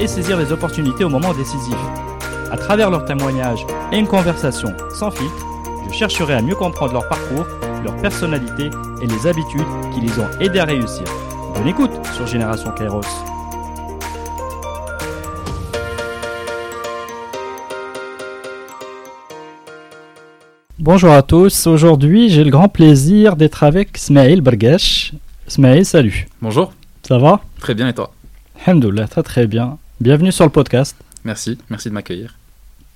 et saisir les opportunités au moment décisif. À travers leurs témoignages et une conversation sans filtre, je chercherai à mieux comprendre leur parcours, leur personnalité et les habitudes qui les ont aidés à réussir. Bonne écoute sur Génération Kairos. Bonjour à tous, aujourd'hui j'ai le grand plaisir d'être avec Smaïl Bargesh. Smaïl, salut. Bonjour. Ça va? Très bien et toi? Alhamdoulilah, très très bien. Bienvenue sur le podcast. Merci, merci de m'accueillir.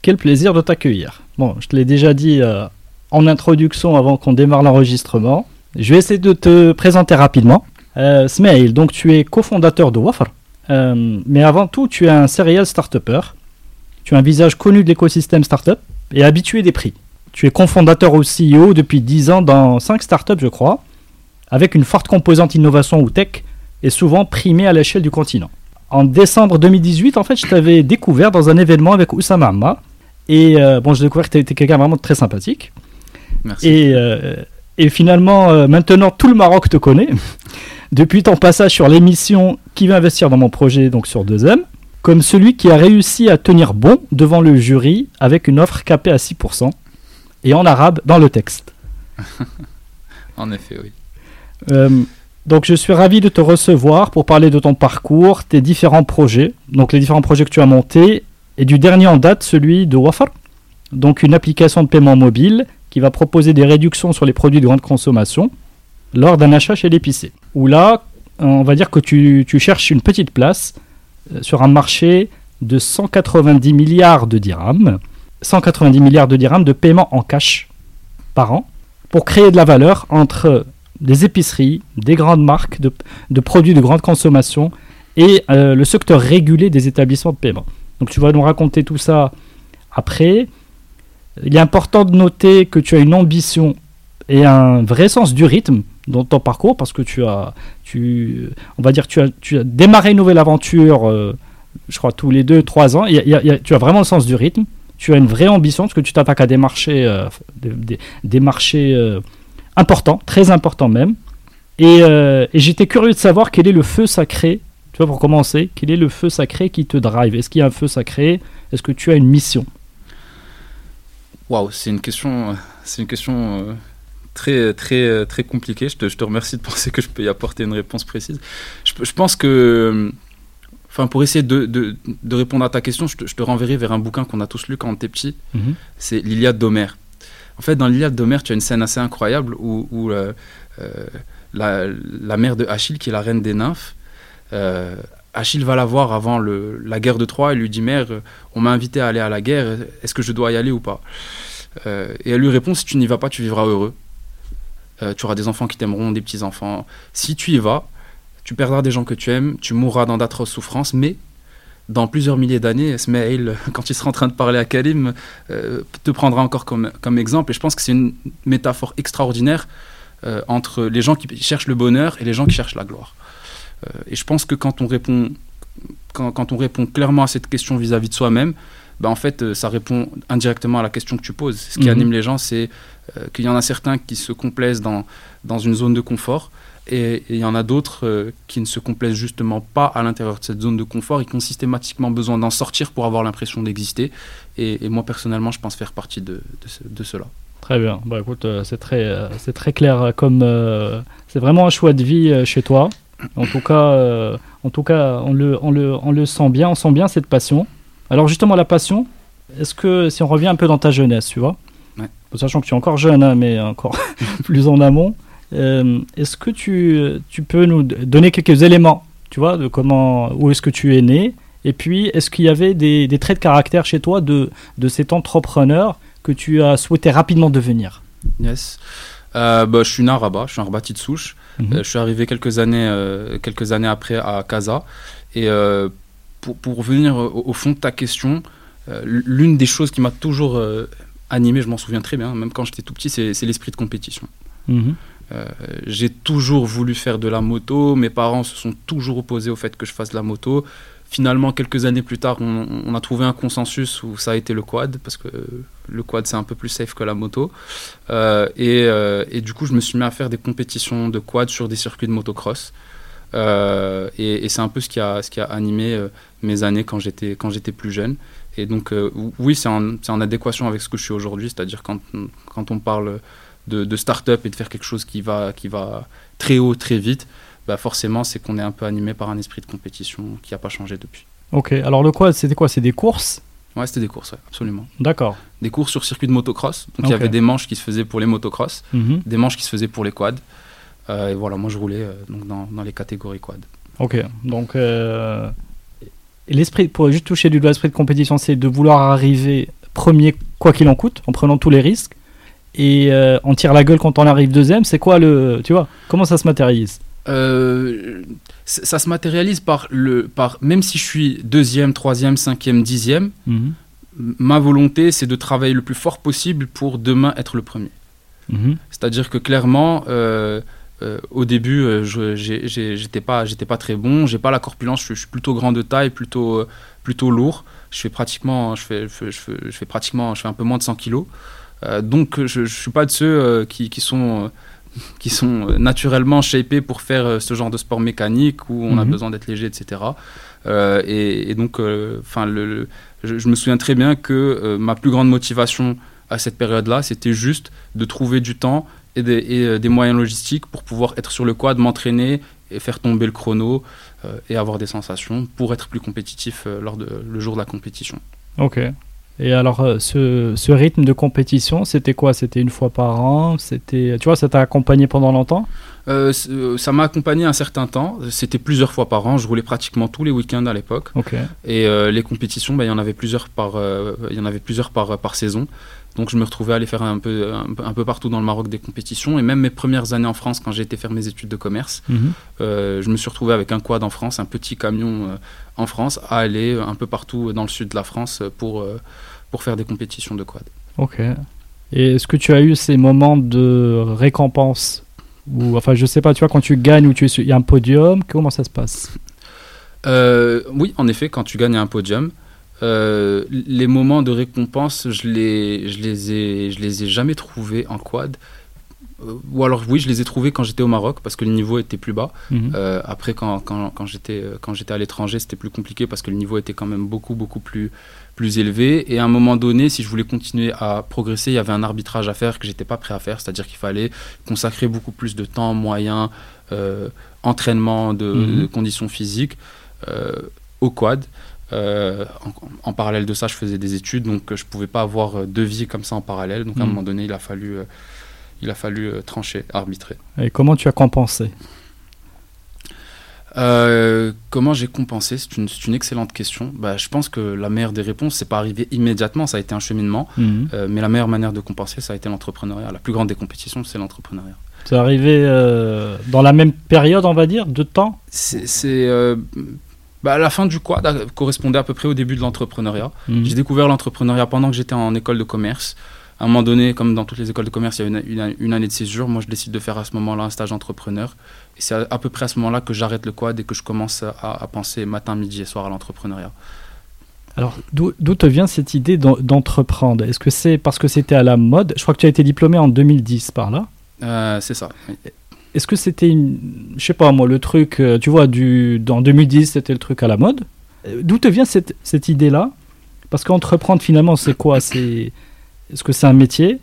Quel plaisir de t'accueillir. Bon, je te l'ai déjà dit euh, en introduction avant qu'on démarre l'enregistrement. Je vais essayer de te présenter rapidement. Euh, Smaïl, donc tu es cofondateur de Wafr. Euh, mais avant tout, tu es un serial start-upper. Tu as un visage connu de l'écosystème startup et habitué des prix. Tu es cofondateur ou CEO depuis 10 ans dans 5 startups, je crois, avec une forte composante innovation ou tech et souvent primée à l'échelle du continent. En décembre 2018, en fait, je t'avais découvert dans un événement avec Oussama Amma. Et euh, bon, j'ai découvert que tu étais quelqu'un vraiment très sympathique. Merci. Et, euh, et finalement, euh, maintenant, tout le Maroc te connaît. Depuis ton passage sur l'émission Qui veut investir dans mon projet, donc sur 2M, comme celui qui a réussi à tenir bon devant le jury avec une offre capée à 6% et en arabe dans le texte. en effet, oui. Donc je suis ravi de te recevoir pour parler de ton parcours, tes différents projets, donc les différents projets que tu as montés, et du dernier en date, celui de Wafar, donc une application de paiement mobile qui va proposer des réductions sur les produits de grande consommation lors d'un achat chez l'épicé. Où là, on va dire que tu, tu cherches une petite place euh, sur un marché de 190 milliards de dirhams, 190 milliards de dirhams de paiement en cash par an, pour créer de la valeur entre des épiceries, des grandes marques de, produits de grande consommation et euh, le secteur régulé des établissements de paiement. Donc tu vas nous raconter tout ça après. Il est important de noter que tu as une ambition et un vrai sens du rythme dans ton parcours parce que tu as, tu, on va dire, tu as, démarré une nouvelle aventure, euh, je crois tous les deux, trois ans. Tu as vraiment le sens du rythme. Tu as une vraie ambition parce que tu t'attaques à des marchés, euh, des marchés importants, très importants même. Et, euh, et j'étais curieux de savoir quel est le feu sacré, tu vois, pour commencer, quel est le feu sacré qui te drive? Est-ce qu'il y a un feu sacré? Est-ce que tu as une mission? Waouh, c'est une question, euh, c'est une question euh, très, très, très compliquée. Je te, je te remercie de penser que je peux y apporter une réponse précise. Je, je pense que, enfin, pour essayer de, de, de répondre à ta question, je te, je te renverrai vers un bouquin qu'on a tous lu quand on était petit. C'est l'Iliade d'Homère. En fait, dans l'Iliade d'Homère, tu as une scène assez incroyable où, euh, euh, la, mère de Achille, qui est la reine des nymphes, euh, Achille va la voir avant la guerre de Troie et lui dit Mère, on m'a invité à aller à la guerre, est-ce que je dois y aller ou pas? Et elle lui répond Si tu n'y vas pas, tu vivras heureux. Tu auras des enfants qui t'aimeront, des petits-enfants. Si tu y vas, tu perdras des gens que tu aimes, tu mourras dans d'atroces souffrances, mais dans plusieurs milliers d'années, Smaïl, quand il sera en train de parler à Karim, euh, te prendra encore comme, comme exemple. Et je pense que c'est une métaphore extraordinaire euh, entre les gens qui cherchent le bonheur et les gens qui cherchent la gloire. Euh, et je pense que quand on répond, quand, quand on répond clairement à cette question vis-à-vis de soi-même, ben en fait, euh, ça répond indirectement à la question que tu poses. Ce qui Mhm. anime les gens, c'est qu'il y en a certains qui se complaisent dans, dans une zone de confort et il y en a d'autres euh, qui ne se complaisent justement pas à l'intérieur de cette zone de confort et qui ont systématiquement besoin d'en sortir pour avoir l'impression d'exister. Et, et moi, personnellement, je pense faire partie de, de, ce- de cela. Très bien. Bah écoute, euh, c'est très, euh, c'est très clair comme. c'est vraiment un choix de vie chez toi. En tout cas, en tout cas, on le, on le, on le sent bien. On sent bien cette passion. Alors justement, la passion. Est-ce que si on revient un peu dans ta jeunesse, tu vois, Ouais. sachant que tu es encore jeune, hein, mais encore plus en amont, euh, est-ce que tu, tu peux nous donner quelques éléments, tu vois, de comment, où est-ce que tu es né, et puis est-ce qu'il y avait des, des traits de caractère chez toi de, de cet entrepreneur que tu as souhaité rapidement devenir? Yes. Euh, bah, je suis né à Rabat, je suis un Rabati de souche. Mhm. Euh, je suis arrivé quelques années, euh, quelques années après à Casa. Et pour, pour revenir au, au fond de ta question, l'une des choses qui m'a toujours animé, je m'en souviens très bien, même quand j'étais tout petit, c'est c'est l'esprit de compétition. Mhm. Euh, j'ai toujours voulu faire de la moto. Mes parents se sont toujours opposés au fait que je fasse de la moto. Finalement, quelques années plus tard, on, a trouvé un consensus où ça a été le quad, parce que euh, le quad c'est un peu plus safe que la moto. Euh, et, du coup, je me suis mis à faire des compétitions de quad sur des circuits de motocross. Et c'est un peu ce qui a, animé mes années quand j'étais plus jeune. Et donc, oui, c'est en, adéquation avec ce que je suis aujourd'hui, c'est-à-dire quand on parle de, de start-up et de faire quelque chose qui va, qui va très haut, très vite, bah forcément, c'est qu'on est un peu animé par un esprit de compétition qui n'a pas changé depuis. Ok, alors le quad, c'était quoi? C'est des courses? Ouais, c'était des courses, ouais, absolument. D'accord. Des courses sur circuit de motocross. Donc, il y avait des manches qui se faisaient pour les motocross, Mhm. des manches qui se faisaient pour les quads. Euh, et voilà, moi, je roulais euh, donc dans, dans les catégories quad. Ok, donc euh, l'esprit, pour juste toucher du doigt l'esprit de compétition, c'est de vouloir arriver premier quoi qu'il en coûte, en prenant tous les risques, et euh, on tire la gueule quand on arrive deuxième. C'est quoi le, tu vois, comment ça se matérialise? Euh, ça se matérialise par le, par, même si je suis deuxième, troisième, cinquième, dixième, Mhm. ma volonté, c'est de travailler le plus fort possible pour demain être le premier. Mhm. C'est-à-dire que clairement, euh, euh, au début, euh, j'étais pas, j'étais pas très bon. J'ai pas la corpulence. Je, suis- je suis plutôt grand de taille, plutôt, euh, plutôt lourd. Je fais pratiquement, je fais, je fais, je fais- je fais pratiquement, je fais un peu moins de 100 kilos. Euh, donc, je, je suis pas de ceux euh, qui, qui sont, euh, qui sont naturellement shapés pour faire ce genre de sport mécanique où on a Mhm. besoin d'être léger, etc. Euh, et, et donc, enfin, le, le- je, je me souviens très bien que euh, ma plus grande motivation à cette période-là, c'était juste de trouver du temps et des, et, des moyens logistiques pour pouvoir être sur le quad, m'entraîner et faire tomber le chrono et avoir des sensations pour être plus compétitif lors de le jour de la compétition. Ok. Et alors, euh, ce, ce rythme de compétition, c'était quoi? C'était une fois par an? C'était, tu vois, ça t'a accompagné pendant longtemps? Euh, euh, ça m'a accompagné un certain temps. C'était plusieurs fois par an. Je roulais pratiquement tous les week-ends à l'époque. Et euh, les compétitions, bah, il y en avait plusieurs par, euh, y en avait plusieurs par, par saison. Donc je me retrouvais à aller faire un peu, un, peu- un peu partout dans le Maroc des compétitions. Et même mes premières années en France, quand j'ai été faire mes études de commerce, Mhm. euh, je me suis retrouvé avec un quad en France, un petit camion euh, en France, à aller un peu partout dans le sud de la France pour, euh, pour faire des compétitions de quad. Ok. Et est-ce que tu as eu ces moments de récompense ou enfin je sais pas, tu vois quand tu gagnes ou tu es sur- il y a un podium, comment ça se passe? Euh, oui, en effet, quand tu gagnes un podium, euh, les moments de récompense, je les, je les ai, je les ai jamais trouvés en quad. Euh, ou alors oui, je les ai trouvés quand j'étais au Maroc parce que le niveau était plus bas. Mhm. Euh, après, quand, quand, quand j'étais à l'étranger, c'était plus compliqué parce que le niveau était quand même beaucoup beaucoup plus plus élevé. Et à un moment donné, si je voulais continuer à progresser, il y avait un arbitrage à faire que j'étais pas prêt à faire. C'est-à-dire qu'il fallait consacrer beaucoup plus de temps, moyens, euh, entraînement, de, Mhm. de conditions physiques euh, au quad. Euh, en, en parallèle de ça, je faisais des études, donc je pouvais pas avoir deux vies comme ça en parallèle. Donc à un Mhm. moment donné, il a fallu, il a fallu trancher, arbitrer. Et comment tu as compensé? Euh, comment j'ai compensé? C'est une, excellente question. Bah, je pense que la meilleure des réponses, c'est pas arrivé immédiatement, ça a été un cheminement. Mhm. Euh, mais la meilleure manière de compenser, ça a été l'entrepreneuriat. La plus grande des compétitions, c'est l'entrepreneuriat. C'est arrivé euh, dans la même période, on va dire, de temps? C'est, bah, la fin du quad correspondait à peu près au début de l'entrepreneuriat. Mhm. J'ai découvert l'entrepreneuriat pendant que j'étais en école de commerce. À un moment donné, comme dans toutes les écoles de commerce, il y a une, une- une année de césure. Moi, je décide de faire à ce moment-là un stage entrepreneur. Et c'est à, à peu près à ce moment-là que j'arrête le quad et que je commence à, à penser matin, midi et soir à l'entrepreneuriat. Alors, d'où te vient cette idée d'en- d'entreprendre? Est-ce que c'est parce que c'était à la mode? Je crois que tu as été diplômé en 2010 par là. Euh, c'est ça. oui. Est-ce que c'était une. Je sais pas moi, le truc, euh, tu vois, du, dans 2010, c'était le truc à la mode? Euh, D'où te vient cette, cette idée-là? Parce qu'entreprendre, finalement, c'est quoi? C'est Est-ce que c'est un métier?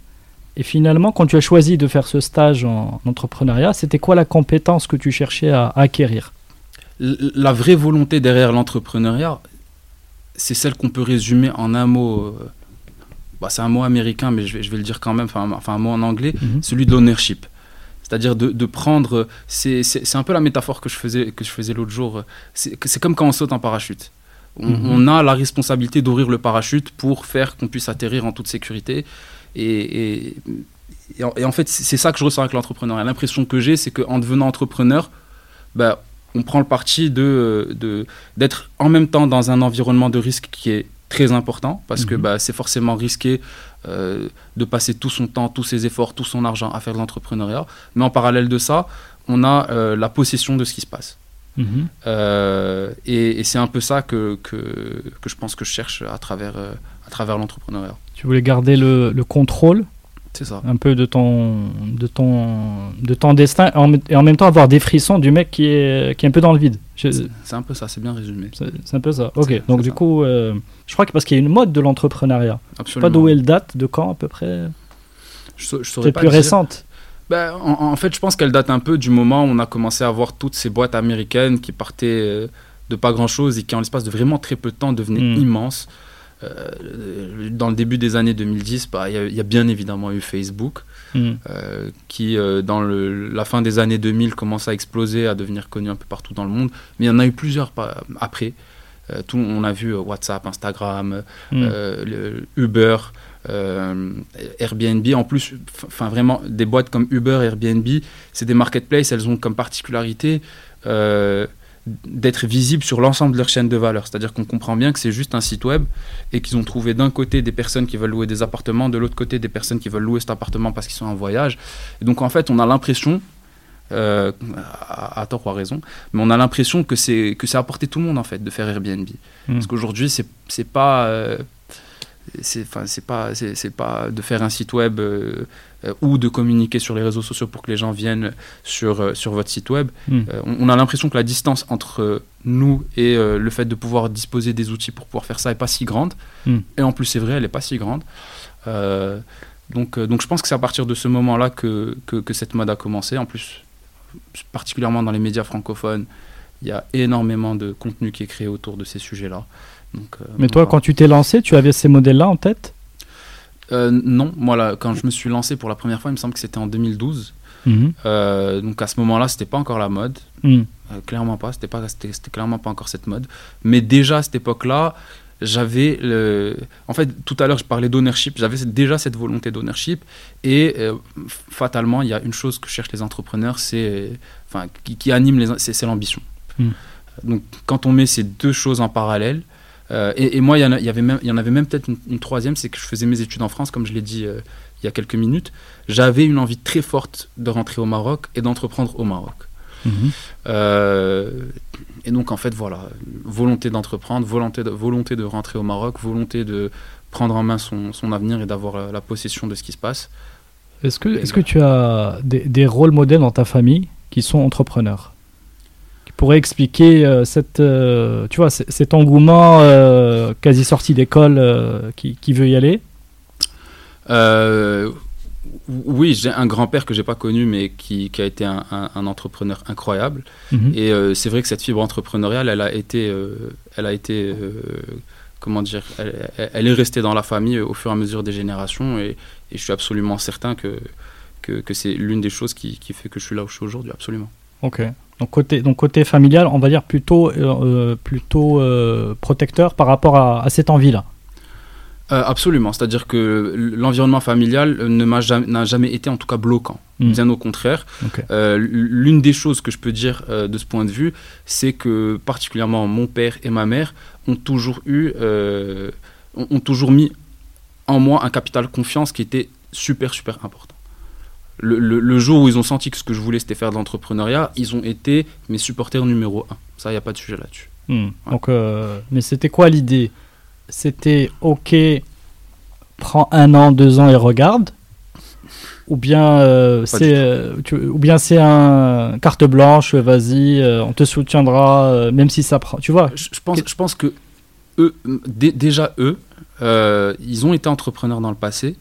Et finalement, quand tu as choisi de faire ce stage en entrepreneuriat, c'était quoi la compétence que tu cherchais à, à acquérir La vraie volonté derrière l'entrepreneuriat, c'est celle qu'on peut résumer en un mot. euh, bah, c'est un mot américain, mais je vais, je vais le dire quand même, enfin un mot en anglais, Mhm. celui de l'ownership. C'est-à-dire de, de prendre. C'est un peu la métaphore que je faisais, que je faisais l'autre jour. C'est comme quand on saute en parachute. On, Mhm. on a la responsabilité d'ouvrir le parachute pour faire qu'on puisse atterrir en toute sécurité. Et, et, et en, et en fait, c'est ça que je ressens avec l'entrepreneuriat. L'impression que j'ai, c'est qu'en devenant entrepreneur, bah, on prend le parti de d'être en même temps dans un environnement de risque qui est très important parce que mhm. bah, c'est forcément risqué euh, de passer tout son temps, tous ses efforts, tout son argent à faire de l'entrepreneuriat. Mais en parallèle de ça, on a euh, la possession de ce qui se passe. Mhm. Euh, et, c'est un peu ça que, que, que, je pense que je cherche à travers, à travers l'entrepreneuriat. Tu voulais garder le, le contrôle c'est ça. Un peu de ton, de ton, de ton destin et en, même temps avoir des frissons du mec qui est, qui est un peu dans le vide. C'est un peu ça, c'est bien résumé. C'est un peu ça. Ok, donc du coup, euh, je crois que parce qu'il y a une mode de l'entrepreneuriat. Absolument. Pas d'où elle date, de quand à peu près Je, je saurais pas. plus récente. Ben, en, fait, je pense qu'elle date un peu du moment où on a commencé à voir toutes ces boîtes américaines qui partaient euh, de pas grand chose et qui, en l'espace de vraiment très peu de temps, devenaient hmm. immenses. Euh, dans le début des années 2010, bah, il y, a bien évidemment eu Facebook, hmm. euh, qui euh, dans le, la fin des années 2000 commence à exploser, à devenir connu un peu partout dans le monde. Mais il y en a eu plusieurs après. tout, on a vu WhatsApp, Instagram, hmm. Uber. Airbnb, en plus, enfin vraiment, des boîtes comme Uber, Airbnb, c'est des marketplaces, elles ont comme particularité d'être visibles sur l'ensemble de leur chaîne de valeur. C'est-à-dire qu'on comprend bien que c'est juste un site web et qu'ils ont trouvé d'un côté des personnes qui veulent louer des appartements, de l'autre côté des personnes qui veulent louer cet appartement parce qu'ils sont en voyage. Et donc en fait, on a l'impression, euh, à, tort ou à raison, mais on a l'impression que c'est que c'est apporté tout le monde en fait de faire Airbnb. Hmm. Parce qu'aujourd'hui, c'est c'est pas euh, c'est enfin c'est pas c'est pas de faire un site web euh, euh, ou de communiquer sur les réseaux sociaux pour que les gens viennent sur euh, sur votre site web. Hmm. on, a l'impression que la distance entre nous et le fait de pouvoir disposer des outils pour pouvoir faire ça est pas si grande. Hmm. et en plus c'est vrai elle est pas si grande. Donc donc je pense que c'est à partir de ce moment là que, que, que cette mode a commencé. En plus particulièrement dans les médias francophones il y a énormément de contenu qui est créé autour de ces sujets là euh, Mais toi, quand tu t'es lancé, tu avais ces modèles-là en tête euh, Non, moi, là, quand je me suis lancé pour la première fois, il me semble que c'était en 2012. Mhm. Euh, donc à ce moment-là, c'était pas encore la mode. Mhm. clairement pas, c'était pas, c'était, clairement pas encore cette mode. Mais déjà à cette époque-là, j'avais le... En fait, tout à l'heure, je parlais d'ownership. J'avais déjà cette volonté d'ownership. Et fatalement, il y a une chose que cherchent les entrepreneurs, c'est, enfin, qui, anime les, c'est, l'ambition. Mhm. Donc, quand on met ces deux choses en parallèle, euh, et, moi, il y, en avait même, il y en avait même peut-être une, troisième, c'est que je faisais mes études en France, comme je l'ai dit euh, il y a quelques minutes. J'avais une envie très forte de rentrer au Maroc et d'entreprendre au Maroc. Mhm. Euh, et donc, en fait, voilà, volonté d'entreprendre, volonté de, volonté de rentrer au Maroc, volonté de prendre en main son, son avenir et d'avoir la, possession de ce qui se passe. Est-ce que, est-ce que tu as des, des rôles modèles dans ta famille qui sont entrepreneurs? Pourrait expliquer euh, cette, euh, tu vois, cet engouement euh, quasi sorti d'école qui, qui, veut y aller? Oui, j'ai un grand-père que j'ai pas connu, mais qui, qui a été un, un, entrepreneur incroyable. Mhm. Et c'est vrai que cette fibre entrepreneuriale, elle a été, elle a été, comment dire, elle, elle, est restée dans la famille au fur et à mesure des générations. Et, et je suis absolument certain que, que, que c'est l'une des choses qui, qui, fait que je suis là où je suis aujourd'hui, absolument. Ok. Donc côté, donc côté familial, on va dire plutôt, euh, plutôt euh, protecteur par rapport à, cette envie-là. Euh, absolument, c'est-à-dire que l'environnement familial ne m'a jamais, n'a jamais été en tout cas bloquant. Hmm. Bien au contraire. L'une des choses que je peux dire de ce point de vue, c'est que particulièrement mon père et ma mère ont toujours eu, ont toujours mis en moi un capital confiance qui était super super important le, jour où ils ont senti que ce que je voulais c'était faire de l'entrepreneuriat, ils ont été mes supporters numéro un. Ça, il n'y a pas de sujet là-dessus. Hmm. Donc, euh, mais c'était quoi l'idée? C'était ok, prends un an, deux ans et regarde ou bien euh, c'est euh, ou bien c'est un carte blanche vas-y on te soutiendra même si ça prend tu vois je, pense je pense que eux déjà eux ils ont été entrepreneurs dans le passé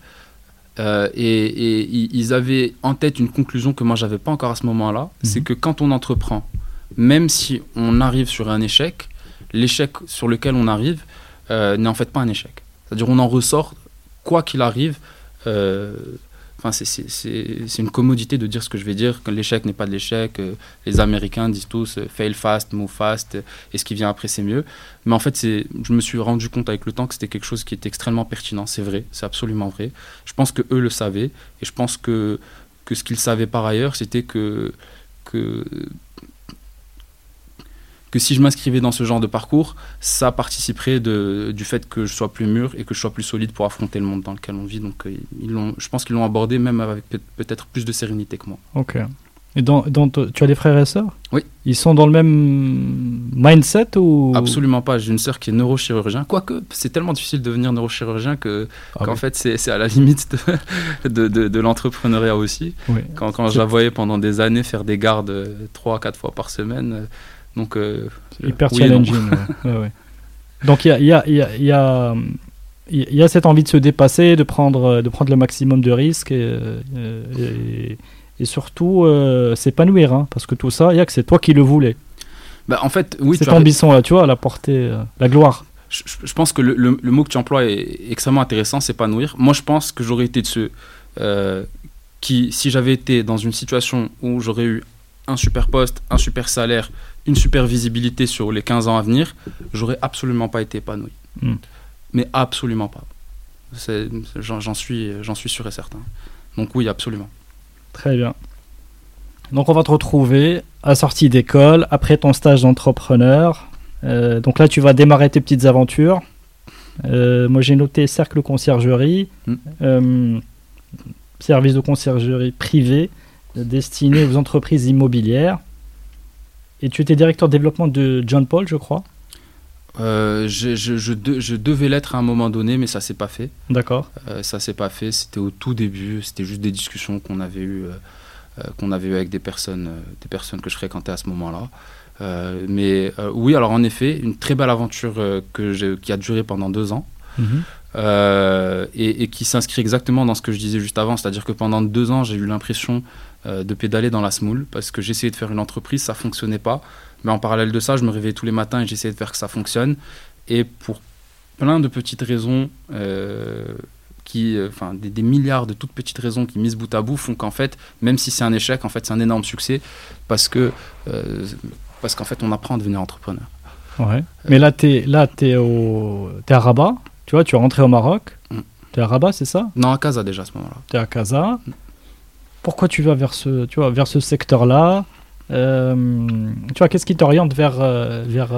euh, et, ils avaient en tête une conclusion que moi j'avais pas encore à ce moment-là, mhm. c'est que quand on entreprend, même si on arrive sur un échec, l'échec sur lequel on arrive euh, n'est en fait pas un échec. C'est-à-dire on en ressort quoi qu'il arrive. Euh, C'est une commodité de dire ce que je vais dire, que l'échec n'est pas de l'échec. Euh, les Américains disent tous euh, fail fast, move fast, euh, et ce qui vient après, c'est mieux. Mais en fait, je me suis rendu compte avec le temps que c'était quelque chose qui était extrêmement pertinent. C'est vrai, c'est absolument vrai. Je pense que eux le savaient, et je pense que, ce qu'ils savaient par ailleurs, c'était que que si je m'inscrivais dans ce genre de parcours, ça participerait de, du fait que je sois plus mûr et que je sois plus solide pour affronter le monde dans lequel on vit. Donc euh, ils l'ont, je pense qu'ils l'ont abordé même avec peut-être plus de sérénité que moi. Ok. Et dans, tu as des frères et sœurs? Oui. Ils sont dans le même mindset ou? Absolument pas. J'ai une sœur qui est neurochirurgien. Quoique, c'est tellement difficile de devenir neurochirurgien que, ah qu'en fait, c'est, à la limite de, de, de, l'entrepreneuriat aussi. Quand, quand je la voyais pendant des années faire des gardes 3 4 fois par semaine. Euh, donc, euh, Hyper challenging. Donc, il y a, y, a, y, a, y a cette envie de se dépasser, de prendre, de prendre le maximum de risques et, et et surtout euh, s'épanouir, hein, parce que tout ça, il y a que c'est toi qui le voulais. Bah, en fait, oui. Cette ambition-là, tu vois, la portée, euh, la gloire. Je, pense que le, le, mot que tu emploies est extrêmement intéressant, s'épanouir. Moi, je pense que j'aurais été de ceux euh, qui, si j'avais été dans une situation où j'aurais eu un super poste, un super salaire, une super visibilité sur les 15 ans à venir, j'aurais absolument pas été épanoui. Hmm. Mais absolument pas. J'en suis, suis sûr et certain. Donc oui, absolument. Très bien. Donc on va te retrouver à sortie d'école, après ton stage d'entrepreneur. Euh, donc là, tu vas démarrer tes petites aventures. Euh, moi, j'ai noté cercle conciergerie, mm. euh, service de conciergerie privé destiné aux entreprises immobilières. Et tu étais directeur de développement de John Paul, je crois. je, je, devais l'être à un moment donné, mais ça s'est pas fait. D'accord. ça s'est pas fait. C'était au tout début. C'était juste des discussions qu'on avait eues euh, qu'on avait eu avec des personnes, euh, des personnes que je fréquentais à ce moment-là. Euh, mais oui, alors en effet, une très belle aventure que qui a duré pendant deux ans. Mhm. et, qui s'inscrit exactement dans ce que je disais juste avant, c'est-à-dire que pendant deux ans, j'ai eu l'impression de pédaler dans la smoule parce que j'essayais de faire une entreprise, ça fonctionnait pas. Mais en parallèle de ça, je me réveillais tous les matins et j'essayais de faire que ça fonctionne. Et pour plein de petites raisons, qui, euh, enfin, des, milliards de toutes petites raisons qui mises bout à bout font qu'en fait, même si c'est un échec, en fait, c'est un énorme succès parce que euh, parce qu'en fait, on apprend à devenir entrepreneur. Ouais. Mais là, tu es, là, es, au... es à Rabat, tu vois, tu es rentré au Maroc. Mm. Tu es à Rabat, c'est ça? Non, à Casa déjà à ce moment-là. Tu es à Casa. Pourquoi tu vas vers ce, tu vois, vers ce secteur-là euh, Tu vois, qu'est-ce qui t'oriente vers, vers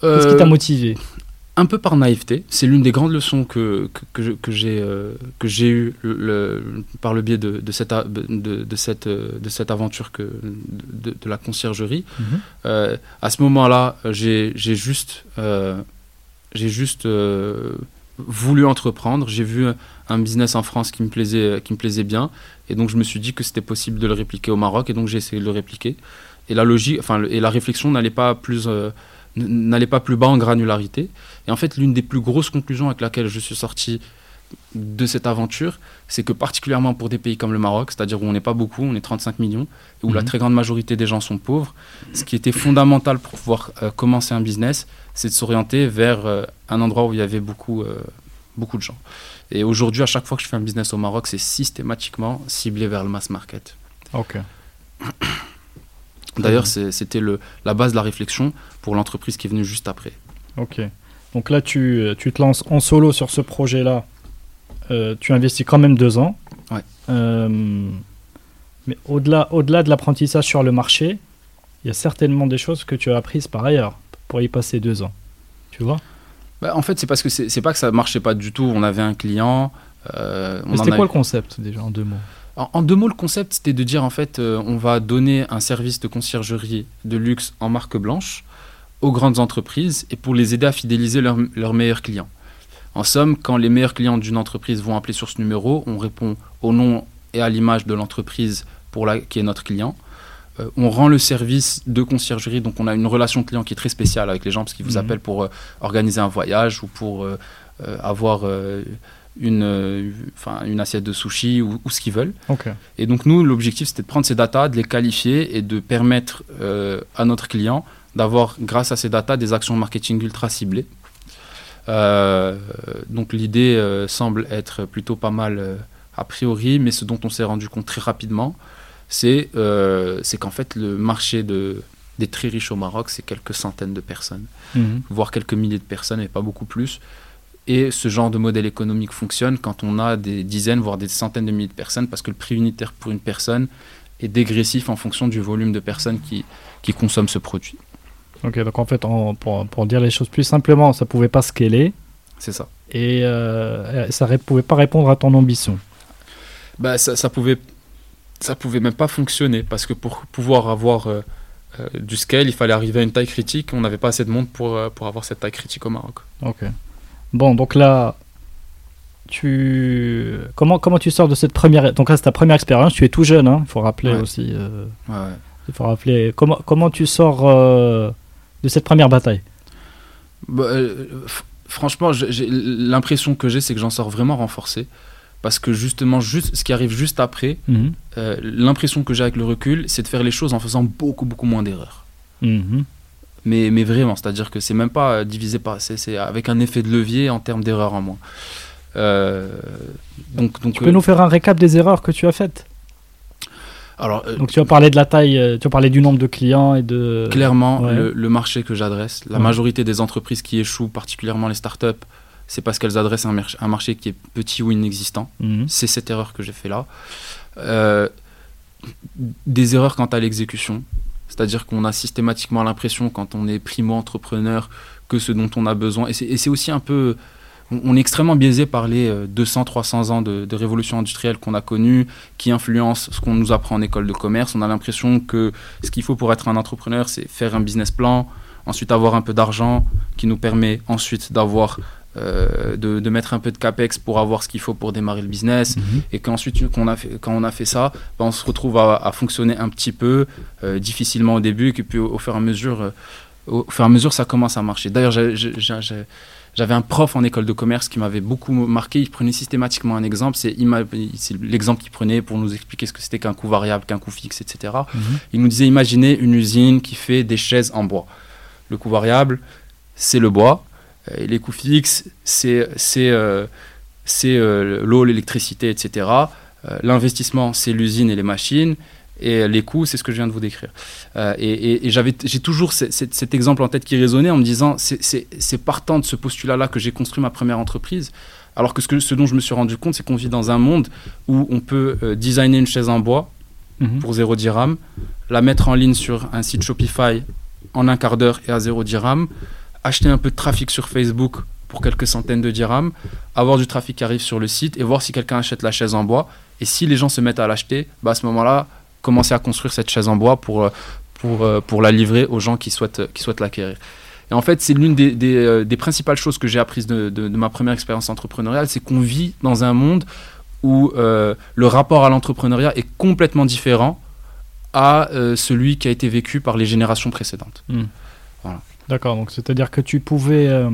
Qu'est-ce qui t'a motivé? un peu par naïveté. C'est l'une des grandes leçons que, que, que j'ai euh, que j'ai eues le, par le biais de, de, cette, de, de, cette, de cette aventure que, de, la conciergerie. Mhm. Euh, à ce moment-là, j'ai juste, euh, j'ai juste voulu entreprendre. J'ai vu un business en France qui me, plaisait, qui me plaisait bien. Et donc, je me suis dit que c'était possible de le répliquer au Maroc. Et donc, j'ai essayé de le répliquer. Et la, logique, enfin, et la réflexion n'allait pas plus n'allait pas plus bas en granularité. Et en fait, l'une des plus grosses conclusions avec laquelle je suis sorti de cette aventure, c'est que particulièrement pour des pays comme le Maroc, c'est-à-dire où on n'est pas beaucoup, on est 35 millions, et où la mhm. très grande majorité des gens sont pauvres, ce qui était fondamental pour pouvoir euh, commencer un business, c'est de s'orienter vers euh, un endroit où il y avait beaucoup, euh, beaucoup de gens. Et aujourd'hui, à chaque fois que je fais un business au Maroc, c'est systématiquement ciblé vers le mass market. Ok. D'ailleurs, c'était la base de la réflexion pour l'entreprise qui est venue juste après. Ok. Donc là, tu, tu te lances en solo sur ce projet-là. Euh, tu investis quand même deux ans. Ouais. Euh, mais au-delà au -delà de l'apprentissage sur le marché, il y a certainement des choses que tu as apprises par ailleurs pour y passer deux ans. Tu vois? Bah, En fait, c'est parce que c'est pas que ça marchait pas du tout. On avait un client. Euh, c'était quoi le concept déjà en deux mots? En, deux mots, le concept, c'était de dire en fait, euh, on va donner un service de conciergerie de luxe en marque blanche aux grandes entreprises et pour les aider à fidéliser leurs meilleurs clients. En somme, quand les meilleurs clients d'une entreprise vont appeler sur ce numéro, on répond au nom et à l'image de l'entreprise pour la, qui est notre client. Euh, on rend le service de conciergerie, donc on a une relation client qui est très spéciale avec les gens parce qu'ils vous mmh. appellent pour euh, organiser un voyage ou pour avoir une, euh, une assiette de sushi ou, ce qu'ils veulent. Et donc nous, l'objectif, c'était de prendre ces datas, de les qualifier et de permettre euh, à notre client d'avoir, grâce à ces datas, des actions marketing ultra ciblées. Euh, donc l'idée semble être plutôt pas mal a priori, mais ce dont on s'est rendu compte très rapidement, c'est c'est qu'en fait le marché de, des très riches au Maroc, c'est quelques centaines de personnes, mhm. voire quelques milliers de personnes, et pas beaucoup plus. Et ce genre de modèle économique fonctionne quand on a des dizaines, voire des centaines de milliers de personnes, parce que le prix unitaire pour une personne est dégressif en fonction du volume de personnes qui, qui consomment ce produit. Ok, donc en fait, pour, pour dire les choses plus simplement, ça pouvait pas scaler C'est ça. et euh, ça ne pouvait pas répondre à ton ambition. Bah, ça, ça pouvait, ça pouvait même pas fonctionner parce que pour pouvoir avoir euh, euh, du scale, il fallait arriver à une taille critique. On n'avait pas assez de monde pour, euh, pour avoir cette taille critique au Maroc. Ok. Bon, donc là, tu comment comment tu sors de cette première donc là c'est ta première expérience. Tu es tout jeune, hein. Il faut rappeler Ouais. aussi. Ouais, il faut rappeler comment comment tu sors de cette première bataille? Bah, franchement, l'impression que j'ai, c'est que j'en sors vraiment renforcé. Parce que justement, juste, ce qui arrive juste après, Mhm. euh, l'impression que j'ai avec le recul, c'est de faire les choses en faisant beaucoup, beaucoup moins d'erreurs. Mhm. Mais, mais vraiment, c'est-à-dire que c'est même pas divisé par. C'est avec un effet de levier en termes d'erreurs en moins. Euh, donc, donc, Tu peux euh, nous faire un récap des erreurs que tu as faites alors, Donc tu as parlé de la taille, tu as parlé du nombre de clients et de. clairement, ouais. le, le marché que j'adresse, la Ouais. majorité des entreprises qui échouent, particulièrement les startups, c'est parce qu'elles adressent un, marché qui est petit ou inexistant. Mhm. C'est cette erreur que j'ai fait là. Euh, des erreurs quant à l'exécution. C'est-à-dire qu'on a systématiquement l'impression, quand on est primo-entrepreneur, que ce dont on a besoin. Et c'est- aussi un peu. On on est extrêmement biaisé par les 200-300 ans de, de révolution industrielle qu'on a connue, qui influencent ce qu'on nous apprend en école de commerce. On a l'impression que ce qu'il faut pour être un entrepreneur, c'est faire un business plan, ensuite avoir un peu d'argent, qui nous permet ensuite d'avoir. Euh, de, de mettre un peu de capex pour avoir ce qu'il faut pour démarrer le business Mhm. et qu'ensuite qu'on a fait, quand on a fait ça, ben, on se retrouve à, à fonctionner un petit peu euh, difficilement au début et puis au, au fur et à mesure, euh, au, fur et à mesure ça commence à marcher. D'ailleurs j'avais un prof en école de commerce qui m'avait beaucoup marqué. Il prenait systématiquement un exemple. C'est l'exemple qu'il prenait pour nous expliquer ce que c'était qu'un coût variable, qu'un coût fixe, etc. Mhm. Il nous disait imaginez une usine qui fait des chaises en bois. Le coût variable, c'est le bois. Euh, Et les coûts fixes, c'est c'est euh, c'est, euh, l'eau, l'électricité, etc. L'investissement, c'est l'usine et les machines. Et les coûts, c'est ce que je viens de vous décrire. Euh, et et- et j'avais, j'ai toujours ce- ce- cet exemple en tête qui résonnait en me disant c'est- partant de ce postulat-là que j'ai construit ma première entreprise. Alors que ce, que ce dont je me suis rendu compte, c'est qu'on vit dans un monde où on peut euh, designer une chaise en bois Mhm. pour 0 dirham, la mettre en ligne sur un site Shopify en un quart d'heure et à 0 dirham, acheter un peu de trafic sur Facebook pour quelques centaines de dirhams, avoir du trafic qui arrive sur le site et voir si quelqu'un achète la chaise en bois. Et si les gens se mettent à l'acheter, bah à ce moment-là, commencer à construire cette chaise en bois pour, euh, pour, euh, pour la livrer aux gens qui souhaitent, qui souhaitent l'acquérir. Et en fait, c'est l'une des, des, euh, des principales choses que j'ai apprises de, de- de ma première expérience entrepreneuriale, c'est qu'on vit dans un monde où euh, le rapport à l'entrepreneuriat est complètement différent à euh, celui qui a été vécu par les générations précédentes. D'accord, donc c'est-à-dire que tu pouvais euh,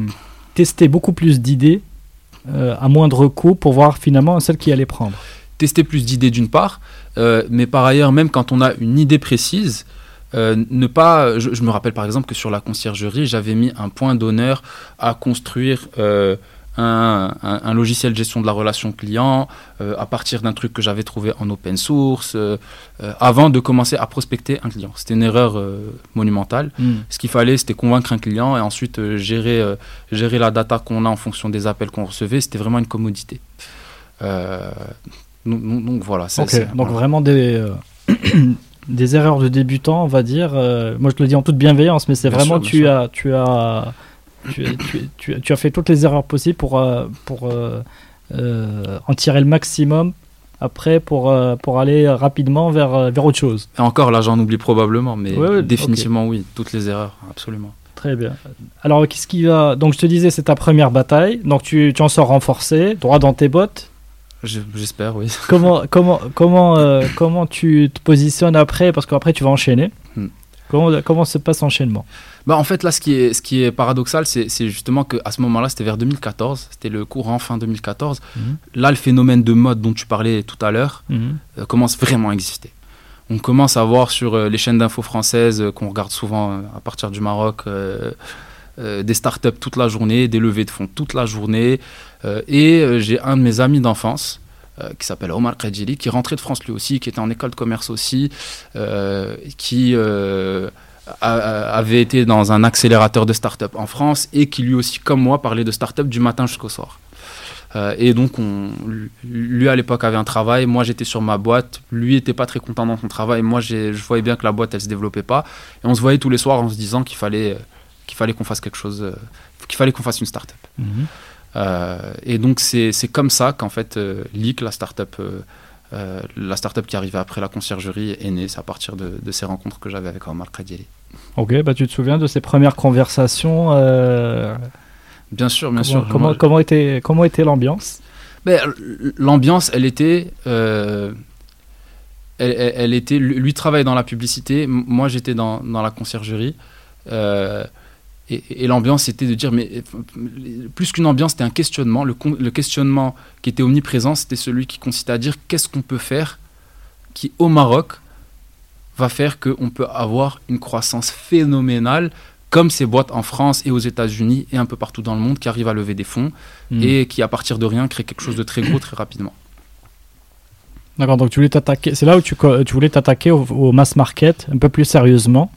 tester beaucoup plus d'idées euh, à moindre coût pour voir finalement celle qui allait prendre. Tester plus d'idées d'une part, euh, mais par ailleurs, même quand on a une idée précise, ne pas. Je, me rappelle par exemple que sur la conciergerie, j'avais mis un point d'honneur à construire un, un- un logiciel de gestion de la relation client euh, à partir d'un truc que j'avais trouvé en open source euh, euh, avant de commencer à prospecter un client. C'était une erreur monumentale. Ce qu'il fallait, c'était convaincre un client et ensuite gérer, gérer la data qu'on a en fonction des appels qu'on recevait. C'était vraiment une commodité. Donc, voilà. c'est- donc voilà. vraiment des, des erreurs de débutant, on va dire. Moi, je te le dis en toute bienveillance, mais c'est vraiment sûr, tu, sûr. as, tu, as, tu, tu, tu- tu as fait toutes les erreurs possibles pour, euh, pour euh, euh, en tirer le maximum après pour, pour aller rapidement vers, vers autre chose. Et encore, là, j'en oublie probablement, mais Ouais, ouais, définitivement, oui. Toutes les erreurs, absolument. Très bien. Alors, qu'est-ce qui va. Donc, je te disais, c'est ta première bataille. Donc, tu, tu en sors renforcé, droit dans tes bottes. Je- J'espère, oui. comment, comment, comment, euh, comment tu te positionnes après Parce qu'après, tu vas enchaîner. Hmm. Comment, comment se passe l'enchaînement? Bah, en fait, là, ce qui est, ce qui est paradoxal, c'est c'est justement qu'à ce moment-là, c'était vers 2014, c'était le courant fin 2014. Mhm. Là, le phénomène de mode dont tu parlais tout à l'heure euh, commence vraiment à exister. On commence à voir sur euh, les chaînes d'infos françaises euh, qu'on regarde souvent à partir du Maroc des startups toute la journée, des levées de fonds toute la journée. Et j'ai un de mes amis d'enfance qui s'appelle Omar Kredjili, qui est rentré de France lui aussi, qui était en école de commerce aussi, euh, qui euh, avait été dans un accélérateur de start-up en France et qui lui aussi, comme moi, parlait de start-up du matin jusqu'au soir. Euh, et donc, on, lui à l'époque avait un travail, moi j'étais sur ma boîte, lui était pas très content dans son travail, moi je voyais bien que la boîte elle se développait pas. Et on se voyait tous les soirs en se disant qu'il fallait qu'il fallait qu'on fasse quelque chose, euh, qu'il fallait qu'on fasse une start-up. Mhm. Euh, et donc c'est comme ça qu'en fait euh, Leak, la start-up la start qui arrivait après la conciergerie est née. C'est à partir de, ces rencontres que j'avais avec Omar Khadieli. Ok, bah tu te souviens de ces premières conversations Bien sûr, bien sûr. Comment, comment, était, comment était l'ambiance? Ben, L'ambiance, elle était. Elle, elle, était. Lui travaillait dans la publicité, moi j'étais dans, dans, la conciergerie. Euh, et, l'ambiance, c'était de dire, mais plus qu'une ambiance, c'était un questionnement. Le, le, questionnement qui était omniprésent, c'était celui qui consistait à dire qu'est-ce qu'on peut faire qui, au Maroc, va faire qu'on peut avoir une croissance phénoménale, comme ces boîtes en France et aux États-Unis et un peu partout dans le monde qui arrivent à lever des fonds hmm. et qui, à partir de rien, créent quelque chose de très gros très rapidement. D'accord, donc tu voulais t'attaquer, c'est là où tu, tu voulais t'attaquer au, mass market un peu plus sérieusement?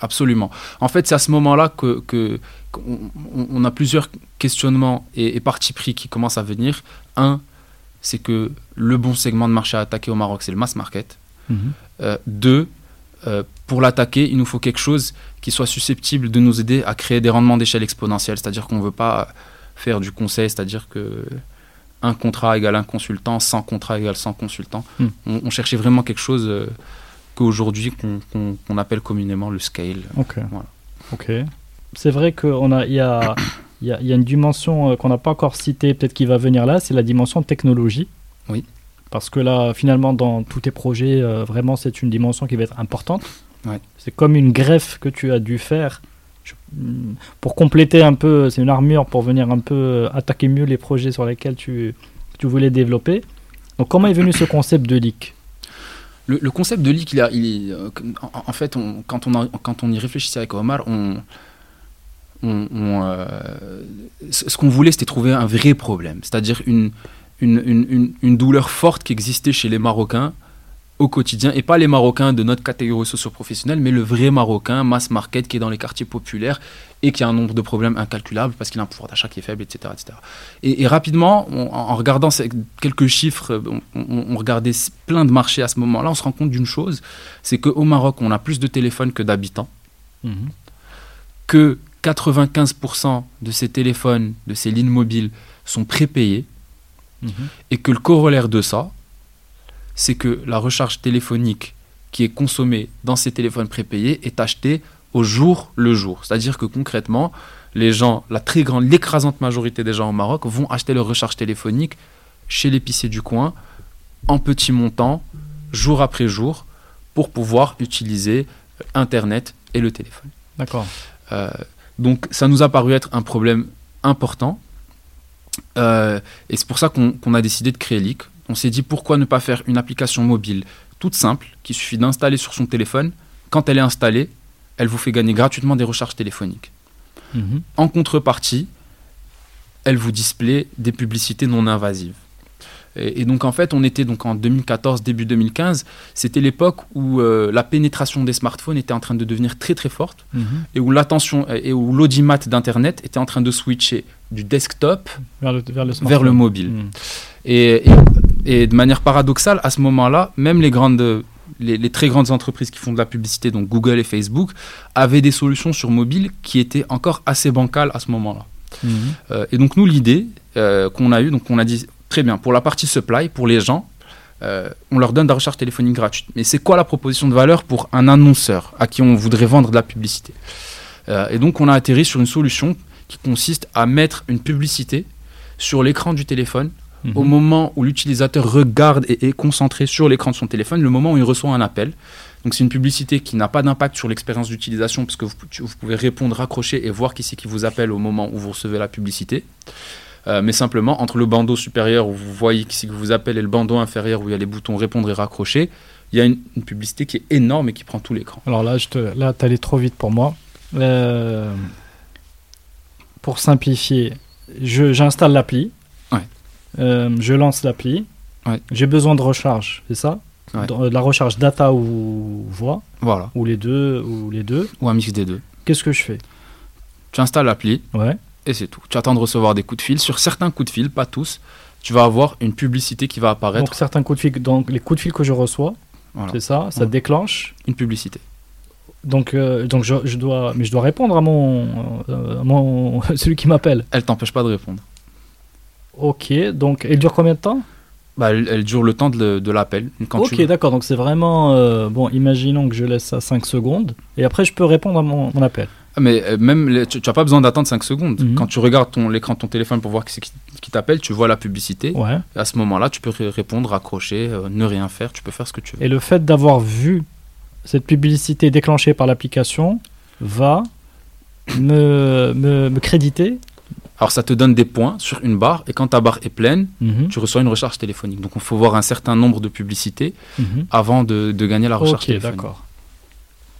Absolument. En fait, c'est à ce moment-là que, que on, a plusieurs questionnements et, et partis pris qui commencent à venir. Un, c'est que le bon segment de marché à attaquer au Maroc, c'est le mass market. Mhm. Euh, deux, euh, pour l'attaquer, il nous faut quelque chose qui soit susceptible de nous aider à créer des rendements d'échelle exponentielle. C'est-à-dire qu'on ne veut pas faire du conseil, c'est-à-dire que un contrat égale un consultant, 100 contrats égale 100 consultants. Hmm. On, cherchait vraiment quelque chose euh, qu'aujourd'hui qu'on appelle communément le scale. Ok. Ok. C'est vrai qu'il a, y a, y, a, y a une dimension euh, qu'on n'a pas encore citée, peut-être qui va venir là, c'est la dimension technologie. Oui. Parce que là, finalement, dans tous tes projets, euh, vraiment, c'est une dimension qui va être importante. Ouais. C'est comme une greffe que tu as dû faire pour compléter un peu, c'est une armure pour venir un peu euh, attaquer mieux les projets sur lesquels tu, tu voulais développer. Donc, comment est venu ce concept de leak? Le, concept de leak, il, a, il euh, en, fait, quand, on quand on y réfléchissait avec Omar, on, euh, ce qu'on voulait, c'était trouver un vrai problème, c'est-à-dire une, une, douleur forte qui existait chez les Marocains au quotidien, et pas les Marocains de notre catégorie socio-professionnelle, mais le vrai Marocain, mass market, qui est dans les quartiers populaires et qui a un nombre de problèmes incalculables parce qu'il a un pouvoir d'achat qui est faible, etc. etc. Et, rapidement, en regardant quelques chiffres, on, regardait plein de marchés à ce moment-là, on se rend compte d'une chose, c'est qu'au Maroc, on a plus de téléphones que d'habitants, mhm. que 95% de ces téléphones, de ces lignes mobiles, sont prépayés, et que le corollaire de ça, c'est que la recharge téléphonique qui est consommée dans ces téléphones prépayés est achetée au jour le jour. C'est-à-dire que concrètement, les gens, la très grande, l'écrasante majorité des gens au Maroc vont acheter leur recharge téléphonique chez l'épicier du coin en petit montant, jour après jour, pour pouvoir utiliser Internet et le téléphone. D'accord. Euh, donc ça nous a paru être un problème important. Euh, et c'est pour ça qu'on a décidé de créer Leak on s'est dit pourquoi ne pas faire une application mobile toute simple, qui suffit d'installer sur son téléphone. Quand elle est installée, elle vous fait gagner gratuitement des recharges téléphoniques. Mhm. En contrepartie, elle vous display des publicités non invasives. Et, donc en fait, on était donc en 2014, début 2015, c'était l'époque où euh, la pénétration des smartphones était en train de devenir très très forte mhm. et où l'attention et où l'audimat d'internet était en train de switcher du desktop vers le, vers le, mobile. Mhm. Et, et, de manière paradoxale, à ce moment-là, même les grandes les, très grandes entreprises qui font de la publicité, donc Google et Facebook, avaient des solutions sur mobile qui étaient encore assez bancales à ce moment-là. Mhm. Euh, et donc nous, l'idée euh, qu'on a eue, donc on a dit Très bien. Pour la partie supply, pour les gens, euh, on leur donne de la recharge téléphonique gratuite. Mais c'est quoi la proposition de valeur pour un annonceur à qui on voudrait vendre de la publicité euh, Et donc, on a atterri sur une solution qui consiste à mettre une publicité sur l'écran du téléphone mhm. au moment où l'utilisateur regarde et est concentré sur l'écran de son téléphone, le moment où il reçoit un appel. Donc c'est une publicité qui n'a pas d'impact sur l'expérience d'utilisation parce que vous, vous, pouvez répondre, raccrocher et voir qui c'est qui vous appelle au moment où vous recevez la publicité. Euh, mais simplement entre le bandeau supérieur où vous voyez qui vous appelle et le bandeau inférieur où il y a les boutons répondre et raccrocher, il y a une, publicité qui est énorme et qui prend tout l'écran. Alors là, je te, là, allé trop vite pour moi. Euh, pour simplifier, j'installe l'appli, euh, je lance l'appli, j'ai besoin de recharge, c'est ça? De, la recharge data ou voix, voilà. ou les deux, ou les deux, ou un mix des deux. Qu'est-ce que je fais? Tu installes l'appli. Ouais Et c'est tout. Tu attends de recevoir des coups de fil. Sur certains coups de fil, pas tous, tu vas avoir une publicité qui va apparaître. Donc certains coups de fil, donc les coups de fil que je reçois, Voilà. c'est ça, ça Ouais. déclenche. Une publicité. Donc, euh, donc je, je dois, mais je dois répondre à mon, euh, à mon celui qui m'appelle. Elle t'empêche pas de répondre. Ok, donc elle dure combien de temps? Bah, elle, elle dure le temps de, de l'appel. Ok, d'accord, donc c'est vraiment euh, bon. Imaginons que je laisse ça 5 secondes et après je peux répondre à mon, mon appel. Ah, Mais euh, même, les- tu n'as pas besoin d'attendre 5 secondes. Mhm. Quand tu regardes ton- l'écran de ton téléphone pour voir qui t'appelle, tu vois la publicité. Ouais. Et à ce moment-là, tu peux ré- répondre, raccrocher, euh, ne rien faire. Tu peux faire ce que tu veux. Et le fait d'avoir vu cette publicité déclenchée par l'application va me, me, me créditer. Alors, ça te donne des points sur une barre. Et quand ta barre est pleine, Mhm, tu reçois une recharge téléphonique. Donc, il faut voir un certain nombre de publicités mhm. avant de, de gagner la recharge Ok, téléphonique. d'accord.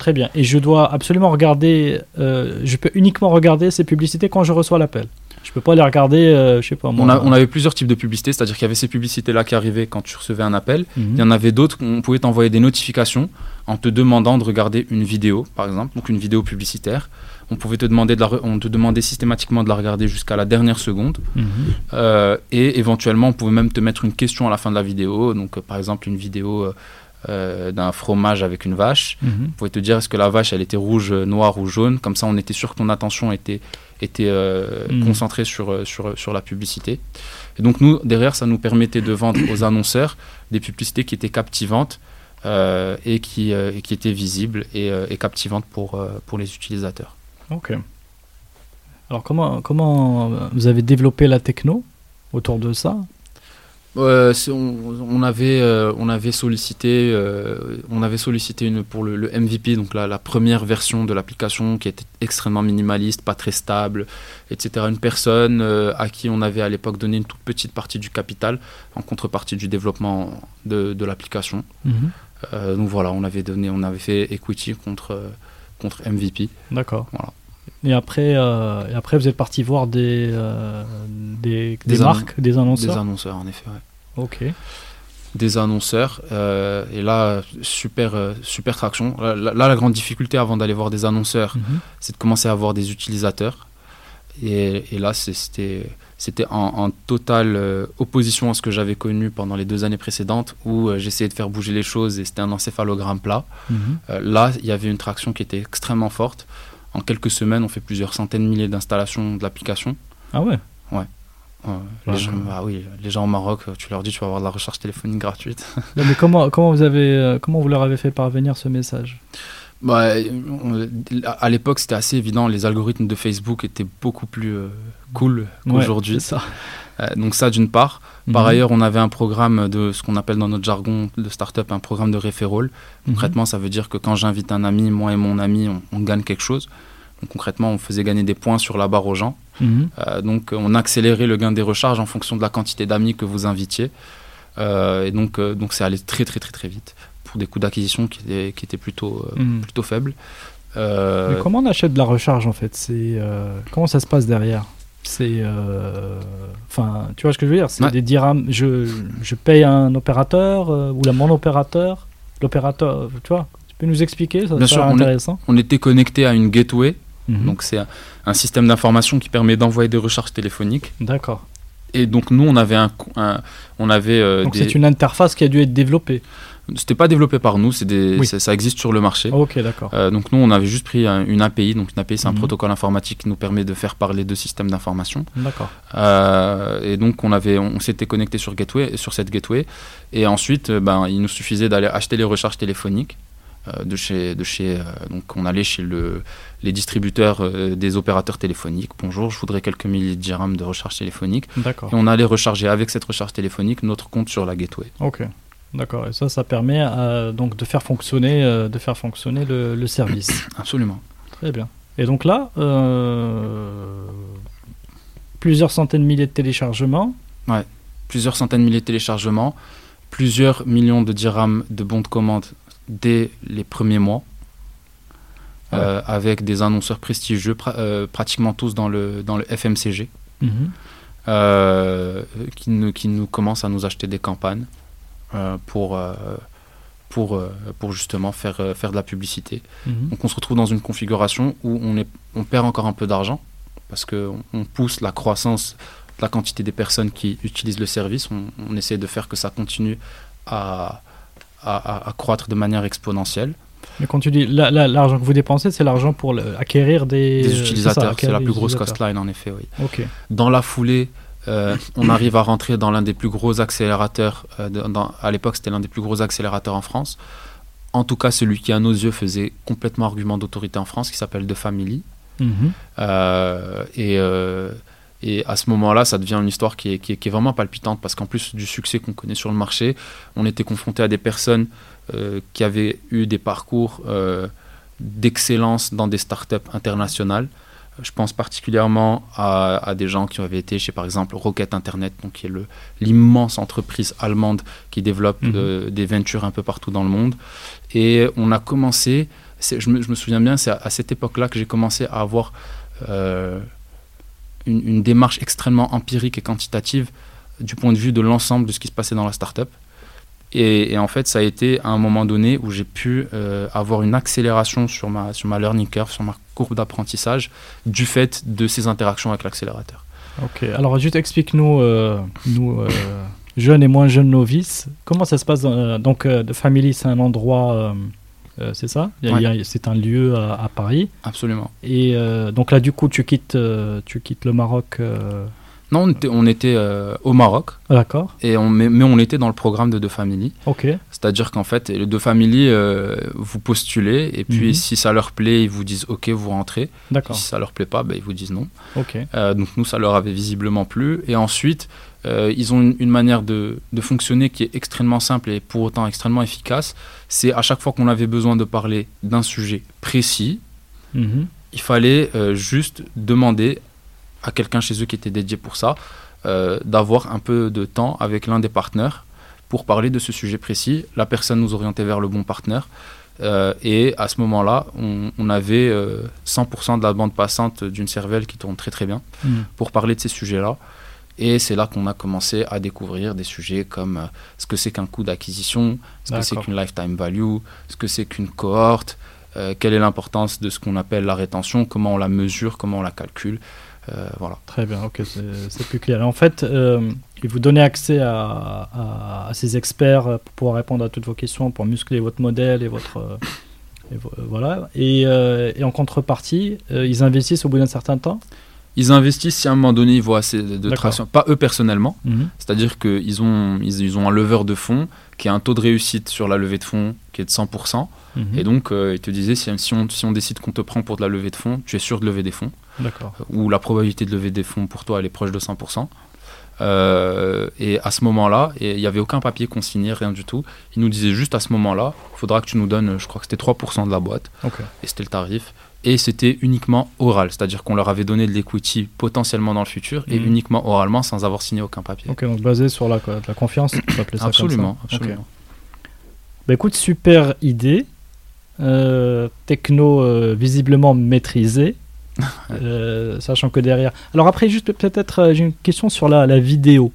Très bien. Et je dois absolument regarder. euh, je peux uniquement regarder ces publicités quand je reçois l'appel. Je peux pas les regarder, euh, je sais pas moi. On, a- on avait plusieurs types de publicités, c'est-à-dire qu'il y avait ces publicités-là qui arrivaient quand tu recevais un appel. Mhm. Il y en avait d'autres, on pouvait t'envoyer des notifications en te demandant de regarder une vidéo, par exemple, donc une vidéo publicitaire. On pouvait te demander, de la on te demandait systématiquement de la regarder jusqu'à la dernière seconde. Mhm. Euh, et éventuellement, on pouvait même te mettre une question à la fin de la vidéo. Donc, euh, par exemple, une vidéo euh, d'un fromage avec une vache. Mhm. On pouvait te dire est-ce que la vache, elle était rouge, euh, noire ou jaune? Comme ça, on était sûr que ton attention était, était euh, Mhm. concentrée sur, sur, sur la publicité. Et donc, nous, derrière, ça nous permettait de vendre aux annonceurs des publicités qui étaient captivantes euh, et, qui, et qui étaient visibles et, et captivantes pour, pour les utilisateurs. Ok. Alors comment comment vous avez développé la techno autour de ça? Euh, on, on avait, euh, on avait sollicité, euh, on avait sollicité une, pour le, le MVP, donc la, la première version de l'application qui était extrêmement minimaliste, pas très stable, etc. Une personne à qui on avait à l'époque donné une toute petite partie du capital en contrepartie du développement de, de l'application. Euh, donc voilà, on avait donné, on avait fait equity contre, contre MVP. D'accord. Voilà. Et après, euh, et après, vous êtes parti voir des, euh, des, des Des annon- marques, des annonceurs Des annonceurs, en effet. ouais. Ok. des annonceurs euh, et là super euh, super traction là, la grande difficulté avant d'aller voir des annonceurs Mhm. c'est de commencer à avoir des utilisateurs et, et là c'était c'était en, en totale euh, opposition à ce que j'avais connu pendant les deux années précédentes où euh, j'essayais de faire bouger les choses et c'était un encéphalogramme plat Mhm. Euh, là il y avait une traction qui était extrêmement forte en quelques semaines on fait plusieurs centaines de milliers d'installations de l'application Ah ouais? Ouais. les, gens, ah oui, les gens au Maroc, tu leur dis tu vas avoir de la recharge téléphonique gratuite. Non, Mais comment, comment, vous avez, euh, comment vous leur avez fait parvenir ce message? Bah, on- à l'époque, c'était assez évident. Les algorithmes de Facebook étaient beaucoup plus euh, cool qu'aujourd'hui. Ça. Euh, donc ça, d'une part. Par Mhm. ailleurs, on avait un programme de ce qu'on appelle dans notre jargon de startup un programme de référol. Mhm. Concrètement, ça veut dire que quand j'invite un ami, moi et mon ami, on, on gagne quelque chose. Donc concrètement, on faisait gagner des points sur la barre aux gens. Mhm. Euh, donc on accélérait le gain des recharges en fonction de la quantité d'amis que vous invitiez. Euh, et donc euh, donc c'est allé très très très très vite pour des coûts d'acquisition qui étaient, qui étaient plutôt, plutôt faibles. Mais comment on achète de la recharge en fait? C'est comment ça se passe derrière? C'est euh, enfin, tu vois ce que je veux dire? C'est Ouais. des dirhams. Je, je paye un opérateur euh, ou la mon opérateur. L'opérateur, tu vois? Tu peux nous expliquer? Ça Bien sûr, est- intéressant. on était connecté à une gateway, Mhm. donc c'est un, système d'information qui permet d'envoyer des recharges téléphoniques. D'accord. Et donc nous, on avait un, on avait euh, Donc des- c'est une interface qui a dû être développée. C'était pas développé par nous, c'est des, Oui. ça, existe sur le marché. Ok, d'accord. Euh, donc nous, on avait juste pris un- une API. Donc une API, c'est un Mhm. protocole informatique qui nous permet de faire parler deux systèmes d'information. D'accord. Euh, et donc on avait, on s'était connecté sur gateway, sur cette gateway. Et ensuite, euh, ben, il nous suffisait d'aller acheter les recharges téléphoniques. euh, de chez, de chez, euh, donc on allait chez le, les distributeurs euh, des opérateurs téléphoniques. Bonjour, je voudrais quelques milliers de dirhams de recharge téléphonique. D'accord. Et on allait recharger avec cette recharge téléphonique notre compte sur la gateway. Ok. D'accord. Et ça, ça permet euh, donc de faire fonctionner, euh, de faire fonctionner le, le service. Absolument. Très bien. Et donc là, euh, plusieurs centaines de milliers de téléchargements. Plusieurs centaines de milliers de téléchargements, plusieurs millions de dirhams de bons de commande dès les premiers mois. euh, avec des annonceurs prestigieux, pra- euh, pratiquement tous dans le, dans le FMCG. Mhm. qui, nous, qui nous commencent à nous acheter des campagnes pour, euh, pour, euh, pour justement faire, euh, faire de la publicité. Mhm. Donc on se retrouve dans une configuration où on, est, on perd encore un peu d'argent parce qu'on on pousse la croissance de la quantité des personnes qui utilisent le service. On, on essaie de faire que ça continue à, à, à croître de manière exponentielle. Mais quand tu dis la- la- l'argent que vous dépensez, c'est l'argent pour le- acquérir des, utilisateurs, c'est la plus grosse cost line en effet, oui. Dans la foulée, euh, on arrive à rentrer dans l'un des plus gros accélérateurs. euh, dans- à l'époque, c'était l'un des plus gros accélérateurs en France. En tout cas, celui qui, à nos yeux, faisait complètement argument d'autorité en France, qui s'appelle The Family. Mhm. Euh, et, et à ce moment-là, ça devient une histoire qui est, qui est- qui est vraiment palpitante parce qu'en plus du succès qu'on connaît sur le marché, on était confronté à des personnes qui avaient eu des parcours d'excellence dans des startups internationales. Je pense particulièrement à, à des gens qui avaient été chez, par exemple, Rocket Internet, donc qui est l'immense entreprise allemande qui développe Mhm. euh, des ventures un peu partout dans le monde. Et on a commencé, je me, je me souviens bien, c'est à, à cette époque-là que j'ai commencé à avoir euh, une, une démarche extrêmement empirique et quantitative du point de vue de l'ensemble de ce qui se passait dans la startup. Et, et en fait, ça a été à un moment donné où j'ai pu euh, avoir une accélération sur ma, sur ma learning curve, sur ma courbe d'apprentissage, du fait de ces interactions avec l'accélérateur. Ok. Alors juste explique-nous, euh, nous euh, jeunes et moins jeunes novices, comment ça se passe dans- Donc, The Family, c'est un endroit, c'est ça? Ouais. C'est un lieu à, à Paris. Absolument. Et donc là, du coup, tu quittes, tu quittes le Maroc. Non, on était, on était euh, au Maroc, D'accord. et on, mais, mais on était dans le programme de The Family. Ok. C'est-à-dire qu'en fait, le deux familles, euh, vous postulez, et puis Mhm. si ça leur plaît, ils vous disent OK, vous rentrez. D'accord. Si ça leur plaît pas, ben, ils vous disent non. Ok. Euh, donc nous, ça leur avait visiblement plu. Et ensuite, ils ont une, une manière de, de fonctionner qui est extrêmement simple et pour autant extrêmement efficace. C'est à chaque fois qu'on avait besoin de parler d'un sujet précis, Mhm. il fallait juste demander à quelqu'un chez eux qui était dédié pour ça euh, d'avoir un peu de temps avec l'un des partenaires pour parler de ce sujet précis. La personne nous orientait vers le bon partenaire. Euh, et à ce moment-là, on, on avait euh, 100% de la bande passante d'une cervelle qui tourne très très bien Mhm. pour parler de ces sujets-là. Et c'est là qu'on a commencé à découvrir des sujets comme euh, ce que c'est qu'un coût d'acquisition, ce que c'est qu'une lifetime value, ce que c'est qu'une cohorte, euh, quelle est l'importance de ce qu'on appelle la rétention, comment on la mesure, comment on la calcule. Euh, voilà. Très bien, ok, c'est plus clair. En fait, euh, il vous donnez accès à, à- à ces experts pour pouvoir répondre à toutes vos questions, pour muscler votre modèle et votre. et vo- euh, voilà. Et, euh, et en contrepartie, euh, ils investissent au bout d'un certain temps? Ils investissent si à un moment donné ils voient assez de, traction, pas eux personnellement, c'est-à-dire qu'ils ont, ils, ils ont un leveur de fonds qui a un taux de réussite sur la levée de fonds qui est de 100%. Mhm. Et donc, euh, ils te disaient, si, si on, si on décide qu'on te prend pour de la levée de fonds, tu es sûr de lever des fonds. D'accord. où la probabilité de lever des fonds pour toi elle est proche de 100%. Euh, et à ce moment-là, il n'y avait aucun papier consigné, rien du tout. Il nous disait juste à ce moment-là, il faudra que tu nous donnes, je crois que c'était 3% de la boîte, et c'était le tarif. Et c'était uniquement oral, c'est-à-dire qu'on leur avait donné de l'equity potentiellement dans le futur, et Mhm. uniquement oralement sans avoir signé aucun papier. Ok, donc basé sur la, de la confiance, on peut appeler ça comme ça. absolument, absolument. Bah écoute, super idée. Euh, techno euh, visiblement maîtrisé. Euh, sachant que derrière. Alors après, juste peut-être, j'ai une question sur la, la vidéo.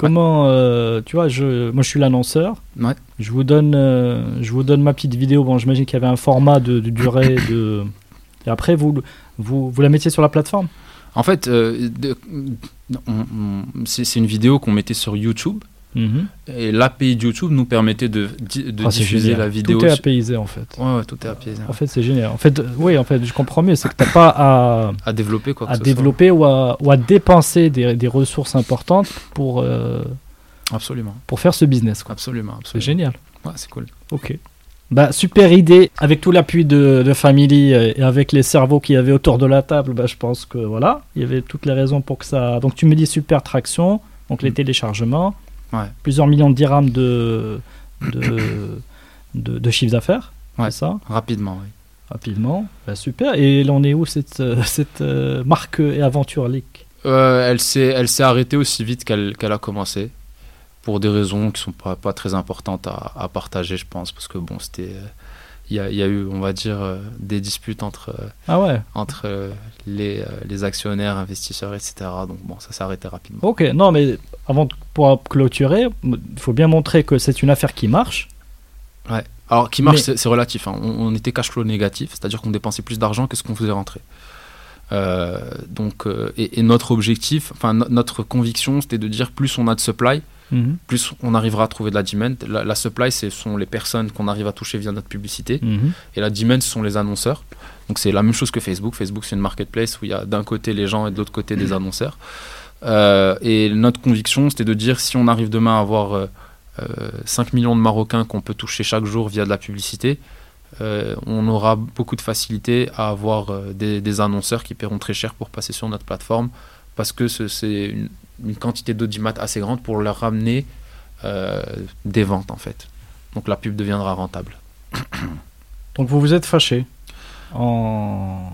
Comment, euh, tu vois, je, moi je suis l'annonceur. Ouais. Je vous donne, euh, je vous donne ma petite vidéo. Bon, j'imagine qu'il y avait un format de, de durée de. Et après, vous, vous, vous la mettiez sur la plateforme. En fait, euh, c'est une vidéo qu'on mettait sur YouTube, Mhm. et l'API de YouTube nous permettait de, Ah, diffuser la vidéo. Tout est apaisé en fait. Ouais, ouais, tout est apaisé. En fait, c'est génial. En fait, euh, oui, en fait, je comprends mieux. C'est que t'as pas à À développer quoi que à ce soit. développer ou à, ou à dépenser des, des ressources importantes pour, euh, Absolument, pour faire ce business. quoi. absolument, C'est absolument. génial. Ouais, c'est cool. Ok. Bah, super idée. Avec tout l'appui de, de Family euh, et avec les cerveaux qu'il y avait autour de la table, bah, je pense que voilà, il y avait toutes les raisons pour que ça. Donc tu me dis super traction, donc les Mm. téléchargements, Ouais. plusieurs millions de dirhams de, de, de, de chiffre d'affaires. Ouais. C'est ça Rapidement, oui. Rapidement. Bah, super. Et là, on est où cette, euh, cette euh, marque et aventure leak Euh, elle s'est elle s'est arrêtée aussi vite qu'elle a commencé, pour des raisons qui sont pas, pas très importantes à, à partager, je pense, parce que bon, c'était. euh, Il y, a, il y a eu, on va dire, euh, des disputes entre, euh, Ah ouais. entre euh, les, les actionnaires, investisseurs, etc. Donc bon, ça s'est arrêté rapidement. Ok, non, mais avant de pouvoir clôturer, il faut bien montrer que c'est une affaire qui marche. Alors, qui marche, Mais- c'est relatif. hein. On, on était cash flow négatif, c'est-à-dire qu'on dépensait plus d'argent que ce qu'on faisait rentrer. donc, et, notre objectif, enfin notre conviction, c'était de dire plus on a de supply, mhm. plus on arrivera à trouver de la demand. La, supply, ce sont les personnes qu'on arrive à toucher via notre publicité, mhm. et la demand, ce sont les annonceurs. Donc c'est la même chose que Facebook. Facebook, c'est une marketplace où il y a d'un côté les gens et de l'autre côté des annonceurs. Euh, et notre conviction, c'était de dire si on arrive demain à avoir euh, 5 euh, millions de Marocains qu'on peut toucher chaque jour via de la publicité, euh, on aura beaucoup de facilité à avoir des, annonceurs qui paieront très cher pour passer sur notre plateforme parce que c'est une, une, quantité d'audimat assez grande pour leur ramener des ventes en fait. Donc la pub deviendra rentable. Donc vous vous êtes fâché en,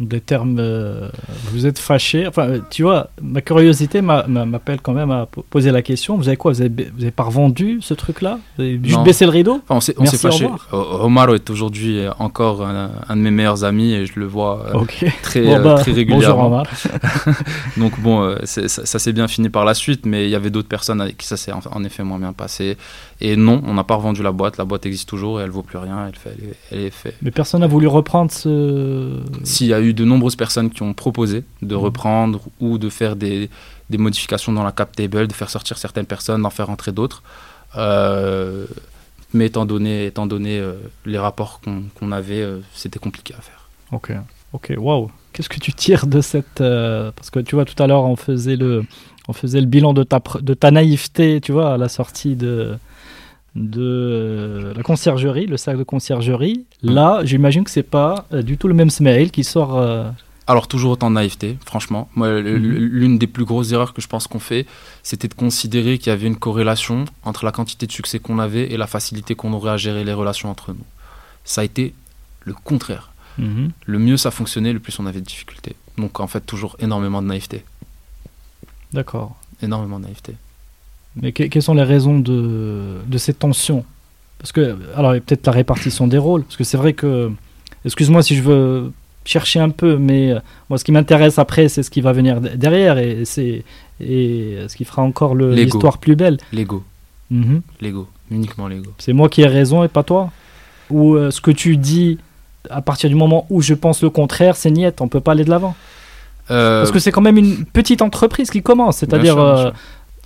des termes. Euh, vous êtes fâché. Enfin, tu vois, ma curiosité m'appelle quand même à poser la question. Vous avez quoi? Vous avez, vous avez pas revendu ce truc-là? Vous avez juste baissé le rideau? On s'est fâché. Omar est aujourd'hui encore un, de mes meilleurs amis et je le vois euh, très, euh, bah, très régulièrement. Bonjour Omar. Donc bon, ça, ça s'est bien fini par la suite, mais il y avait d'autres personnes avec qui ça s'est en effet moins bien passé. Et non, on n'a pas revendu la boîte. La boîte existe toujours et elle vaut plus rien. Elle, fait, elle, est, fait. Mais personne n'a voulu reprendre ce. S'il y a eu de nombreuses personnes qui ont proposé de mmh. reprendre ou de faire des, des, modifications dans la cap table, de faire sortir certaines personnes, d'en faire entrer d'autres. Euh, mais étant donné, étant donné euh, les rapports qu'on avait, euh, c'était compliqué à faire. Ok, ok, waouh. Qu'est-ce que tu tires de cette. parce que tu vois, tout à l'heure, on faisait le. On faisait le bilan de ta, de ta naïveté, tu vois, à la sortie de, de euh, la conciergerie, le cercle de conciergerie. Là, j'imagine que c'est pas euh, du tout le même smell qui sort. Euh, Alors toujours autant de naïveté, franchement. Moi, mhm. l'une des plus grosses erreurs que je pense qu'on fait, c'était de considérer qu'il y avait une corrélation entre la quantité de succès qu'on avait et la facilité qu'on aurait à gérer les relations entre nous. Ça a été le contraire. Mhm. Le mieux ça fonctionnait, le plus on avait de difficultés. Donc en fait, toujours énormément de naïveté. D'accord. Énormément de naïveté. Mais quelles sont les raisons de, de ces tensions Parce que, alors, peut-être la répartition des rôles, parce que c'est vrai que, excuse-moi si je veux chercher un peu, mais euh, moi, ce qui m'intéresse après, c'est ce qui va venir derrière, et c'est et ce qui fera encore l'histoire plus belle. L'ego. Mhm. L'ego, uniquement l'ego. C'est moi qui ai raison et pas toi? Ou euh, ce que tu dis, à partir du moment où je pense le contraire, c'est niette, on peut pas aller de l'avant? Euh, Parce que c'est quand même une petite entreprise qui commence, c'est-à-dire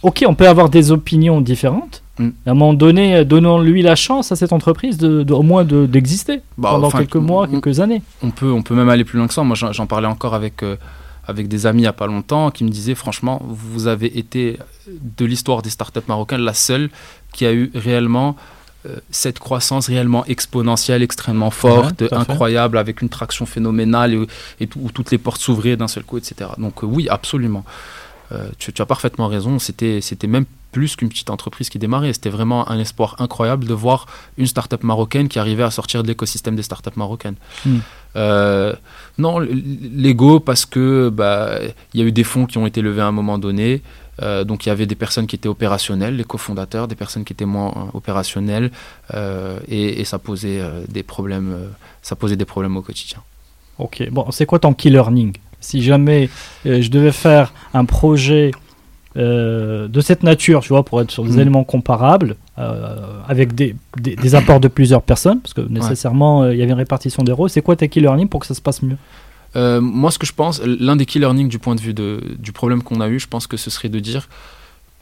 ok, on peut avoir des opinions différentes. Mm. À un moment donné, euh, donnons-lui la chance à cette entreprise de, au moins d'exister bah, pendant quelques mois, quelques années. On peut, on peut même aller plus loin que ça. Moi, j'en parlais encore avec, euh, avec des amis il n'y a pas longtemps qui me disaient franchement, vous avez été de l'histoire des startups marocaines la seule qui a eu réellement euh, cette croissance réellement exponentielle, extrêmement forte, incroyable, avec une traction phénoménale et, où toutes les portes s'ouvraient d'un seul coup, etc. Donc oui, absolument. Euh, tu, as parfaitement raison. C'était, même plus qu'une petite entreprise qui démarrait. C'était vraiment un espoir incroyable de voir une start-up marocaine qui arrivait à sortir de l'écosystème des start-up marocaines. Hmm. Euh, non, l'ego, parce que bah, il y a eu des fonds qui ont été levés à un moment donné. Euh, donc il y avait des personnes qui étaient opérationnelles, les cofondateurs, des personnes qui étaient moins opérationnelles, et, et, ça posait des problèmes. ça posait des problèmes au quotidien. Ok, bon, c'est quoi ton key learning? Si jamais euh, je devais faire un projet euh, de cette nature, tu vois, pour être sur des mm. éléments comparables, euh, avec des, des, apports de plusieurs personnes, parce que nécessairement il y avait une répartition des rôles, c'est quoi tes key learning pour que ça se passe mieux? Moi, ce que je pense, l'un des key learning du point de vue de, du problème qu'on a eu, je pense que ce serait de dire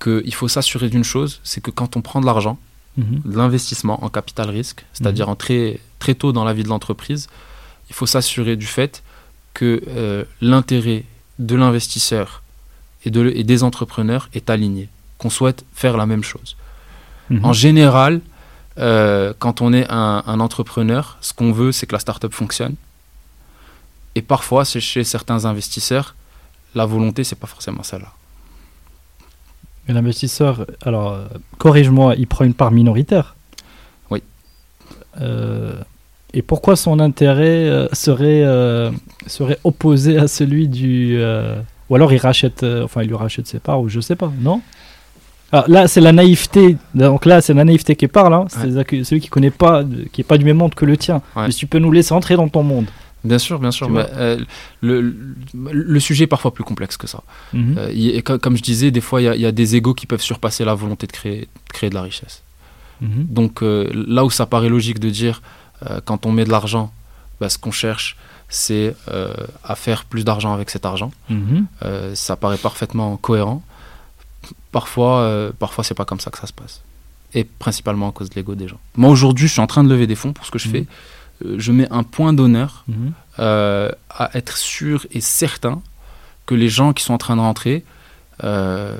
qu'il faut s'assurer d'une chose, c'est que quand on prend de l'argent, de l'investissement en capital risque, c'est-à-dire mhm. en très, très tôt dans la vie de l'entreprise, il faut s'assurer du fait que euh, l'intérêt de l'investisseur et, de, et des entrepreneurs est aligné, qu'on souhaite faire la même chose. Mhm. En général, euh, quand on est un, entrepreneur, ce qu'on veut, c'est que la startup fonctionne. Et parfois, c'est chez certains investisseurs, la volonté, c'est pas forcément celle-là. Mais l'investisseur, alors, euh, corrige-moi, il prend une part minoritaire. Oui. Et pourquoi son intérêt euh, serait, euh, serait opposé à celui du... Euh, ou alors il rachète, enfin il lui rachète ses parts, ou je sais pas, non? Ah, Là, c'est la naïveté. Donc là, c'est la naïveté qui parle. Hein. C'est celui qui connaît pas, qui est pas du même monde que le tien. Mais tu peux nous laisser entrer dans ton monde. Bien sûr, bien sûr. Mais, le, le, sujet est parfois plus complexe que ça. Mhm. comme je disais, des fois, il y, a des égaux qui peuvent surpasser la volonté de créer, de, créer de la richesse. Mhm. Donc là où ça paraît logique de dire euh, quand on met de l'argent, bah, ce qu'on cherche, c'est euh, à faire plus d'argent avec cet argent. Mhm. Euh, ça paraît parfaitement cohérent. Parfois, euh, parfois c'est pas comme ça que ça se passe. Et principalement à cause de l'ego des gens. Moi aujourd'hui, je suis en train de lever des fonds pour ce que je Mhm. fais. Euh, je mets un point d'honneur Mhm. euh, à être sûr et certain que les gens qui sont en train de rentrer euh,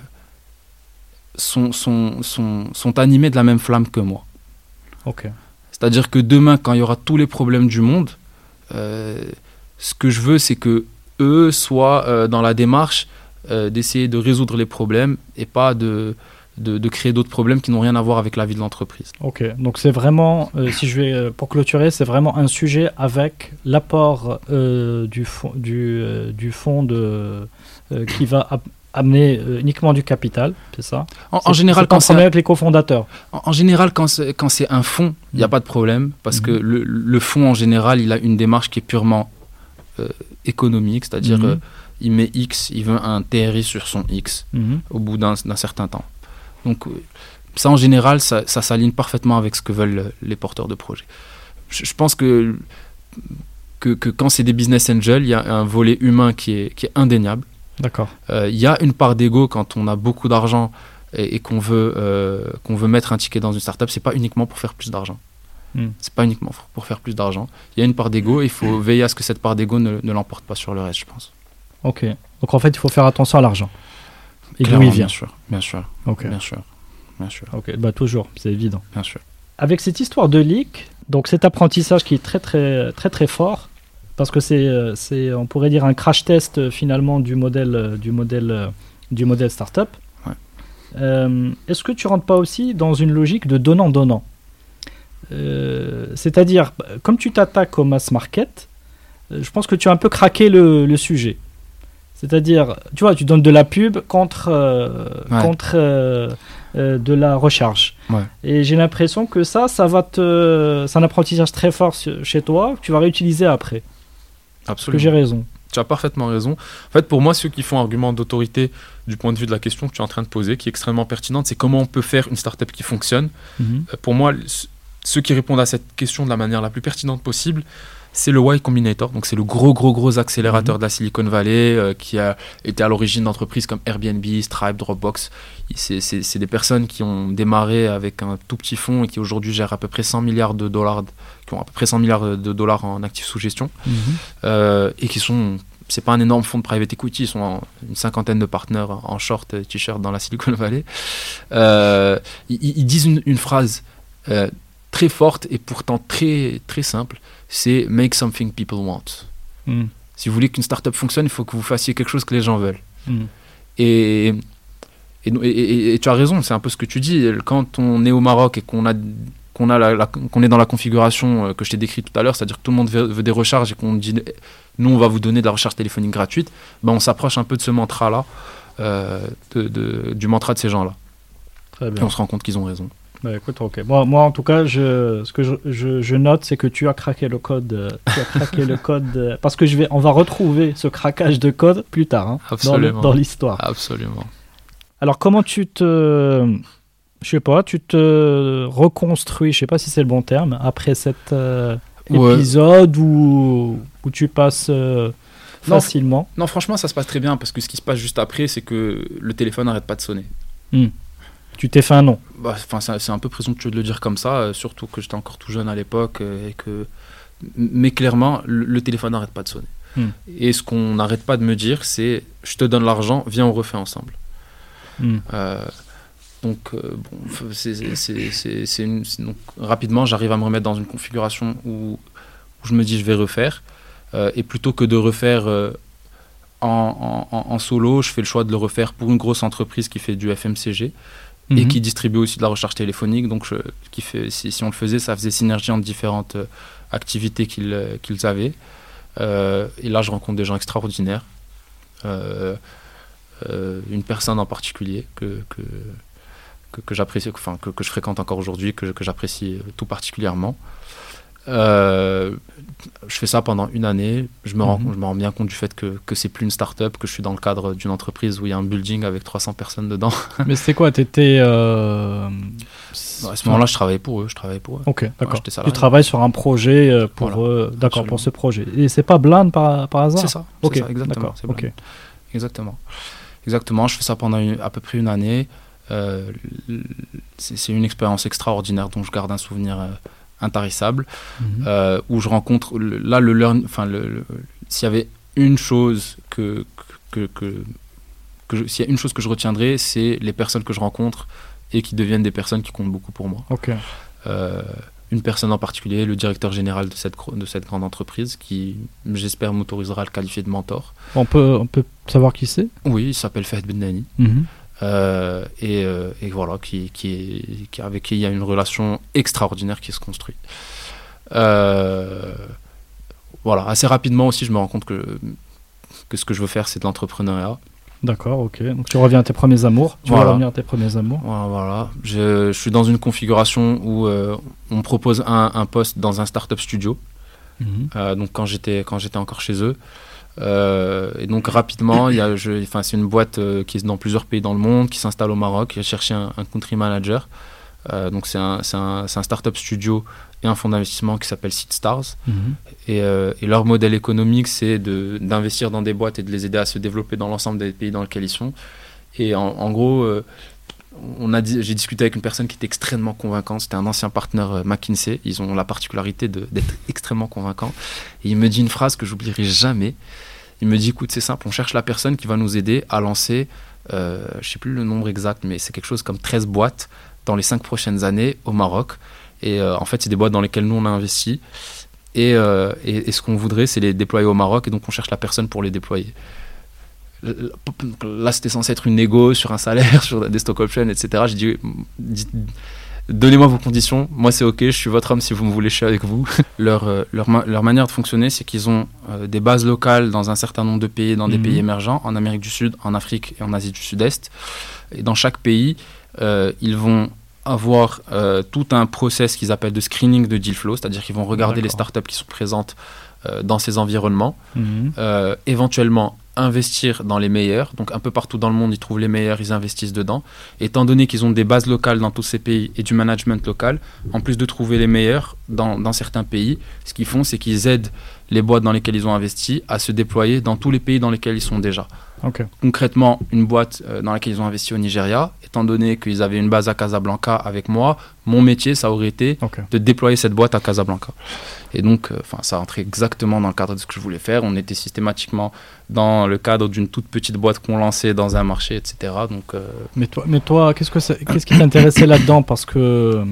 sont, sont, sont, sont animés de la même flamme que moi. Ok. C'est-à-dire que demain, quand il y aura tous les problèmes du monde, euh, ce que je veux, c'est que eux soient euh, dans la démarche euh, d'essayer de résoudre les problèmes et pas de, de, créer d'autres problèmes qui n'ont rien à voir avec la vie de l'entreprise. Ok, donc c'est vraiment, si je vais pour clôturer, c'est vraiment un sujet avec l'apport du fond du, du fonds de qui va amener euh, uniquement du capital, c'est ça? En, général, un quand c'est problème avec les cofondateurs. En, en général, quand c'est, un fonds, il n'y a Mhm. pas de problème, parce que Mhm. le, le fonds, en général, il a une démarche qui est purement euh, économique, c'est-à-dire Mhm. euh, il met X, il veut un TRI sur son X Mhm. au bout d'un, certain temps. Donc euh, ça, en général, ça, ça s'aligne parfaitement avec ce que veulent les porteurs de projets. Je, je pense que, que, que quand c'est des business angels, il y a un volet humain qui est, qui est indéniable. D'accord. Euh, Il y a une part d'ego quand on a beaucoup d'argent et, et qu'on veut, euh, qu'on veut mettre un ticket dans une startup, c'est pas uniquement pour faire plus d'argent. Hmm. C'est pas uniquement pour- faire plus d'argent. Il y a une part d'ego et il faut veiller à ce que cette part d'ego ne, ne l'emporte pas sur le reste, je pense. Ok. Donc en fait, il faut faire attention à l'argent. Et d'où il vient. Bien sûr, bien sûr, bien sûr, bien sûr, Ok. Bah toujours, c'est évident. bien sûr. Avec cette histoire de leak, donc cet apprentissage qui est très très très très fort, parce que c'est euh, c'est on pourrait dire un crash test euh, finalement du modèle euh, du modèle du modèle startup. Ouais. Euh, Est-ce que tu rentres pas aussi dans une logique de donnant donnant Euh, C'est-à-dire bah, comme tu t'attaques au mass market, je pense que tu as un peu craqué le, le sujet. C'est-à-dire, tu vois, tu donnes de la pub contre, euh, Ouais. contre euh, euh, de la recharge. Ouais. Et j'ai l'impression que ça, ça va te, c'est un apprentissage très fort chez toi que tu vas réutiliser après. Que Absolument. j'ai raison Tu as parfaitement raison. En fait, pour moi, ceux qui font argument d'autorité du point de vue de la question que tu es en train de poser, qui est extrêmement pertinente, c'est comment on peut faire une startup qui fonctionne. Euh, Pour moi, ceux qui répondent à cette question de la manière la plus pertinente possible, c'est le Y Combinator. Donc, c'est le gros, gros, gros accélérateur de la Silicon Valley euh, qui a été à l'origine d'entreprises comme Airbnb, Stripe, Dropbox. C'est des personnes qui ont démarré avec un tout petit fonds et qui aujourd'hui gèrent à peu près 100 milliards de dollars, qui ont à peu près 100 milliards de dollars en actifs sous gestion euh, et qui sont c'est pas un énorme fonds de private equity, ils sont en- une cinquantaine de partenaires en short et t-shirt dans la Silicon Valley. Euh, ils, ils disent une, une phrase euh, très forte et pourtant très très simple, c'est make something people want. Mhm. Si vous voulez qu'une startup fonctionne, il faut que vous fassiez quelque chose que les gens veulent. Mhm. Et, et, et- et- et tu as raison, c'est un peu ce que tu dis. Quand on est au Maroc et qu'on a qu'on a la- la- qu'on est dans la configuration euh, que je t'ai décrite tout à l'heure, c'est-à-dire que tout le monde veut, veut des recharges et qu'on dit nous on va vous donner de la recharge téléphonique gratuite, ben on s'approche un peu de ce mantra-là, euh, de- de- du mantra de ces gens-là. Très Et on se rend compte qu'ils ont raison. Bah, écoute, ok. Moi, moi, en tout cas, je, ce que je, je- je note, c'est que tu as craqué le code. euh, tu as craqué le code euh, parce que je vais, on va retrouver ce craquage de code plus tard hein, dans le- Absolument. dans l'histoire. Absolument. Alors, comment tu te. Je sais pas, tu te reconstruis, je sais pas si c'est le bon terme, après cet euh, Ouais. épisode où, où tu passes euh, Non. facilement? Non, franchement, ça se passe très bien parce que ce qui se passe juste après, c'est que le téléphone n'arrête pas de sonner. Tu t'es fait un nom. Bah, Enfin, c'est c'est un peu présomptueux de le dire comme ça, euh, surtout que j'étais encore tout jeune à l'époque euh, et que. Mais clairement, le, le téléphone n'arrête pas de sonner. Hmm. Et ce qu'on n'arrête pas de me dire, c'est je te donne l'argent, viens on refait ensemble. Euh, donc, euh, bon, c'est- une- donc, rapidement, j'arrive à me remettre dans une configuration où, où je me dis je vais refaire. Euh, et plutôt que de refaire en, en- en- en solo, je fais le choix de le refaire pour une grosse entreprise qui fait du FMCG et Mhm. qui distribue aussi de la recharge téléphonique. Donc, je- qui fait, si, si on le faisait, ça faisait synergie entre différentes euh, activités qu'ils euh, qu'ils avaient. Euh, et là, je rencontre des gens extraordinaires. Euh, euh, une personne en particulier que, que, que, que j'apprécie, enfin, que, que je fréquente encore aujourd'hui, que, que j'apprécie tout particulièrement. Euh, je fais ça pendant une année. Je me, rends, Mhm. je me rends bien compte du fait que, que c'est plus une start-up, que je suis dans le cadre d'une entreprise où il y a un building avec 300 personnes dedans. Mais c'était quoi? T'étais, euh, à ce moment-là, je travaillais pour eux. Je travaillais pour eux. Ok, d'accord. tu travailles sur un projet euh, pour, d'accord, pour ce projet. Et c'est pas Blind par, par hasard? C'est ça. Ok, exactement. Exactement. Exactement. Je fais ça pendant à peu près une année. Euh, c'est une expérience extraordinaire dont je garde un souvenir euh, intarissable, mhm. où je rencontre là le learn, enfin le, s'il y avait une chose que que, que, que s'il y a une chose que je retiendrai, c'est les personnes que je rencontre et qui deviennent des personnes qui comptent beaucoup pour moi. Euh, une personne en particulier, le directeur général de cette, de cette grande entreprise, qui, j'espère, m'autorisera à le qualifier de mentor. On peut, on peut savoir qui c'est? Oui, il s'appelle Fahd Bennani. Mhm. Euh, et, euh, et, voilà, qui, qui, est, qui, avec qui il y a une relation extraordinaire qui se construit. voilà, assez rapidement aussi, je me rends compte que, que ce que je veux faire, c'est de l'entrepreneuriat. D'accord, ok. Donc tu reviens à tes premiers amours. Tu vas revenir à tes premiers amours. Voilà. Je, suis dans une configuration où euh, on me propose un, poste dans un startup studio. Mhm. Euh, donc quand j'étais quand j'étais encore chez eux. Euh, et donc rapidement, il y a, c'est une boîte qui est dans plusieurs pays dans le monde, qui s'installe au Maroc. J'ai cherché un, un, country manager. donc c'est un, un, un startup studio et un fonds d'investissement qui s'appelle Seed Stars. Mhm. Euh, et, leur modèle économique, c'est d'investir dans des boîtes et de les aider à se développer dans l'ensemble des pays dans lesquels ils sont. Et en, gros, euh, j'ai discuté avec une personne qui était extrêmement convaincante. C'était un ancien partenaire euh, McKinsey. Ils ont la particularité d'être extrêmement convaincants. Il me dit une phrase que j'oublierai jamais. Il me dit écoute, c'est simple, on cherche la personne qui va nous aider à lancer, je ne sais plus le nombre exact, mais c'est quelque chose comme 13 boîtes dans les 5 prochaines années au Maroc. Et en fait, c'est des boîtes dans lesquelles nous, on a investi. Euh, et, et, ce qu'on voudrait, c'est les déployer au Maroc, et donc on cherche la personne pour les déployer. Là, c'était censé être une négo sur un salaire, sur des stock options, etc. J'ai dit, donnez-moi vos conditions, moi c'est ok, je suis votre homme si vous me voulez, je suis avec vous. leur, euh, leur, leur, manière de fonctionner, c'est qu'ils ont euh, des bases locales dans un certain nombre de pays, dans des mhm. pays émergents, en Amérique du Sud, en Afrique et en Asie du Sud-Est. Et dans chaque pays, ils vont avoir euh, tout un process qu'ils appellent de screening de deal flow, c'est-à-dire qu'ils vont regarder les startups qui sont présentes euh, dans ces environnements, mhm. euh, éventuellement investir dans les meilleurs. Donc un peu partout dans le monde, ils trouvent les meilleurs, ils investissent dedans. Étant donné qu'ils ont des bases locales dans tous ces pays et du management local, en plus de trouver les meilleurs dans, certains pays, ce qu'ils font, c'est qu'ils aident les boîtes dans lesquelles ils ont investi à se déployer dans tous les pays dans lesquels ils sont déjà. Concrètement, une boîte euh, dans laquelle ils ont investi au Nigeria, étant donné qu'ils avaient une base à Casablanca avec moi, mon métier, ça aurait été de déployer cette boîte à Casablanca. Et donc, euh, ça rentrait exactement dans le cadre de ce que je voulais faire. On était systématiquement dans le cadre d'une toute petite boîte qu'on lançait dans un marché, etc. Donc, euh, Mais toi, mais toi qu'est-ce, que qu'est-ce qui t'intéressait là-dedans? Parce que,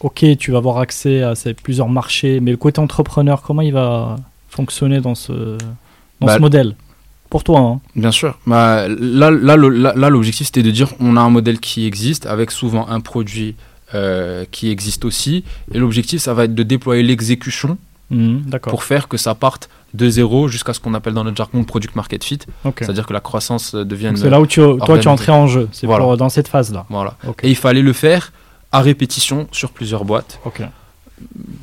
ok, tu vas avoir accès à ces plusieurs marchés, mais le côté entrepreneur, comment il va fonctionner dans ce, dans bah, ce modèle? Pour toi. Hein. Bien sûr. Bah, là, l'objectif, c'était de dire on a un modèle qui existe avec souvent un produit euh, qui existe aussi. Et l'objectif, ça va être de déployer l'exécution mmh, pour faire que ça parte de zéro jusqu'à ce qu'on appelle dans notre jargon product market fit. C'est-à-dire que la croissance devienne. C'est là où tu, toi, tu es entré en jeu. C'est dans cette phase-là. Voilà. Et il fallait le faire à répétition sur plusieurs boîtes.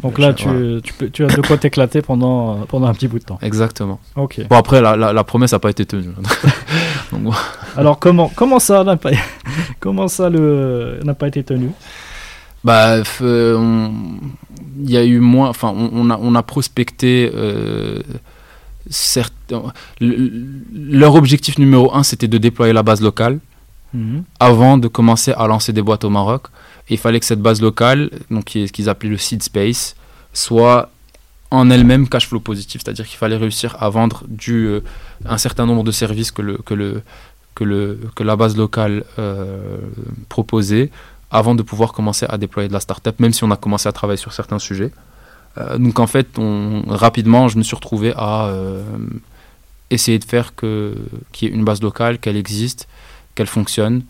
Donc là, tu, tu, peux, tu, as de quoi t'éclater pendant, euh, pendant un petit bout de temps. Exactement. Ok. Bon, après, la, la, promesse n'a pas été tenue. Alors, comment, comment ça n'a pas, comment ça n'a pas été tenu? Bah, euh, il y a eu moins. Enfin, on, a, on a prospecté. Euh, leur objectif numéro un, c'était de déployer la base locale mhm. avant de commencer à lancer des boîtes au Maroc il fallait que cette base locale, donc ce qu'ils appelaient le seed space, soit en elle-même cash flow positif, c'est-à-dire qu'il fallait réussir à vendre du, euh, un certain nombre de services que, le, que, le, que, le, que la base locale euh, proposait avant de pouvoir commencer à déployer de la startup, même si on a commencé à travailler sur certains sujets. Euh, donc en fait, rapidement, je me suis retrouvé à essayer de faire qu'il y ait une base locale, qu'elle existe, qu'elle fonctionne,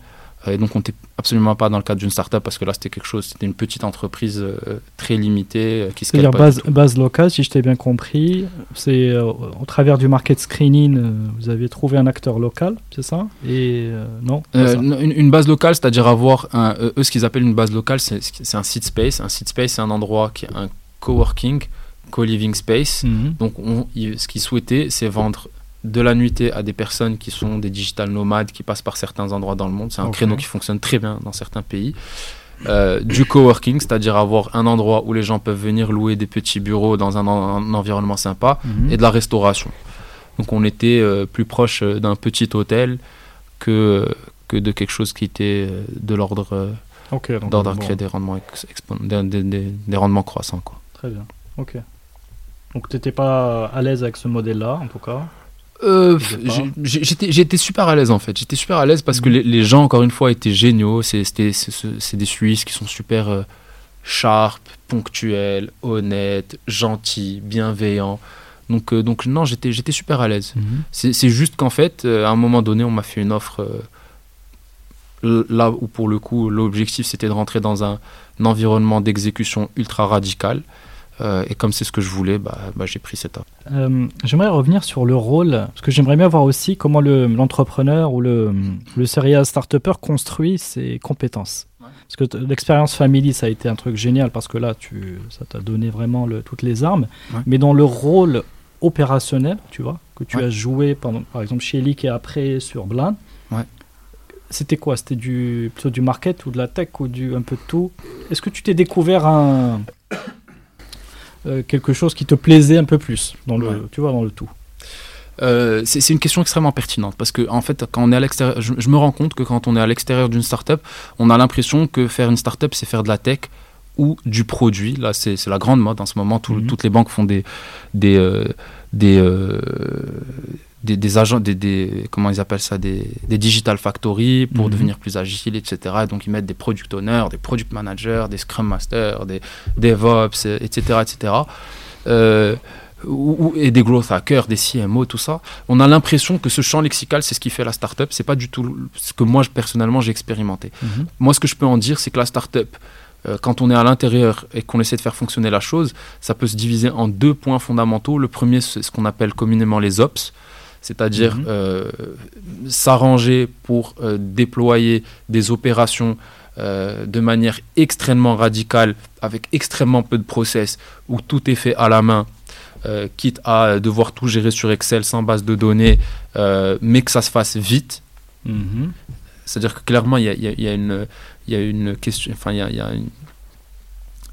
et donc on n'était absolument pas dans le cadre d'une startup parce que là c'était quelque chose, c'était une petite entreprise euh, très limitée euh, qui se C'est-à-dire base, base locale, si je t'ai bien compris, c'est euh, au travers du market screening, vous avez trouvé un acteur local, c'est ça? Et non une, base locale, c'est-à-dire avoir un, eux ce qu'ils appellent une base locale, c'est un site space. Un site space, c'est un endroit qui est un coworking, co-living space. Mhm. Donc on, ce qu'ils souhaitaient, c'est vendre de la nuitée à des personnes qui sont des digital nomades, qui passent par certains endroits dans le monde. C'est un créneau qui fonctionne très bien dans certains pays. euh, du coworking, c'est-à-dire avoir un endroit où les gens peuvent venir louer des petits bureaux dans un, environnement sympa, Mhm. et de la restauration. Donc on était euh, plus proche euh, d'un petit hôtel que, que de quelque chose qui était de l'ordre d'ordre bon, créer des rendements, ex- des, des- des- des rendements croissants. Quoi. Très bien. Ok. Donc t'étais pas à l'aise avec ce modèle-là, en tout cas. Euh, J'étais super à l'aise en fait. J'étais super à l'aise parce que Mhm. les, les gens, encore une fois, étaient géniaux. C'est des Suisses qui sont super euh, sharp, ponctuels, honnêtes, gentils, bienveillants. Donc, euh, donc non, j'étais super à l'aise. C'est c'est juste qu'en fait, euh, à un moment donné, on m'a fait une offre là où pour le coup, l'objectif c'était de rentrer dans un, un environnement d'exécution ultra radical. Euh, et comme c'est ce que je voulais, bah, bah, j'ai pris cette offre. Euh, j'aimerais revenir sur le rôle, parce que j'aimerais bien voir aussi comment le- l'entrepreneur ou le, le serial startupper construit ses compétences. Ouais. Parce que t- l'expérience family, ça a été un truc génial, parce que là, tu, ça t'a donné vraiment le- toutes les armes. Ouais. Mais dans le rôle opérationnel, tu vois, que tu Ouais. as joué, pendant, par exemple, chez Leak et après sur Blind, Ouais. c'était quoi? C'était du, plutôt du market ou de la tech ou du, un peu de tout? Est-ce que tu t'es découvert un... euh, quelque chose qui te plaisait un peu plus dans le, Ouais. tu vois, dans le tout. Euh, c'est une question extrêmement pertinente parce que en fait, quand on est à l'extérieur, je, je me rends compte que quand on est à l'extérieur d'une startup, on a l'impression que faire une startup, c'est faire de la tech ou du produit. Là, c'est la grande mode en ce moment. Tout- Mhm. Toutes les banques font des des euh, des, euh, des des agents, des, des- comment ils appellent ça, des, des digital factory pour Mhm. devenir plus agile, etc. Et donc ils mettent des product owners, des product managers, des scrum masters, des DevOps, etc., etc. Euh, et des growth hackers, des CMO, tout ça. On a l'impression que ce champ lexical, c'est ce qui fait la startup. C'est pas du tout ce que moi personnellement j'ai expérimenté. Moi, ce que je peux en dire, c'est que la startup, euh, quand on est à l'intérieur et qu'on essaie de faire fonctionner la chose, ça peut se diviser en deux points fondamentaux. Le premier, c'est ce qu'on appelle communément les ops, c'est-à-dire Mhm. euh, s'arranger pour euh, déployer des opérations euh, de manière extrêmement radicale, avec extrêmement peu de process, où tout est fait à la main, euh, quitte à devoir tout gérer sur Excel sans base de données, euh, mais que ça se fasse vite. Mhm. C'est-à-dire que clairement, il y a, y a- il y a une, il y a une question, enfin, il y a, y a une,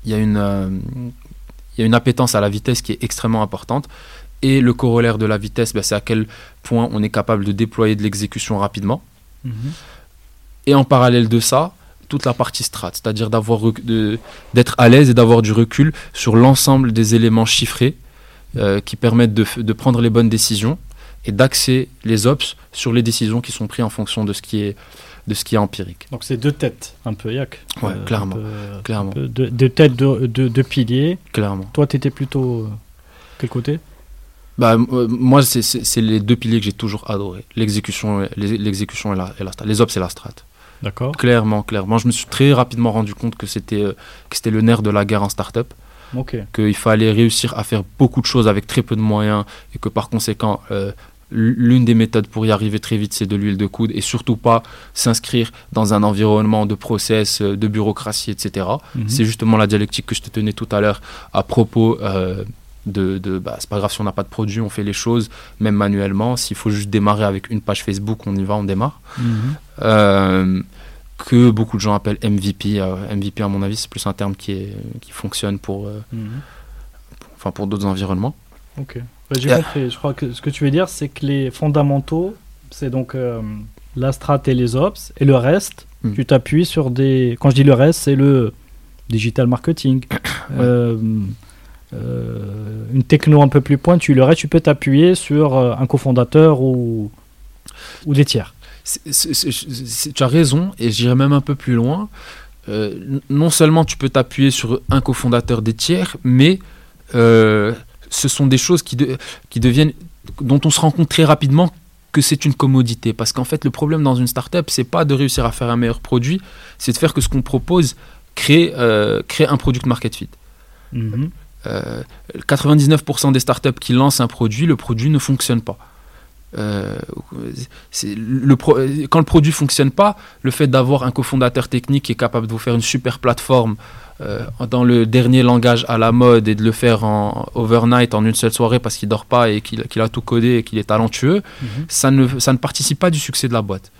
y a une, il y a une appétence à la vitesse qui est extrêmement importante. Et le corollaire de la vitesse, ben, c'est à quel point on est capable de déployer de l'exécution rapidement. Mhm. Et en parallèle de ça, toute la partie strat, c'est-à-dire d'avoir d'être à l'aise et d'avoir du recul sur l'ensemble des éléments chiffrés euh, qui permettent de, prendre les bonnes décisions et d'axer les ops sur les décisions qui sont prises en fonction de ce qui est, de ce qui est empirique. Donc c'est deux têtes, un peu yak. Ouais, Euh, clairement, peu- clairement. peu Deux, deux têtes, deux, deux- deux piliers. Clairement. Toi, t'étais plutôt euh, quel côté? Bah, euh, moi, c'est- les deux piliers que j'ai toujours adoré. L'exécution et- les- l'exécution et la, et la strat. Les ops et la strat. D'accord. Clairement, clairement. Je me suis très rapidement rendu compte que c'était euh, c'était le nerf de la guerre en startup. Ok. qu'il fallait réussir à faire beaucoup de choses avec très peu de moyens et que par conséquent, euh, l'une des méthodes pour y arriver très vite, c'est de l'huile de coude et surtout pas s'inscrire dans un environnement de process, de bureaucratie, etc. Mhm. C'est justement la dialectique que je te tenais tout à l'heure à propos euh, de, de bah, c'est pas grave si on n'a pas de produit, on fait les choses, même manuellement. S'il faut juste démarrer avec une page Facebook, on y va, on démarre. Mhm. Euh, que beaucoup de gens appellent MVP. Euh, MVP, à mon avis, c'est plus un terme qui, est, qui fonctionne pour, euh, Mhm. enfin, pour d'autres environnements. Ok. Bah, J'ai Et- compris. Je crois que ce que tu veux dire, c'est que les fondamentaux, c'est donc la strat et les ops, et le reste, Mm. tu t'appuies sur des. Quand je dis le reste, c'est le digital marketing, une techno un peu plus pointue. Le reste, tu peux t'appuyer sur euh, un cofondateur ou ou des tiers. Tu as raison, et j'irai même un peu plus loin. Euh, non seulement tu peux t'appuyer sur un cofondateur des tiers, mais euh, ce sont des choses qui, de- qui deviennent, dont on se rend compte très rapidement que c'est une commodité. Parce qu'en fait, le problème dans une startup, c'est pas de réussir à faire un meilleur produit, c'est de faire que ce qu'on propose crée, euh, crée un product market fit. Mhm. Euh, 99% des startups qui lancent un produit, le produit ne fonctionne pas. Euh, c'est le pro- quand le produit fonctionne pas, le fait d'avoir un cofondateur technique qui est capable de vous faire une super plateforme euh, dans le dernier langage à la mode et de le faire en overnight en une seule soirée parce qu'il dort pas et qu'il a tout codé et qu'il est talentueux, Mhm. ça ne, ça ne participe pas du succès de la boîte.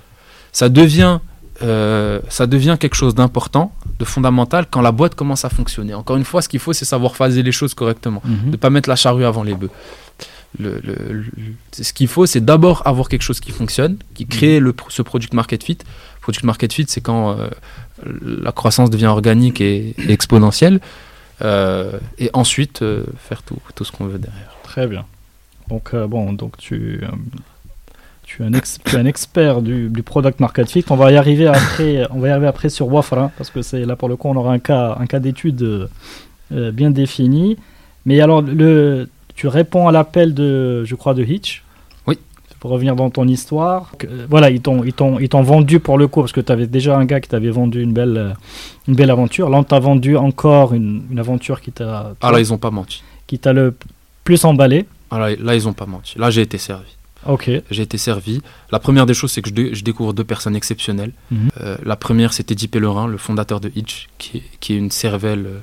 Ça devient, euh, ça devient quelque chose d'important de fondamental quand la boîte commence à fonctionner. Encore une fois, ce qu'il faut, c'est savoir phaser les choses correctement, Mhm. de ne pas mettre la charrue avant les bœufs. Le- le- le- ce qu'il faut, c'est d'abord avoir quelque chose qui fonctionne, qui crée le, ce product market fit. Product market fit, c'est quand euh, la croissance devient organique et, et exponentielle. Euh, et ensuite, euh, faire tout, tout ce qu'on veut derrière. Très bien. Donc, bon, donc tu, tu, es un ex- tu es un expert du, du product market fit. On va y arriver après, on va y arriver après sur Wafra, parce que c'est là pour le coup, on aura un cas, un cas d'étude euh, euh, bien défini. Mais alors, le, tu réponds à l'appel de, je crois, de Hitch. Oui. Pour revenir dans ton histoire, que- euh, voilà, ils t'ont, ils t'ont, ils t'ont vendu pour le coup, parce que tu avais déjà un gars qui t'avait vendu une belle, une belle aventure. Là, on t'a vendu encore une, une aventure qui t'a, Ah là, ils n'ont pas menti. qui t'a le plus emballé. Ah là, là, ils n'ont pas menti. Là, j'ai été servi. J'ai été servi. La première des choses, c'est que je, dé- je découvre deux personnes exceptionnelles. Mhm. Euh, la première, c'était Guy Pellerin, le fondateur de Hitch, qui est, qui est une cervelle euh,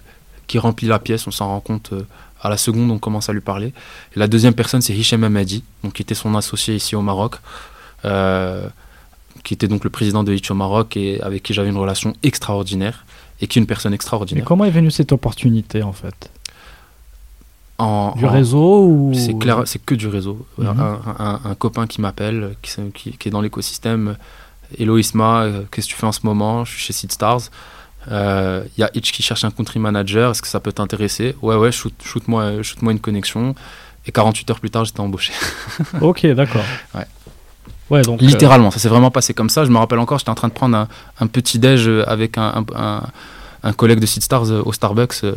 qui remplit la pièce. On s'en rend compte euh, à la seconde, on commence à lui parler. Et la deuxième personne, c'est Hichem Hamadi, donc, qui était son associé ici au Maroc, qui était donc le président de Hitch au Maroc et avec qui j'avais une relation extraordinaire et qui est une personne Mais extraordinaire. comment est venue cette opportunité en fait? En- Du en- réseau ou C'est clair, c'est que du réseau. Mhm. un, un- un copain qui m'appelle, qui, qui- qui est dans l'écosystème. Hello Isma, euh, qu'est-ce que tu fais en ce moment? Je suis chez Seedstars. Euh, Il y a Hitch qui cherche un country manager. Est-ce que ça peut t'intéresser? Ouais, ouais, shoot, shoot-moi euh, shoot-moi une connexion. Et 48 heures plus tard, j'étais embauché. Ok, d'accord. Ouais. Ouais, donc. euh, Littéralement, ça s'est vraiment passé comme ça. Je me rappelle encore, j'étais en train de prendre un, un petit déj euh, avec un, un, collègue de Seedstars euh, au Starbucks euh,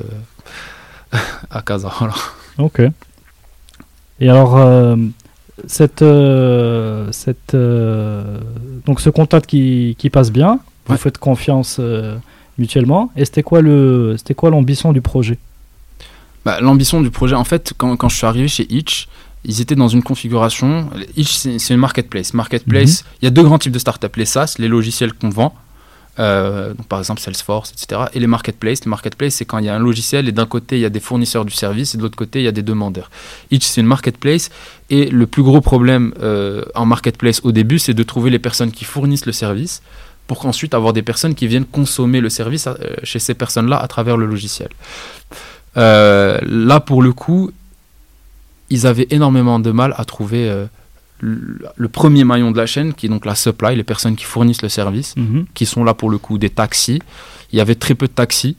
à Casa. Voilà. euh, ok. Et alors, euh, cette, euh, cette, euh, donc ce contact qui, qui passe bien, vous Ouais. faites confiance mutuellement. Et c'était quoi le, c'était quoi l'ambition du projet? Bah, L'ambition du projet, en fait, quand, quand je suis arrivé chez Itch, ils étaient dans une configuration. Itch, c'est une marketplace. Marketplace, il y a deux grands types de startups les SaaS, les logiciels qu'on vend, euh, donc par exemple Salesforce, etc. Et les marketplaces. Les marketplaces, c'est quand il y a un logiciel et d'un côté, il y a des fournisseurs du service et de l'autre côté, il y a des demandeurs. Itch, c'est une marketplace. Et le plus gros problème euh, en marketplace au début, c'est de trouver les personnes qui fournissent le service pour qu'ensuite avoir des personnes qui viennent consommer le service euh, chez ces personnes-là à travers le logiciel. Là, pour le coup, ils avaient énormément de mal à trouver le, premier maillon de la chaîne, qui est donc la supply, les personnes qui fournissent le service, Mhm. qui sont là pour le coup des taxis. Il y avait très peu de taxis,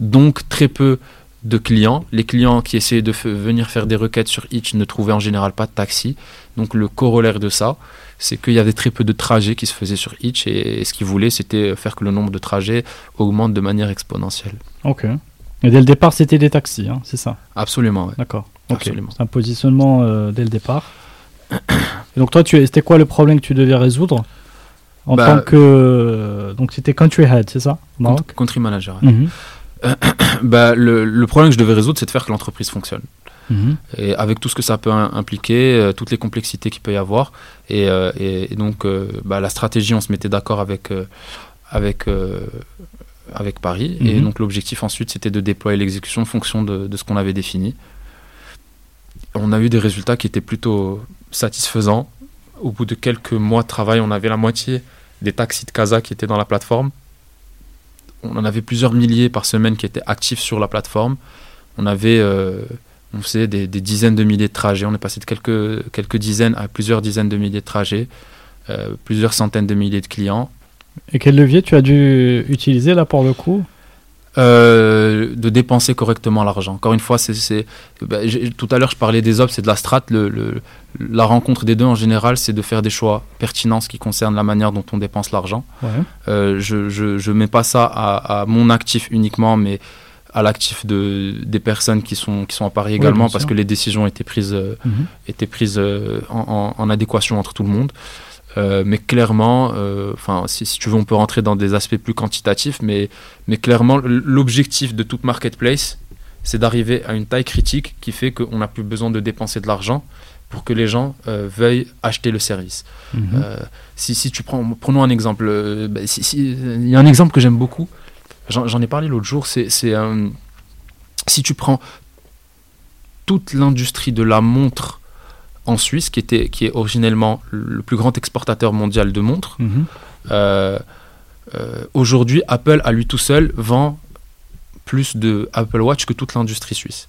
donc très peu de clients. Les clients qui essayaient de venir faire des requêtes sur Itch ne trouvaient en général pas de taxi. Donc le corollaire de ça, c'est qu'il y avait très peu de trajets qui se faisaient sur Itch et, et ce qu'ils voulaient, c'était faire que le nombre de trajets augmente de manière exponentielle. Ok. Et dès le départ, c'était des taxis, hein, c'est ça? Absolument, ouais. D'accord. Ok. Absolument. C'est un positionnement euh, dès le départ. Et donc toi, tu, c'était quoi le problème que tu devais résoudre en Bah, tant que donc c'était country head, c'est ça Maroc Country- manager. ouais. Mhm. Bah, le, le problème que je devais résoudre, c'est de faire que l'entreprise fonctionne. Mhm. Et avec tout ce que ça peut im- impliquer, euh, toutes les complexités qu'il peut y avoir. Et, euh, et- et donc, euh, bah, la stratégie, on se mettait d'accord avec, avec, avec Paris. Et Mhm. donc, l'objectif ensuite, c'était de déployer l'exécution en fonction de, de ce qu'on avait défini. On a eu des résultats qui étaient plutôt satisfaisants. Au bout de quelques mois de travail, on avait la moitié des taxis de Casa qui étaient dans la plateforme. On en avait plusieurs milliers par semaine qui étaient actifs sur la plateforme. On avait euh, on faisait des, dizaines de milliers de trajets. On est passé de quelques, quelques dizaines à plusieurs dizaines de milliers de trajets, euh, plusieurs centaines de milliers de clients. Et quel levier tu as dû utiliser là pour le coup? Euh, de dépenser correctement l'argent. Encore une fois, c'est, bah, tout à l'heure je parlais des ops, c'est de la strat. Le, le- la rencontre des deux en général, c'est de faire des choix pertinents en ce qui concerne la manière dont on dépense l'argent. Ouais. Euh, je, je mets pas ça à, à mon actif uniquement, mais à l'actif de, des personnes qui sont, qui sont à Paris également, parce que les décisions étaient prises, euh, Mhm. étaient prises en, en- en adéquation entre tout le monde. Euh, mais clairement, euh, enfin, si, si tu veux, on peut rentrer dans des aspects plus quantitatifs, mais, mais clairement, l'objectif de toute marketplace, c'est d'arriver à une taille critique qui fait qu'on n'a plus besoin de dépenser de l'argent pour que les gens euh, veuillent acheter le service. Mhm. Si, si tu prends, prenons un exemple. bah, si- si- Il y a un exemple que j'aime beaucoup. J'en ai parlé l'autre jour. C'est si tu prends toute l'industrie de la montre en Suisse, qui, était, qui est originellement le plus grand exportateur mondial de montres, Mhm. euh, euh, aujourd'hui, Apple, à lui tout seul, vend plus de Apple Watch que toute l'industrie suisse.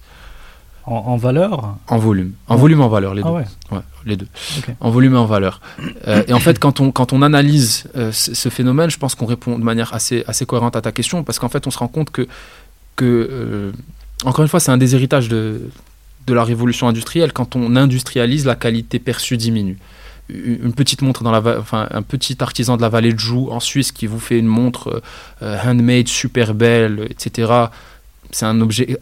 En, valeur En volume. En volume en valeur, les ah deux. Ouais. les deux. En volume et en valeur. Euh, et en fait, quand on, quand on analyse euh, ce, phénomène, je pense qu'on répond de manière assez, assez cohérente à ta question, parce qu'en fait, on se rend compte que, que encore une fois, c'est un des héritages de, de la révolution industrielle. Quand on industrialise, la qualité perçue diminue une petite montre dans la enfin un petit artisan de la vallée de Joux en Suisse qui vous fait une montre euh, handmade super belle etc c'est un objet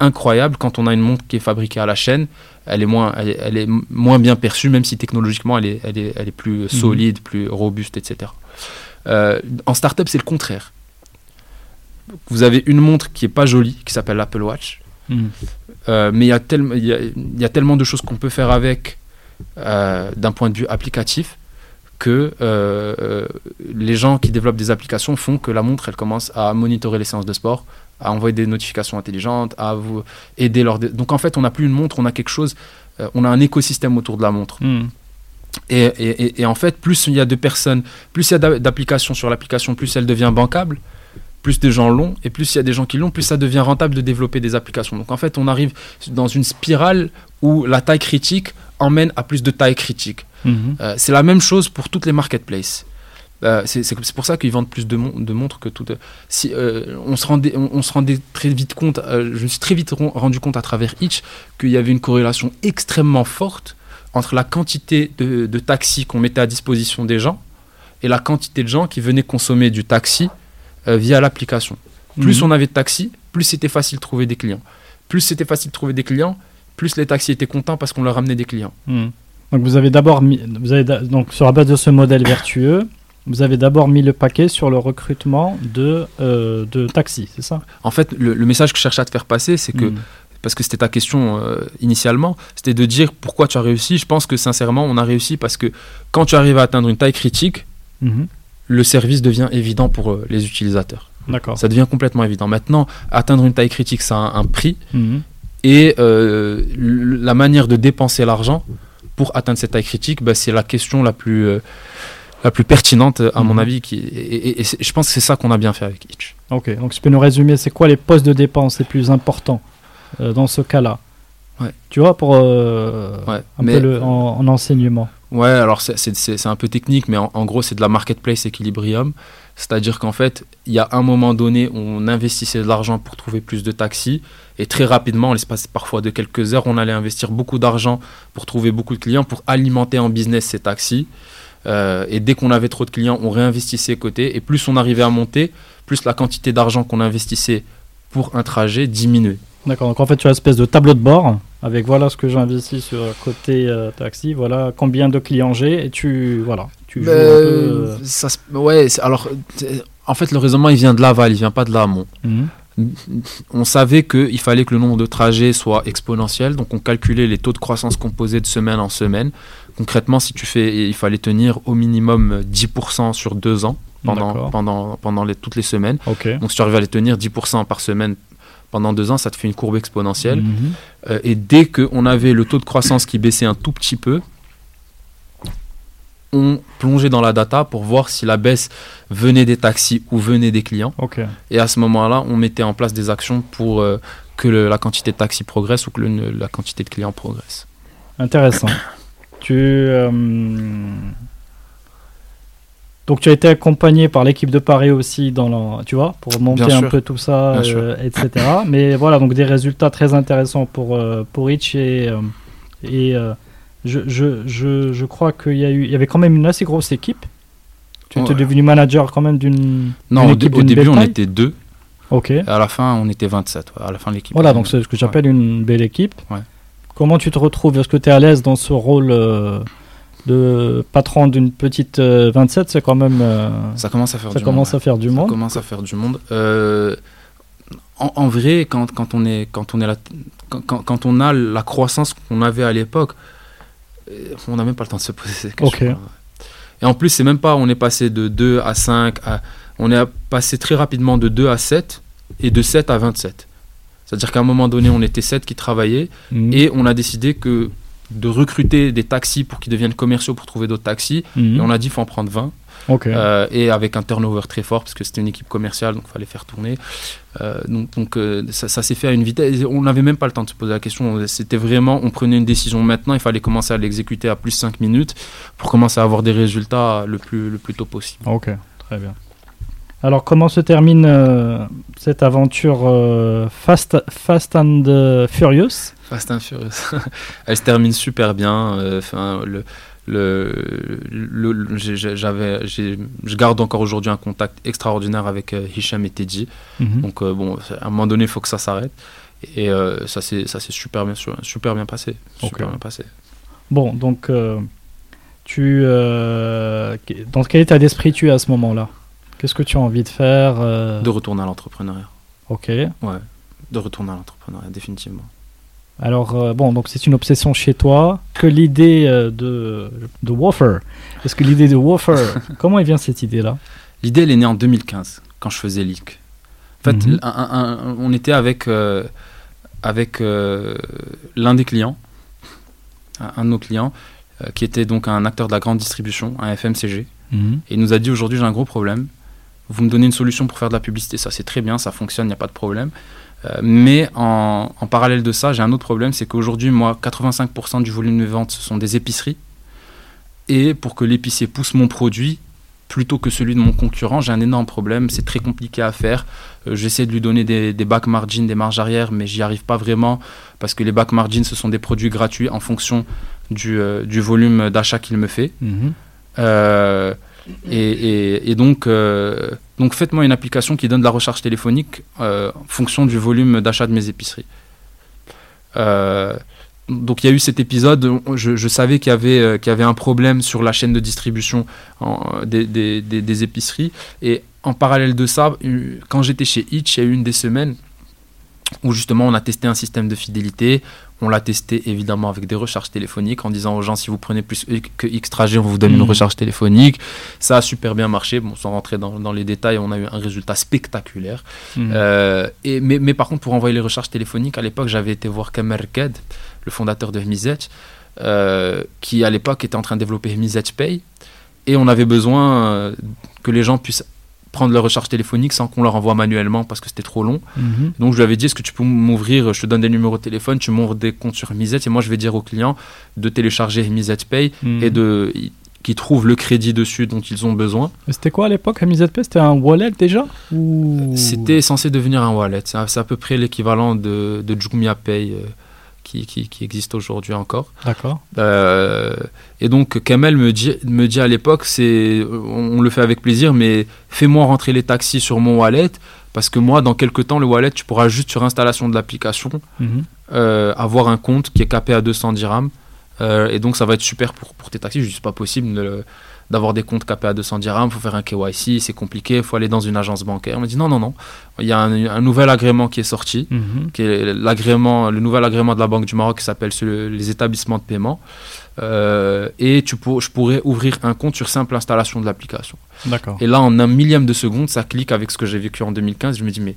incroyable quand on a une montre qui est fabriquée à la chaîne elle est moins elle, est moins bien perçue même si technologiquement elle est elle est, elle est plus mhm. solide plus robuste etc euh, en startup c'est le contraire vous avez une montre qui est pas jolie qui s'appelle l'Apple Watch euh, mais il y a tellement il y a tellement de choses qu'on peut faire avec euh, d'un point de vue applicatif que euh, les gens qui développent des applications font que la montre, elle commence à monitorer les séances de sport, à envoyer des notifications intelligentes, à vous aider lors Donc en fait, on n'a plus une montre, on a quelque chose, on a un écosystème autour de la montre. Hmm. Et, et, et, en fait, plus il y a de personnes, plus il y a d'applications sur l'application, plus elle devient bancable, plus des gens l'ont, et plus il y a des gens qui l'ont, plus ça devient rentable de développer des applications. Donc en fait, on arrive dans une spirale où la taille critique emmène à plus de taille critique. Mhm. Euh, c'est la même chose pour toutes les marketplaces. Euh, c'est pour ça qu'ils vendent plus de, de, montres que tout. Si, euh, on, se rendait, on, se rendait très vite compte, je me suis très vite rendu compte à travers Itch qu'il y avait une corrélation extrêmement forte entre la quantité de, de taxis qu'on mettait à disposition des gens et la quantité de gens qui venaient consommer du taxi via l'application. Plus mhm. on avait de taxis, plus c'était facile de trouver des clients. Plus c'était facile de trouver des clients, plus les taxis étaient contents parce qu'on leur ramenait des clients. Hmm. Donc vous avez d'abord mis, vous avez donc sur la base de ce modèle vertueux, vous avez d'abord mis le paquet sur le recrutement de, euh, de taxis, c'est ça? En fait, le, message que je cherche à te faire passer, c'est que, hmm. parce que c'était ta question euh, initialement, c'était de dire pourquoi tu as réussi. Je pense que sincèrement, on a réussi parce que quand tu arrives à atteindre une taille critique. Le service devient évident pour euh, les utilisateurs. D'accord. Ça devient complètement évident. Maintenant, atteindre une taille critique, ça a un, prix. Et euh, la manière de dépenser l'argent pour atteindre cette taille critique, bah, c'est la question la plus, euh, la plus pertinente, à mon mhm. avis. Qui, et, je pense que c'est ça qu'on a bien fait avec Itch. Ok, donc tu peux nous résumer, c'est quoi les postes de dépenses les plus importants euh, dans ce cas-là? Ouais. Tu vois, pour un peu en, enseignement. Ouais, alors c'est un peu technique, mais en, gros, c'est de la marketplace equilibrium. C'est-à-dire qu'en fait, il y a un moment donné, on investissait de l'argent pour trouver plus de taxis. Et très rapidement, en l'espace parfois de quelques heures, on allait investir beaucoup d'argent pour trouver beaucoup de clients, pour alimenter en business ces taxis. Euh, et dès qu'on avait trop de clients, on réinvestissait côté. Et plus on arrivait à monter, plus la quantité d'argent qu'on investissait pour un trajet diminuait. D'accord, donc en fait tu as une espèce de tableau de bord avec voilà ce que j'investis sur côté euh, taxi, voilà combien de clients j'ai et tu voilà tu joues un peu, ça, ouais, alors en fait le raisonnement il vient de l'aval, il vient pas de l'amont. Mhm on savait qu'il fallait que le nombre de trajets soit exponentiel, donc on calculait les taux de croissance composés de semaine en semaine. Concrètement, si tu fais, il fallait tenir au minimum 10% sur deux ans pendant, pendant, pendant les, toutes les semaines. Donc si tu arrives à les tenir 10% par semaine pendant deux ans, ça te fait une courbe exponentielle. Mhm. Euh, et dès qu'on avait le taux de croissance qui baissait un tout petit peu, on plongeait dans la data pour voir si la baisse venait des taxis ou venait des clients. Et à ce moment-là, on mettait en place des actions pour euh, que la quantité de taxis progresse ou que la quantité de clients progresse. Intéressant. tu, euh, donc tu as été accompagné par l'équipe de Paris aussi dans tu vois, pour monter un peu tout ça, euh, etc. Mais voilà, donc des résultats très intéressants pour, pour Rich et, et je, je, je, je crois qu'il y, a eu, il y avait quand même une assez grosse équipe. Tu étais devenu manager quand même d'une. Non, au, début, on était deux. Ok. à la fin, on était 27. à la fin l'équipe. Voilà, donc c'est ce que j'appelle une belle équipe. Comment tu te retrouves? Est-ce que tu es à l'aise dans ce rôle euh, de patron d'une petite 27 euh, C'est quand même. Euh, ça commence à faire ça du commence monde. À faire du monde. Ça commence à faire du monde. En, en, vrai, quand, quand, on est, quand, on est la, quand, quand on a la croissance qu'on avait à l'époque, euh, on n'a même pas le temps de se poser ces questions. Et en plus, c'est même pas, on est passé de 2 à 5, on est passé très rapidement de 2 à 7 et de 7 à 27. C'est-à-dire qu'à un moment donné, on était 7 qui travaillaient mhm. et on a décidé que de recruter des taxis pour qu'ils deviennent commerciaux pour trouver d'autres taxis. Mhm. Et on a dit, il faut en prendre 20. Ok. Euh, et avec un turnover très fort parce que c'était une équipe commerciale donc il fallait faire tourner Euh, donc, donc euh, ça, ça s'est fait à une vitesse on n'avait même pas le temps de se poser la question c'était vraiment on prenait une décision maintenant il fallait commencer à l'exécuter à plus 5 minutes pour commencer à avoir des résultats le plus, le plus tôt possible Ok, très bien. Alors, comment se termine euh, cette aventure euh, Fast, Fast and euh, Furious? Fast and Furious elle se termine super bien euh, enfin le le, j'avais, je garde encore aujourd'hui un contact extraordinaire avec Hicham et Teddy. Mhm. Donc bon, à un moment donné, il faut que ça s'arrête. Et ça s'est super bien super bien passé. Super bien passé. Bon, donc, tu, dans quel état d'esprit tu es à ce moment-là? Qu'est-ce que tu as envie de faire euh, De retourner à l'entrepreneuriat. Ok. Ouais. De retourner à l'entrepreneuriat, définitivement. Alors, euh, bon, donc c'est une obsession chez toi. Que l'idée euh, de, de Wafer, est-ce que l'idée de Wafer, comment elle vient cette idée-là? L'idée, elle est née en 2015, quand je faisais leak. En fait, Mhm. un- un- un- on était avec, euh, avec l'un des clients, un, de nos clients, qui était donc un acteur de la grande distribution, un FMCG. Mhm. Et il nous a dit aujourd'hui j'ai un gros problème. Vous me donnez une solution pour faire de la publicité, ça c'est très bien, ça fonctionne, il n'y a pas de problème. Euh, mais en, en parallèle de ça, j'ai un autre problème, c'est qu'aujourd'hui, moi, 85% du volume de vente, ce sont des épiceries. Et pour que l'épicier pousse mon produit, plutôt que celui de mon concurrent, j'ai un énorme problème, c'est très compliqué à faire. Euh, J'essaie de lui donner des, des back margins, des marges arrière, mais j'y arrive pas vraiment, parce que les back margins, ce sont des produits gratuits en fonction du, euh, du volume d'achat qu'il me fait. Mhm. Euh, et, euh, donc faites-moi une application qui donne de la recharge téléphonique euh, en fonction du volume d'achat de mes épiceries. Euh, donc il y a eu cet épisode, je, savais qu'il y, avait, un problème sur la chaîne de distribution des, des- épiceries. Et en parallèle de ça, quand j'étais chez Itch, il y a eu une des semaines où justement on a testé un système de fidélité. On l'a testé évidemment avec des recharges téléphoniques en disant aux gens si vous prenez plus que X trajet, on vous donne une Mhm. recharge téléphonique. Ça a super bien marché. Bon, sans rentrer dans, dans les détails, on a eu un résultat spectaculaire. Mhm. Euh, et, mais, mais par contre, pour envoyer les recharges téléphoniques, à l'époque, j'avais été voir Kamer Ked, le fondateur de Hmizet, euh, qui à l'époque était en train de développer Hmizet Pay. Et on avait besoin euh, que les gens puissent prendre leur recharge téléphonique sans qu'on leur envoie manuellement parce que c'était trop long. Mhm. Donc je lui avais dit, est-ce que tu peux m'ouvrir, je te donne des numéros de téléphone, tu m'ouvres des comptes sur Hmizet et moi je vais dire aux clients de télécharger Hmizet Pay Mhm. et de qu'ils trouvent le crédit dessus dont ils ont besoin. C'était quoi à l'époque, MZP C'était un wallet déjà Ou... C'était censé devenir un wallet. C'est à, c'est à peu près l'équivalent de, de Jumia Pay euh, qui, qui, qui existe aujourd'hui encore. D'accord. Euh, et donc Kamel me dit, me dit à l'époque, c'est, on, on le fait avec plaisir, mais fais-moi rentrer les taxis sur mon wallet, parce que moi, dans quelques temps, le wallet, tu pourras juste sur installation de l'application Mhm. euh, avoir un compte qui est capé à 200 dirhams. Euh, et donc ça va être super pour, pour tes taxis. Je dis c'est pas possible de- d'avoir des comptes capés à 200 dirhams, il faut faire un KYC, c'est compliqué, il faut aller dans une agence bancaire. On m'a dit non, non, non. Il y a un, un nouvel agrément qui est sorti, Mhm. qui est l'agrément, le nouvel agrément de la Banque du Maroc qui s'appelle les établissements de paiement. Euh, et tu pour- je pourrais ouvrir un compte sur simple installation de l'application. D'accord. Et là, en un millième de seconde, ça clique avec ce que j'ai vécu en 2015. Je me dis, mais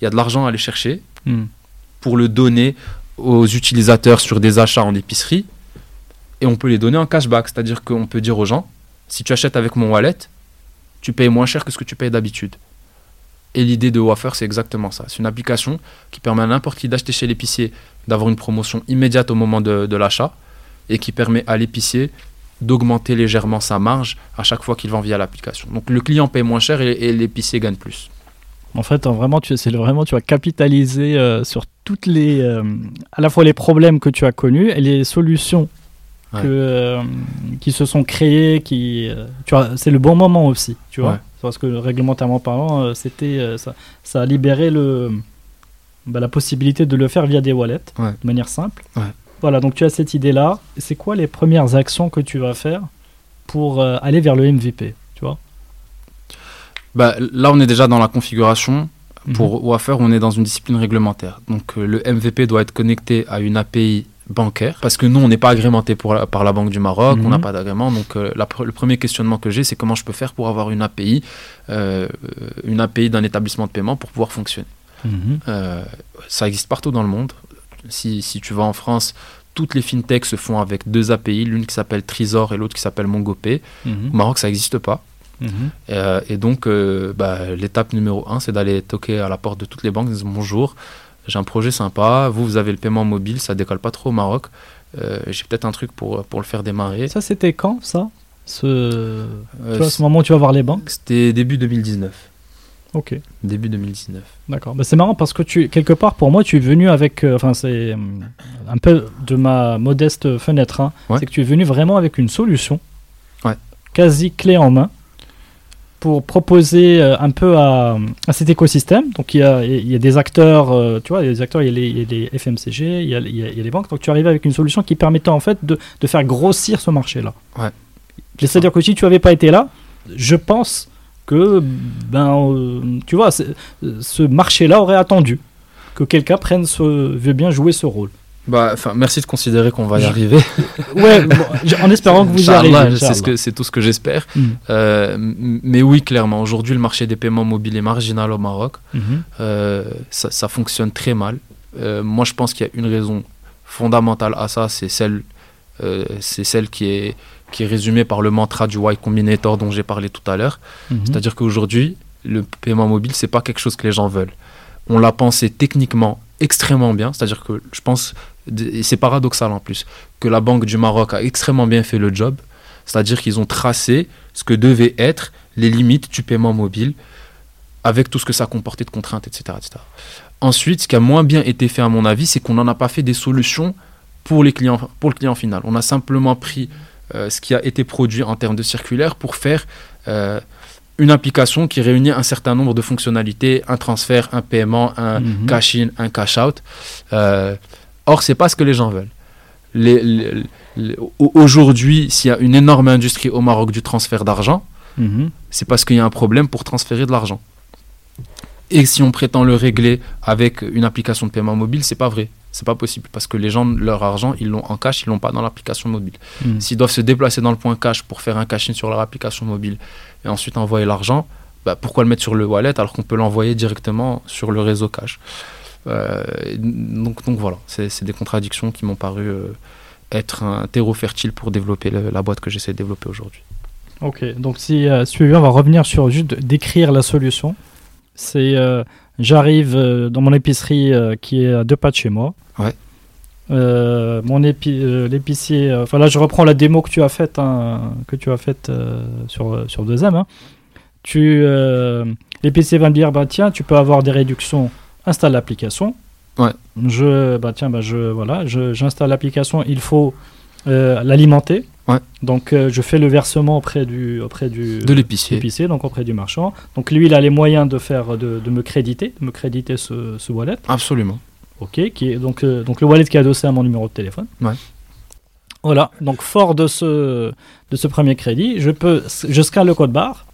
il y a de l'argent à aller chercher Mhm. pour le donner aux utilisateurs sur des achats en épicerie et on peut les donner en cashback. C'est-à-dire qu'on peut dire aux gens, si tu achètes avec mon wallet, tu payes moins cher que ce que tu payes d'habitude. Et l'idée de Wafer, c'est exactement ça. C'est une application qui permet à n'importe qui d'acheter chez l'épicier, d'avoir une promotion immédiate au moment de, l'achat et qui permet à l'épicier d'augmenter légèrement sa marge à chaque fois qu'il vend via l'application. Donc le client paye moins cher et, l'épicier gagne plus. En fait, hein, vraiment, tu, vraiment, tu as capitalisé euh, sur toutes les, euh, à la fois les problèmes que tu as connus et les solutions Ouais. que, euh, qui se sont créées. Qui, euh, tu vois, c'est le bon moment aussi, tu vois, Ouais. parce que réglementairement parlant, euh, c'était, ça, ça a libéré le, bah, la possibilité de le faire via des wallets Ouais. de manière simple. Voilà, donc tu as cette idée-là. C'est quoi les premières actions que tu vas faire pour euh, aller vers le MVP, tu vois? Bah, là, on est déjà dans la configuration. Mhm. Pour Wafer, on est dans une discipline réglementaire. Donc euh, le MVP doit être connecté à une API bancaire parce que nous, on n'est pas agrémenté pour la- par la Banque du Maroc, Mhm. on n'a pas d'agrément. Donc euh, la le premier questionnement que j'ai, c'est comment je peux faire pour avoir une API, euh, une API d'un établissement de paiement pour pouvoir fonctionner. Mhm. Euh, ça existe partout dans le monde. Si, si tu vas en France, toutes les fintechs se font avec deux API, l'une qui s'appelle Trésor et l'autre qui s'appelle MongoPay. Mhm. Au Maroc, ça n'existe pas. Mhm. Euh, et donc, euh, bah, l'étape numéro un, c'est d'aller toquer à la porte de toutes les banques, dire bonjour, j'ai un projet sympa, vous, vous avez le paiement mobile, ça décolle pas trop au Maroc, euh, j'ai peut-être un truc pour, pour le faire démarrer. Ça, c'était quand, ça? Ce... Euh, tu vois, à ce moment où tu vas voir les banques? C'était début 2019. Ok, Début 2019. d'accord. Bah, c'est marrant parce que tu, quelque part, pour moi, tu es venu avec. euh, Enfin, c'est un peu de ma modeste fenêtre. hein. Ouais. C'est que tu es venu vraiment avec une solution. Ouais. Quasi clé en main. Pour proposer euh, un peu à, à cet écosystème. Donc, il y a, il y a des acteurs, euh, tu vois, il y a des acteurs, il y a les, il y a les FMCG, il y a, il y a- il y a les banques. Donc, tu arrives avec une solution qui permettait en fait de, de faire grossir ce marché-là. Ouais. C'est-à-dire que si tu n'avais pas été là, je pense que, ben, euh, tu vois, ce marché-là aurait attendu que quelqu'un prenne ce, veut bien jouer ce rôle. Bah, enfin, merci de considérer qu'on va y arriver. Ouais, bon, en espérant que vous y arrivez. C'est ce que- tout ce que j'espère. Mhm. Euh, mais oui, clairement, aujourd'hui, le marché des paiements mobiles est marginal au Maroc. Mhm. Euh, ça, ça fonctionne très mal. Euh, moi, je pense qu'il y a une raison fondamentale à ça, c'est celle, c'est celle qui est, qui est résumée par le mantra du Y Combinator dont j'ai parlé tout à l'heure. Mhm. C'est-à-dire qu'aujourd'hui, le paiement mobile, c'est pas quelque chose que les gens veulent. On l'a pensé techniquement extrêmement bien, c'est-à-dire que je pense, c'est paradoxal en plus, que la Banque du Maroc a extrêmement bien fait le job, c'est-à-dire qu'ils ont tracé ce que devaient être les limites du paiement mobile, avec tout ce que ça comportait de contraintes, etc. etc. Ensuite, ce qui a moins bien été fait à mon avis, c'est qu'on n'en a pas fait des solutions pour, les clients, pour le client final. On a simplement pris euh, ce qui a été produit en termes de circulaire pour faire euh, une application qui réunit un certain nombre de fonctionnalités, un transfert, un paiement, un Mhm. cash-in, un cash-out. Euh, or, c'est pas ce que les gens veulent. Les- les- les- au- Aujourd'hui, s'il y a une énorme industrie au Maroc du transfert d'argent, Mhm. c'est parce qu'il y a un problème pour transférer de l'argent. Et si on prétend le régler avec une application de paiement mobile, c'est pas vrai. C'est pas possible parce que les gens, leur argent, ils l'ont en cash, ils l'ont pas dans l'application mobile. Mhm. S'ils doivent se déplacer dans le point cash pour faire un cash-in sur leur application mobile et ensuite envoyer l'argent, bah, pourquoi le mettre sur le wallet alors qu'on peut l'envoyer directement sur le réseau cash? Donc, donc voilà, c'est des contradictions qui m'ont paru euh, être un terreau fertile pour développer le- la boîte que j'essaie de développer aujourd'hui. Ok, donc si, euh, si tu veux bien, on va revenir sur juste décrire la solution. C'est euh, j'arrive euh, dans mon épicerie euh, qui est à deux pas de chez moi. Ouais. Euh, mon épi- euh, l'épicier, euh, enfin là je reprends la démo que tu as faite, hein, que tu as faite euh, sur euh, sur 2M. hein. Tu euh, l'épicier va me dire bah tiens tu peux avoir des réductions, installe l'application. Ouais. Je bah tiens bah je voilà je- j'installe l'application, il faut euh, l'alimenter. Ouais. Donc euh, je fais le versement auprès du auprès du De l'épicier. épicier, donc auprès du marchand. Donc lui, il a les moyens de faire, de, de me créditer, de me créditer ce, ce wallet. Absolument. Ok, qui est donc euh, donc le wallet qui est adossé à mon numéro de téléphone. Ouais. Voilà. Donc fort de ce de ce premier crédit, je peux je scanne le code barre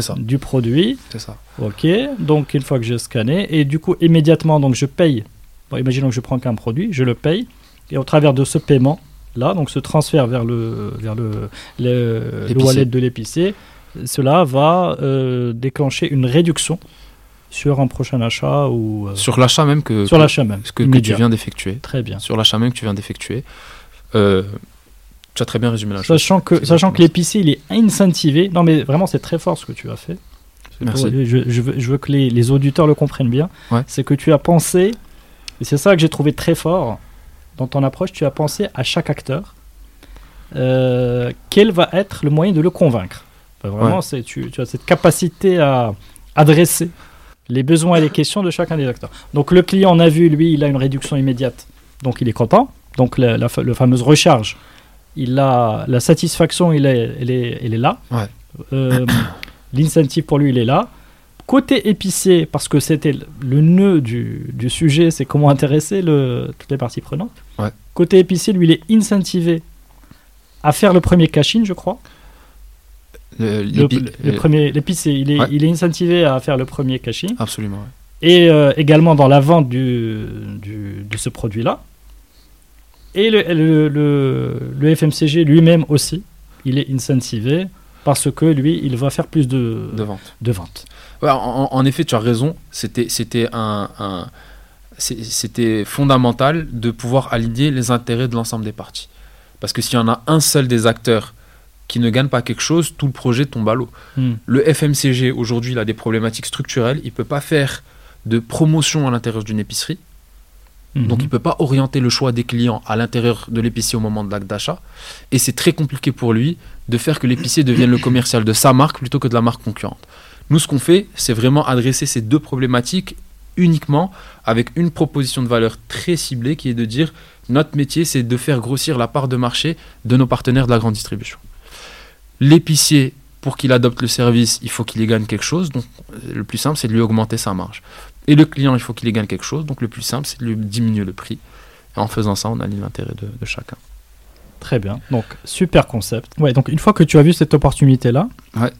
ça. du produit. C'est ça. Ok. Donc une fois que j'ai scanné et du coup immédiatement donc je paye. Bon, imaginons que je prends qu'un produit, je le paye et au travers de ce paiement là, donc ce transfert vers le vers le le, wallet de l'épicier, cela va euh, déclencher une réduction sur un prochain achat ou euh, Sur l'achat même que, sur l'achat même. que, que tu viens d'effectuer. Très bien. Sur l'achat même que tu viens d'effectuer. Euh, tu as très bien résumé la chose. Sachant que, sachant que l'épicier, il est incentivé. Non, mais vraiment, c'est très fort ce que tu as fait. Merci. pour- je, je veux, je veux que les, les auditeurs le comprennent bien. Ouais. C'est que tu as pensé, et c'est ça que j'ai trouvé très fort dans ton approche, tu as pensé à chaque acteur. euh, quel va être le moyen de le convaincre Enfin, Vraiment, Ouais. c'est, tu, tu as cette capacité à adresser les besoins et les questions de chacun des acteurs. Donc le client, on a vu, lui, il a une réduction immédiate, donc il est content. Donc la, la le fameuse recharge, il a la satisfaction, il est, elle est, elle est là. Ouais. Euh, L'incentive pour lui, il est là. Côté épicier, parce que c'était le- nœud du, du sujet, c'est comment intéresser le, toutes les parties prenantes. Ouais. Côté épicier, lui, il est incentivé à faire le premier cash-in, je crois. Le- premier, l'épicier, il est, Ouais. il est incentivé à faire le premier cash-in. Absolument. ouais. Et euh, également dans la vente du, du- de ce produit-là. Et le, le, le- le FMCG lui-même aussi, il est incentivé parce que lui, il va faire plus de, De vente. de ventes. Ouais, en, effet, tu as raison. C'était, un, un- c'était fondamental de pouvoir aligner les intérêts de l'ensemble des parties. Parce que s'il y en a un seul des acteurs qui ne gagne pas quelque chose, tout le projet tombe à l'eau. Hmm. Le FMCG, aujourd'hui, il a des problématiques structurelles. Il ne peut pas faire de promotion à l'intérieur d'une épicerie. Donc, il ne peut pas orienter le choix des clients à l'intérieur de l'épicier au moment de l'acte d'achat. Et c'est très compliqué pour lui de faire que l'épicier devienne le commercial de sa marque plutôt que de la marque concurrente. Nous, ce qu'on fait, c'est vraiment adresser ces deux problématiques uniquement avec une proposition de valeur très ciblée qui est de dire notre métier, c'est de faire grossir la part de marché de nos partenaires de la grande distribution. L'épicier, pour qu'il adopte le service, il faut qu'il y gagne quelque chose. Donc, le plus simple, c'est de lui augmenter sa marge. Et le client, il faut qu'il y gagne quelque chose. Donc, le plus simple, c'est de lui diminuer le prix. Et en faisant ça, on aligne l'intérêt de, de chacun. Très bien. Donc, super concept. Ouais, donc une fois que tu as vu cette opportunité-là, Ouais.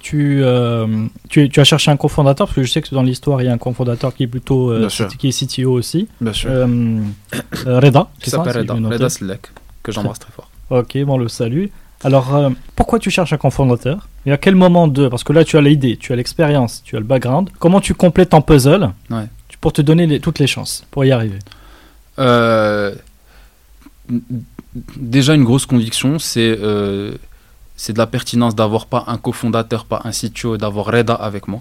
tu, euh, tu, tu as cherché un cofondateur, parce que je sais que dans l'histoire, il y a un cofondateur qui est plutôt euh, qui est CTO aussi. Bien sûr. Euh, Reda, qui s'appelle Reda. Reda Slek, que j'embrasse très fort. Ok, bon, on le salue. Alors, euh, pourquoi tu cherches un cofondateur Et à quel moment de... Parce que là, tu as l'idée, tu as l'expérience, tu as le background. Comment tu complètes ton puzzle Ouais. pour te donner les- toutes les chances pour y arriver Euh, déjà, une grosse conviction, c'est euh, c'est de la pertinence d'avoir pas un cofondateur, pas un CTO, d'avoir Reda avec moi.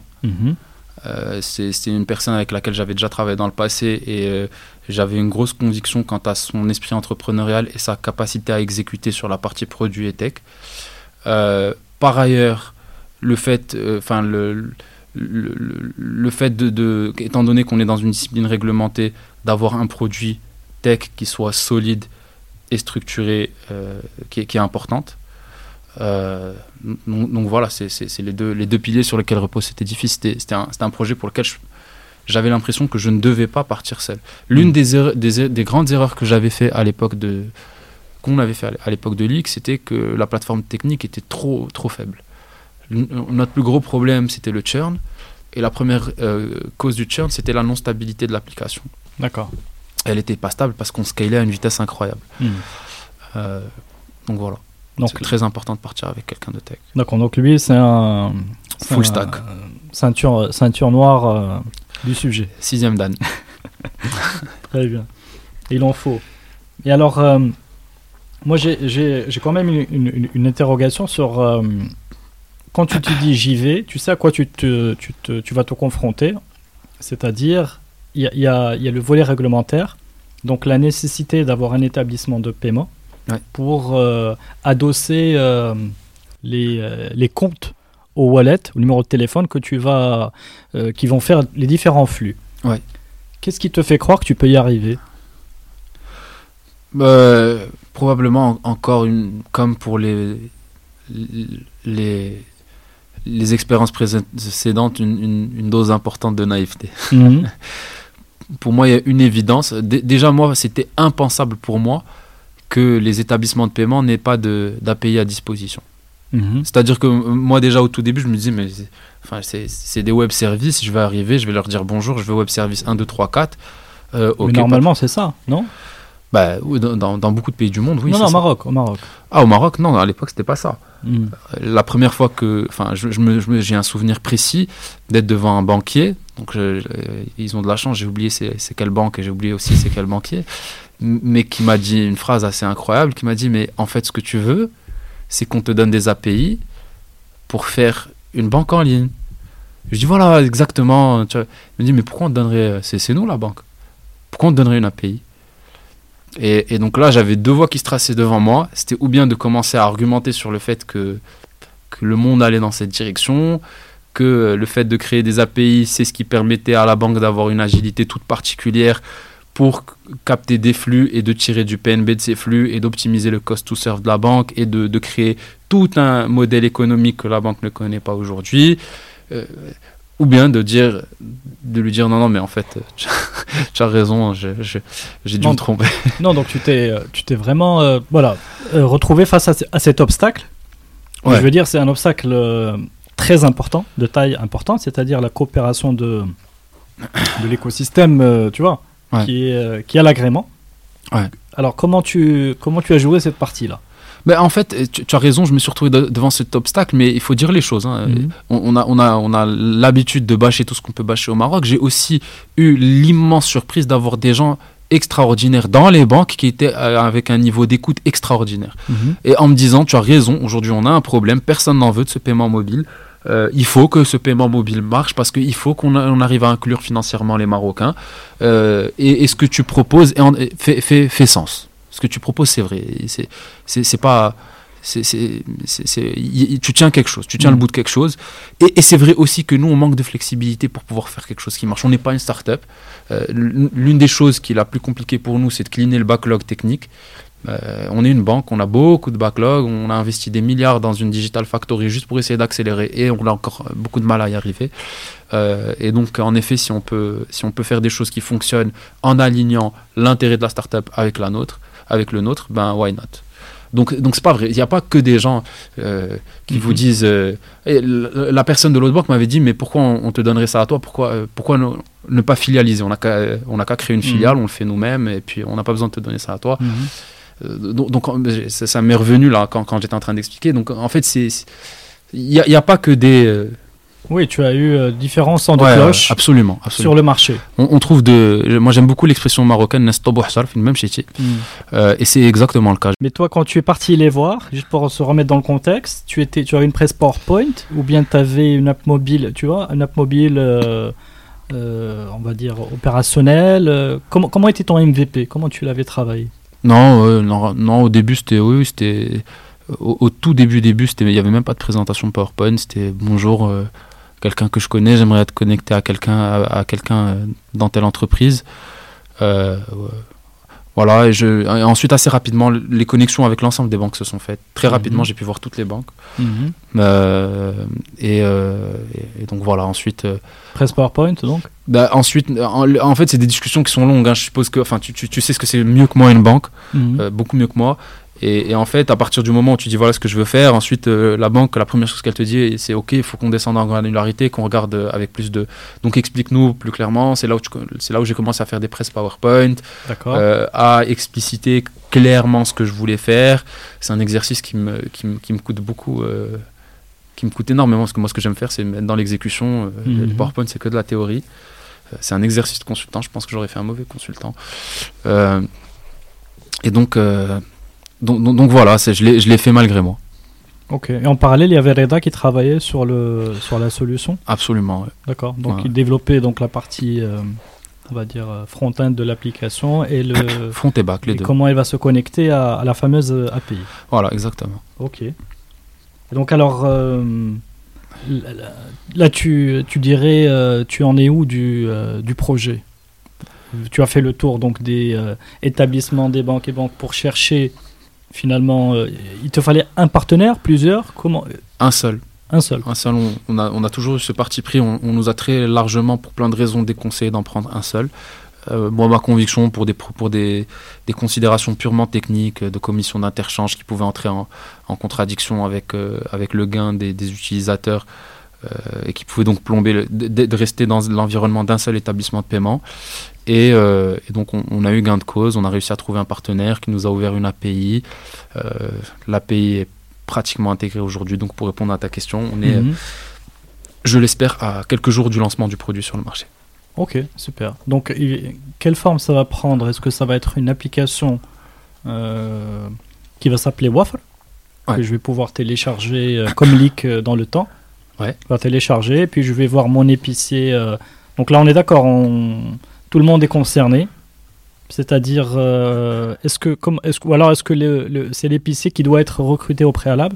Euh, c'est c'est une personne avec laquelle j'avais déjà travaillé dans le passé et j'avais une grosse conviction quant à son esprit entrepreneurial et sa capacité à exécuter sur la partie produit et tech. Euh, par ailleurs, le fait, euh, enfin le, le, fait de, étant donné qu'on est dans une discipline réglementée, d'avoir un produit tech qui soit solide et structuré, euh, qui, est, importante. Donc, voilà, c'est les deux, les deux piliers sur lesquels repose cet édifice. C'était un, un projet pour lequel je- j'avais l'impression que je ne devais pas partir seul. L'une Mm. des, er- des grandes erreurs que j'avais fait à l'époque de qu'on avait fait à l'époque de Leak, c'était que la plateforme technique était trop trop faible. N- Notre plus gros problème, c'était le churn. Et la première euh, cause du churn, c'était la non-stabilité de l'application. D'accord. Elle n'était pas stable parce qu'on scalait à une vitesse incroyable. Mhm. Euh, donc voilà. Donc, C'est très important de partir avec quelqu'un de tech. d'accord, donc lui, c'est un... Full un- stack. Ceinture, ceinture noire euh, du sujet. Sixième Dan. Très bien. Il en faut. Et alors, euh, moi, j'ai- quand même une, une- une interrogation sur euh, quand tu te dis j'y vais, tu sais à quoi tu, te, tu, te- tu vas te confronter. C'est-à-dire, il y a, il y a- il y a le volet réglementaire, donc la nécessité d'avoir un établissement de paiement Ouais. pour euh, adosser les, les comptes au wallet, au numéro de téléphone que tu vas, euh, qui vont faire les différents flux. Ouais. Qu'est-ce qui te fait croire que tu peux y arriver? Euh, probablement en- encore une, comme pour les, les, les expériences précédentes, une, une- une dose importante de naïveté. Mhm. Pour moi, il y a une évidence. Dé- déjà, moi, c'était impensable pour moi que les établissements de paiement n'aient pas de- d'API à disposition. Mhm. C'est-à-dire que euh, moi, déjà au tout début, je me disais, mais c'est- enfin, c'est des web services, je vais arriver, je vais leur dire bonjour, je veux web service 1, 2, 3, 4. Euh, ok, Mais normalement, c'est ça, non? Bah, dans, dans- dans beaucoup de pays du monde, oui. Non, non, au. Maroc, au Maroc. Ah, au Maroc, non, à l'époque, c'était pas ça. Mhm. La première fois que. Enfin, je, je me- je j'ai un souvenir précis d'être devant un banquier. Donc, je- je- ils ont de la chance, j'ai oublié c'est quelle banque et j'ai oublié aussi c'est quel banquier. Mais qui m'a dit une phrase assez incroyable qui m'a dit Mais en fait, ce que tu veux, c'est qu'on te donne des API pour faire une banque en ligne. Je dis Voilà, exactement. Tu vois. Il me dit Mais pourquoi on te donnerait. C'est c'est nous la banque. Pourquoi on te donnerait une API et, et donc là, j'avais deux voies qui se traçaient devant moi. C'était ou bien de commencer à argumenter sur le fait que, que le monde allait dans cette direction, que euh, le fait de créer des API, c'est ce qui permettait à la banque d'avoir une agilité toute particulière pour capter des flux et de tirer du PNB de ces flux et d'optimiser le cost to serve de la banque et de, de créer tout un modèle économique que la banque ne connaît pas aujourd'hui. Euh, ou bien de dire de lui dire non non mais en fait tu tu as raison j'ai dû Non. me tromper Non, donc tu t'es, euh, tu t'es vraiment, euh, voilà, euh, retrouvé face à, ce- à cet obstacle. Ouais. Je veux dire, c'est un obstacle euh, très important, de taille importante, c'est-à-dire la coopération de, de l'écosystème, euh, tu vois, Ouais. qui, est, euh, qui a l'agrément. Ouais. Alors, comment tu, comment tu as joué cette partie-là? Ben, en fait, tu, as raison, je me suis retrouvé devant cet obstacle, mais il faut dire les choses. Hein. Mhm. On, a, on a, on a l'habitude de bâcher tout ce qu'on peut bâcher au Maroc. J'ai aussi eu l'immense surprise d'avoir des gens extraordinaires dans les banques qui étaient euh, avec un niveau d'écoute extraordinaire. Mhm. Et en me disant, tu as raison, aujourd'hui on a un problème, personne n'en veut de ce paiement mobile. Euh, il faut que ce paiement mobile marche parce qu'il faut qu'on arrive à inclure financièrement les Marocains. Euh, et, ce que tu proposes fait, fait, fait, sens. Ce que tu proposes, c'est vrai. C'est pas. tu tiens quelque chose, tu tiens le mm. bout de quelque chose. Et, c'est vrai aussi que nous, on manque de flexibilité pour pouvoir faire quelque chose qui marche. On n'est pas une start-up. Euh, l'une des choses qui est la plus compliquée pour nous, c'est de cleaner le backlog technique. Euh, on est une banque, on a beaucoup de backlog, on a investi des milliards dans une digital factory juste pour essayer d'accélérer et on a encore beaucoup de mal à y arriver. Euh, et donc, en effet, si on, peut, si on peut faire des choses qui fonctionnent en alignant l'intérêt de la startup avec la nôtre, avec le nôtre, ben why not? Donc, donc c'est pas vrai. Il n'y a pas que des gens euh, qui vous mhm. disent. la, personne de l'autre banque m'avait dit, mais pourquoi on, te donnerait ça à toi? Pourquoi, pourquoi ne, pas filialiser? On n'a qu'à créer une mhm. filiale, on le fait nous-mêmes, et puis on n'a pas besoin de te donner ça à toi. Mhm. Euh, donc, ça, m'est revenu là quand, quand j'étais en train d'expliquer. Donc en fait, c'est il n'y a, pas que des euh, oui, tu as eu euh, différents sons de cloche absolument, sur le marché. On, trouve de. Moi, j'aime beaucoup l'expression marocaine, même chez euh, Et c'est exactement le cas. Mais toi, quand tu es parti les voir, juste pour se remettre dans le contexte, tu, étais, tu avais une presse PowerPoint ou bien tu avais une app mobile, tu vois, une app mobile, on va dire, opérationnelle. comment, comment était ton MVP Comment tu l'avais travaillé? Non, non, non, au début, c'était. Oui, c'était. Au, tout début, début, il n'y avait même pas de présentation PowerPoint. C'était bonjour, euh, quelqu'un que je connais, j'aimerais être connecté à quelqu'un à, quelqu'un euh, dans telle entreprise. Euh, voilà, et, je, ensuite, assez rapidement, les connexions avec l'ensemble des banques se sont faites. Très rapidement, mhm. j'ai pu voir toutes les banques. Mhm. et, donc voilà, ensuite. Presse PowerPoint, donc? Bah, Ensuite, en, fait, c'est des discussions qui sont longues. Hein. Je suppose que enfin, tu, tu, sais ce que c'est mieux que moi une banque, mhm. beaucoup mieux que moi. Et, en fait, à partir du moment où tu dis voilà ce que je veux faire, ensuite euh, la banque, la première chose qu'elle te dit, c'est ok, il faut qu'on descende en granularité, qu'on regarde euh, avec plus de. Donc explique-nous plus clairement. C'est là où c'est là où j'ai commencé à faire des presses PowerPoint, euh, à expliciter clairement ce que je voulais faire. C'est un exercice qui me, qui me, qui me coûte beaucoup. qui me coûte énormément parce que moi ce que j'aime faire c'est mettre dans l'exécution le mhm. PowerPoint c'est que de la théorie c'est un exercice de consultant je pense que j'aurais fait un mauvais consultant et donc donc, voilà, je l'ai fait malgré moi. Ok. Et en parallèle, il y avait Reda qui travaillait sur, le, sur la solution? Absolument, D'accord. Donc il développait donc la partie, euh, on va dire, euh, front-end de l'application et le. front et back, les deux. Comment elle va se connecter à, la fameuse API. Voilà, exactement. Ok. donc alors. Euh, là, tu, tu dirais, tu en es où du, du projet? Tu as fait le tour donc des établissements, des banques et banques pour chercher finalement, euh, il te fallait un partenaire, plusieurs Comment Un seul. Un seul. Un seul. On, a, on a toujours eu ce parti pris. On, nous a très largement, pour plein de raisons, déconseillé d'en prendre un seul. Euh, moi, ma conviction, pour des, pour des, des considérations purement techniques, de commission d'interchange qui pouvaient entrer en, en contradiction avec, euh, avec le gain des, des utilisateurs et qui pouvaient donc plomber, de, rester dans l'environnement d'un seul établissement de paiement. Euh, et, donc on, a eu gain de cause, on a réussi à trouver un partenaire qui nous a ouvert une API. Euh, L'API est pratiquement intégrée aujourd'hui, donc pour répondre à ta question, on est, mhm. je l'espère, à quelques jours du lancement du produit sur le marché. Ok, super. Donc quelle forme ça va prendre? Est-ce que ça va être une application euh, qui va s'appeler Waffle? Que je vais pouvoir télécharger comme leak dans le temps? Ouais. Vais télécharger, puis je vais voir mon épicier. donc là, on est d'accord, on, tout le monde est concerné. C'est-à-dire, euh, est-ce que, comme, est-ce, ou alors est-ce que le, c'est l'épicier qui doit être recruté au préalable?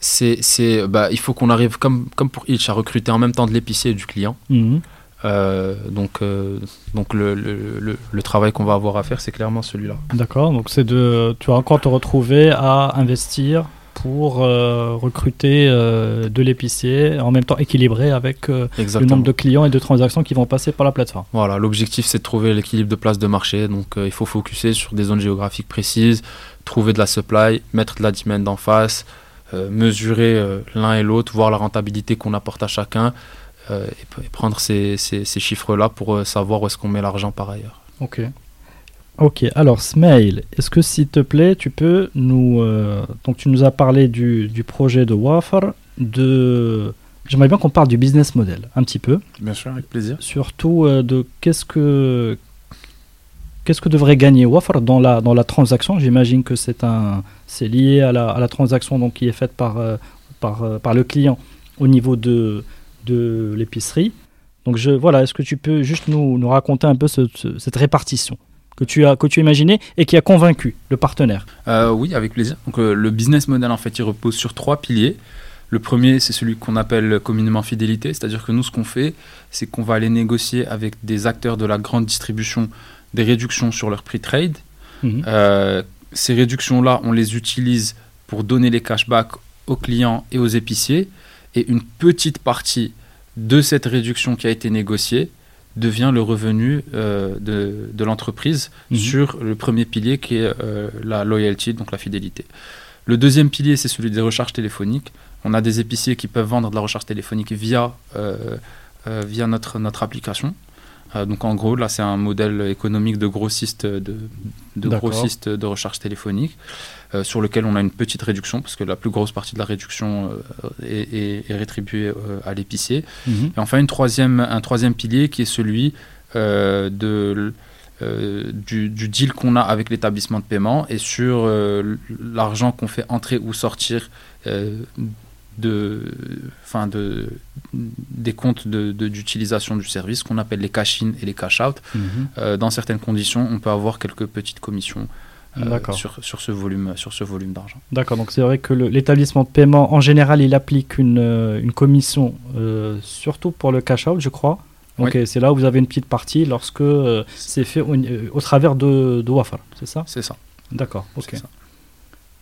C'est, c'est, bah, il faut qu'on arrive, comme, comme pour Itch, à recruter en même temps de l'épicier et du client. Mhm. Euh, donc, euh, donc le, le, le, travail qu'on va avoir à faire, c'est clairement celui-là. D'accord, donc c'est de, tu vas encore te retrouver à investir pour euh, recruter euh, de l'épicier en même temps équilibré avec euh, le nombre de clients et de transactions qui vont passer par la plateforme. Voilà, l'objectif c'est de trouver l'équilibre de place de marché. Donc il faut focuser sur des zones géographiques précises, trouver de la supply, mettre de la demand en face, mesurer l'un et l'autre, voir la rentabilité qu'on apporte à chacun et, prendre ces, ces, ces chiffres-là pour savoir où est-ce qu'on met l'argent par ailleurs. Ok. Ok, alors Smail, est-ce que s'il te plaît, tu peux nous... euh, donc tu nous as parlé du, du projet de Wafar, de... J'aimerais bien qu'on parle du business model, un petit peu. Bien sûr, avec plaisir. Surtout euh, de qu'est-ce que... Qu'est-ce que devrait gagner Wafar dans la, dans la transaction? J'imagine que c'est un, c'est lié à la, à la transaction donc, qui est faite par, euh, par, par le client au niveau de, de l'épicerie. Donc je, voilà, est-ce que tu peux juste nous, nous raconter un peu ce- ce- cette répartition? Que tu as que tu as imaginé et qui a convaincu le partenaire Euh, oui, avec plaisir. Donc, euh, le business model, en fait, il repose sur trois piliers. Le premier, c'est celui qu'on appelle communément fidélité, c'est-à-dire que nous, ce qu'on fait, c'est qu'on va aller négocier avec des acteurs de la grande distribution des réductions sur leur prix trade. Mhm. Euh, ces réductions-là, on les utilise pour donner les cashbacks aux clients et aux épiciers. Et une petite partie de cette réduction qui a été négociée devient le revenu euh, de, de l'entreprise Mhm. sur le premier pilier qui est euh, la loyalty, donc la fidélité. Le deuxième pilier, c'est celui des recharges téléphoniques. On a des épiciers qui peuvent vendre de la recharge téléphonique via, euh, via notre, notre application. Euh, donc en gros, là, c'est un modèle économique de grossiste de, de, D'accord. grossiste de recharge téléphonique euh, sur lequel on a une petite réduction parce que la plus grosse partie de la réduction euh, est, est- est rétribuée euh, à l'épicier. Mhm. Et enfin, une troisième, un troisième pilier qui est celui euh, de, euh, du, du deal qu'on a avec l'établissement de paiement et sur euh, l'argent qu'on fait entrer ou sortir euh, de, enfin de, des comptes de- de- d'utilisation du service qu'on appelle les cash-in et les cash-out. Mhm. Euh, dans certaines conditions, on peut avoir quelques petites commissions euh, sur, sur ce volume, sur ce volume d'argent. D'accord, donc c'est vrai que l'établissement de paiement, en général, il applique une, euh, une commission, euh, surtout pour le cash-out, je crois. Donc Oui. c'est là où vous avez une petite partie lorsque euh, c'est fait au, au travers de, de Wafar, c'est ça? C'est ça. D'accord, ok. ça.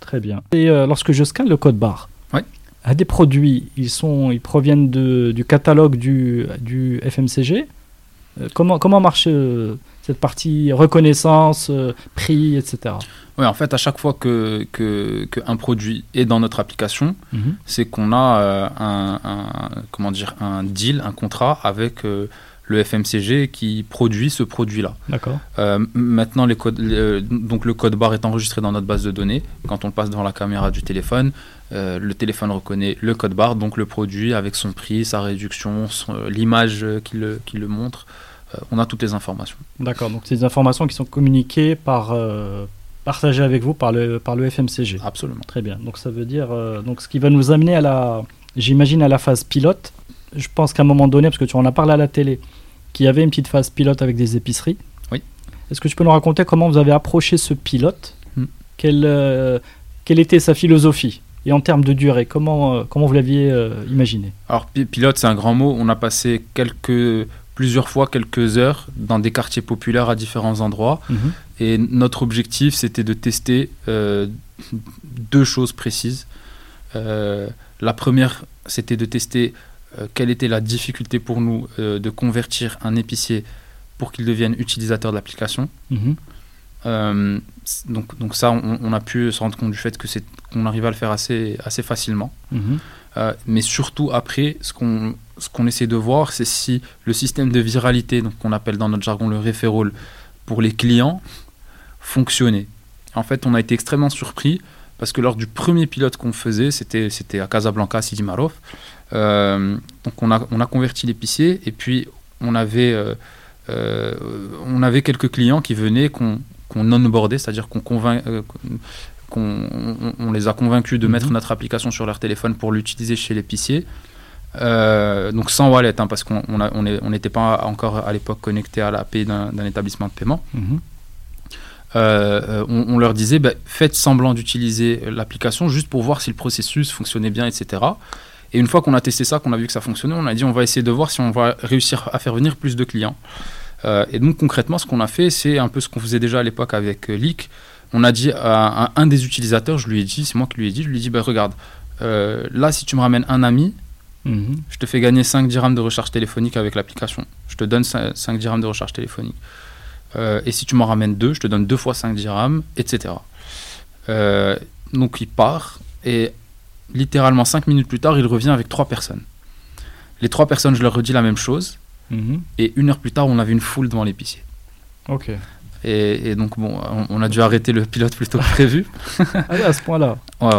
Très bien. Et lorsque je scanne le code barre, Ouais. À des produits, ils, sont, ils proviennent de, du catalogue du, du FMCG. Euh, comment, comment marche euh, cette partie reconnaissance, euh, prix, etc. Oui, en fait, à chaque fois que, que, que produit est dans notre application, Mhm. c'est qu'on a un, un- comment dire, un deal, un contrat avec le FMCG qui produit ce produit-là. D'accord. Euh, maintenant, les codes, les- donc le code barre est enregistré dans notre base de données. Quand on le passe devant la caméra du téléphone, euh, le téléphone reconnaît le code barre, donc le produit avec son prix, sa réduction, euh, l'image euh, qui le, qui le montre. Euh, on a toutes les informations. D'accord, donc c'est des informations qui sont communiquées par, partagées avec vous par le, par le FMCG. Absolument. Très bien, donc ça veut dire, donc ce qui va nous amener à la, j'imagine à la phase pilote. Je pense qu'à un moment donné, parce que tu en as parlé à la télé, qu'il y avait une petite phase pilote avec des épiceries. Oui. Est-ce que tu peux nous raconter comment vous avez approché ce pilote? Hmm. quelle, quelle était sa philosophie? Et en termes de durée, comment, euh, comment vous l'aviez euh, imaginé? Alors, pi- pilote, c'est un grand mot. On a passé quelques, plusieurs fois quelques heures dans des quartiers populaires à différents endroits. Et notre objectif, c'était de tester euh, deux choses précises. Euh, la première, c'était de tester euh, quelle était la difficulté pour nous de convertir un épicier pour qu'il devienne utilisateur de l'application. Mhm. Donc, donc ça, on, on a pu se rendre compte du fait que c'est qu'on arrivait à le faire assez, assez facilement. Mhm. Euh, mais surtout après, ce qu'on ce qu'on essaie de voir, c'est si le système de viralité, donc qu'on appelle dans notre jargon le referral, pour les clients, fonctionnait. En fait, on a été extrêmement surpris parce que lors du premier pilote qu'on faisait, c'était c'était à Casablanca, Sidi Marouf. Euh, donc on a on a converti l'épicier et puis on avait euh, euh, on avait quelques clients qui venaient qu'on qu'on onboardait, c'est-à-dire qu'on convainc euh, qu'on on, on les a convaincus de Mhm. mettre notre application sur leur téléphone pour l'utiliser chez l'épicier. Euh, donc sans wallet, hein, parce qu'on on a- on n'était pas encore à l'époque connecté à l'API d'un d'un établissement de paiement. Mhm. Euh, euh, on, on leur disait, bah, faites semblant d'utiliser l'application juste pour voir si le processus fonctionnait bien, etc. Et une fois qu'on a testé ça, qu'on a vu que ça fonctionnait, on a dit, on va essayer de voir si on va réussir à faire venir plus de clients. Euh, et donc concrètement, ce qu'on a fait, c'est un peu ce qu'on faisait déjà à l'époque avec euh, Leak. On a dit à, un des utilisateurs, je lui ai dit, c'est moi qui lui ai dit, je lui ai dit, bah, regarde, euh, là, si tu me ramènes un ami, Mhm. je te fais gagner 5 dirhams de recharge téléphonique avec l'application. Je te donne 5 dirhams de recharge téléphonique. Euh, et si tu m'en ramènes deux, je te donne deux fois 5 dirhams, etc. Euh, donc il part et littéralement 5 minutes plus tard, il revient avec trois personnes. Les trois personnes, je leur redis la même chose Mhm. et une heure plus tard, on avait une foule devant l'épicier. Ok. Et, donc, bon, on, a dû arrêter le pilote plus tôt que prévu. ah à ce point-là. Ouais,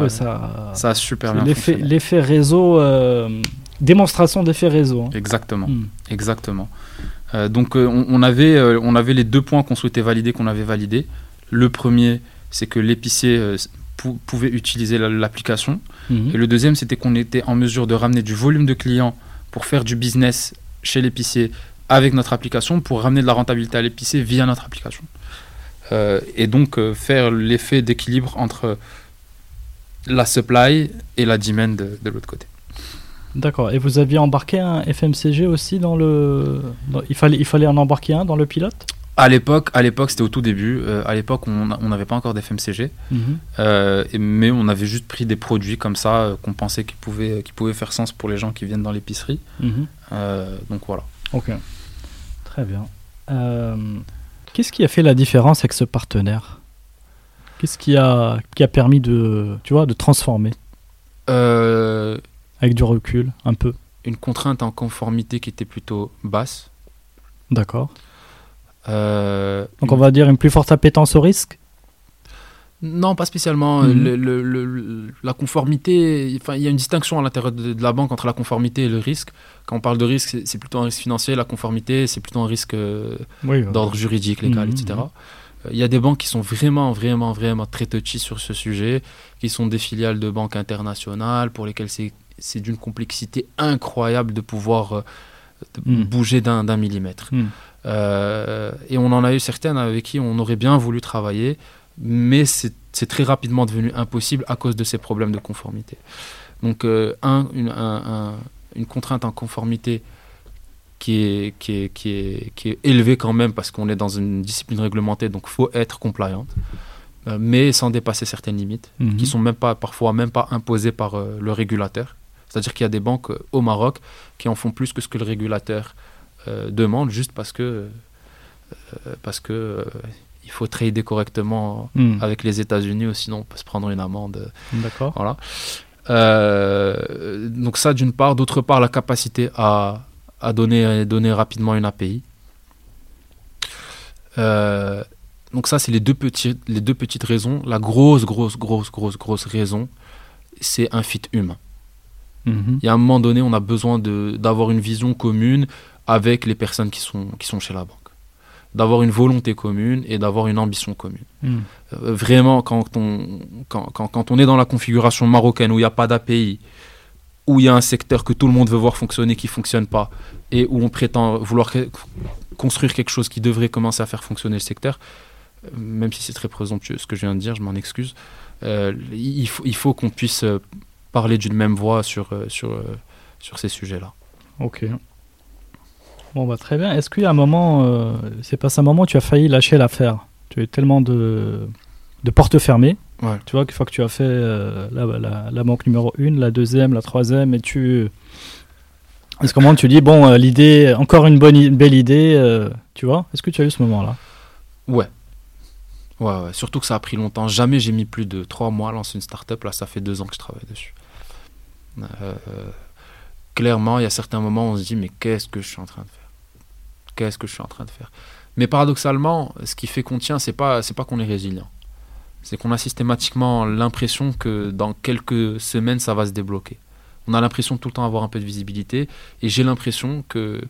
ouais. ça, ça a super bien fonctionné. L'effet réseau, euh, démonstration d'effet réseau. Hein. Exactement, hmm. exactement. Euh, donc, euh, on, avait, on avait les deux points qu'on souhaitait valider, qu'on avait validés. Le premier, c'est que l'épicier pouvait utiliser l'application. Hmm. Et le deuxième, c'était qu'on était en mesure de ramener du volume de clients pour faire du business chez l'épicier avec notre application pour ramener de la rentabilité à l'épicier via notre application. Euh, et donc euh, faire l'effet d'équilibre entre la supply et la demand de, l'autre côté. D'accord. Et vous aviez embarqué un FMCG aussi dans le. il, fallait, il fallait en embarquer un dans le pilote? À l'époque, à l'époque, c'était au tout début. Euh, à l'époque, on n'avait pas encore d'FMCG, mhm. mais on avait juste pris des produits comme ça qu'on pensait qu'ils pouvaient, qui pouvaient faire sens pour les gens qui viennent dans l'épicerie. Mhm. donc voilà. Ok. Très bien. Euh, qu'est-ce qui a fait la différence avec ce partenaire? Qu'est-ce qui a, qui a permis de, tu vois, de transformer? Euh, Avec du recul, un peu. Une contrainte en conformité qui était plutôt basse. D'accord. Euh, Donc on va dire une plus forte appétence au risque? Non, pas spécialement. Mhm. Le, la conformité, enfin, il y a une distinction à l'intérieur de, la banque entre la conformité et le risque. Quand on parle de risque, c'est plutôt un risque financier. La conformité, c'est plutôt un risque euh, d'ordre juridique, légal, mhm, etc. Mhm. Euh, il y a des banques qui sont vraiment, vraiment, vraiment très touchy sur ce sujet, qui sont des filiales de banques internationales pour lesquelles c'est d'une complexité incroyable de pouvoir euh, bouger d'un millimètre. Et on en a eu certaines avec qui on aurait bien voulu travailler mais c'est très rapidement devenu impossible à cause de ces problèmes de conformité. Donc, euh, un, une, contrainte en conformité qui est, qui est, qui est, qui est élevée quand même parce qu'on est dans une discipline réglementée, donc il faut être compliant, euh, mais sans dépasser certaines limites, mhm. qui sont même pas, parfois même pas imposées par euh, le régulateur. C'est-à-dire qu'il y a des banques au Maroc qui en font plus que ce que le régulateur demande, juste parce que, parce que il faut trader correctement hmm. avec les États-Unis, sinon on peut se prendre une amende. D'accord. Voilà. Euh, donc ça d'une part, d'autre part la capacité à, à donner, donner rapidement une API. Euh, donc ça c'est les deux petites les deux petites raisons. La grosse grosse grosse grosse grosse raison, c'est un fit humain. Mhm. Il y a un moment donné, on a besoin d'avoir une vision commune avec les personnes qui sont, qui sont chez la banque d'avoir une volonté commune et d'avoir une ambition commune. Hmm. Euh, vraiment, quand on, quand, quand, on est dans la configuration marocaine où il n'y a pas d'API, où il y a un secteur que tout le monde veut voir fonctionner qui ne fonctionne pas, et où on prétend vouloir construire quelque chose qui devrait commencer à faire fonctionner le secteur, euh, même si c'est très présomptueux ce que je viens de dire, je m'en excuse, euh, il faut, il faut qu'on puisse parler d'une même voix sur, sur, sur ces sujets-là. Ok. Bon, bah, très bien. Est-ce qu'il y a un moment, euh, c'est pas un moment où tu as failli lâcher l'affaire? Tu as tellement de, de portes fermées. Tu vois, une fois que tu as fait euh, la, la, banque numéro 1, la deuxième, la troisième, et tu. Est-ce qu'au moment tu dis, bon, euh, l'idée, encore une bonne, belle idée, tu vois? Est-ce que tu as eu ce moment-là? Ouais. ouais. Ouais, Surtout que ça a pris longtemps. Jamais j'ai mis plus de trois mois à lancer une start-up. Là, ça fait deux ans que je travaille dessus. Clairement, il y a certains moments où on se dit, mais qu'est-ce que je suis en train de faire? Qu'est-ce que je suis en train de faire? Mais paradoxalement, ce qui fait qu'on tient, c'est pas, pas qu'on est résilient. C'est qu'on a systématiquement l'impression que dans quelques semaines, ça va se débloquer. On a l'impression de tout le temps avoir un peu de visibilité. Et j'ai l'impression que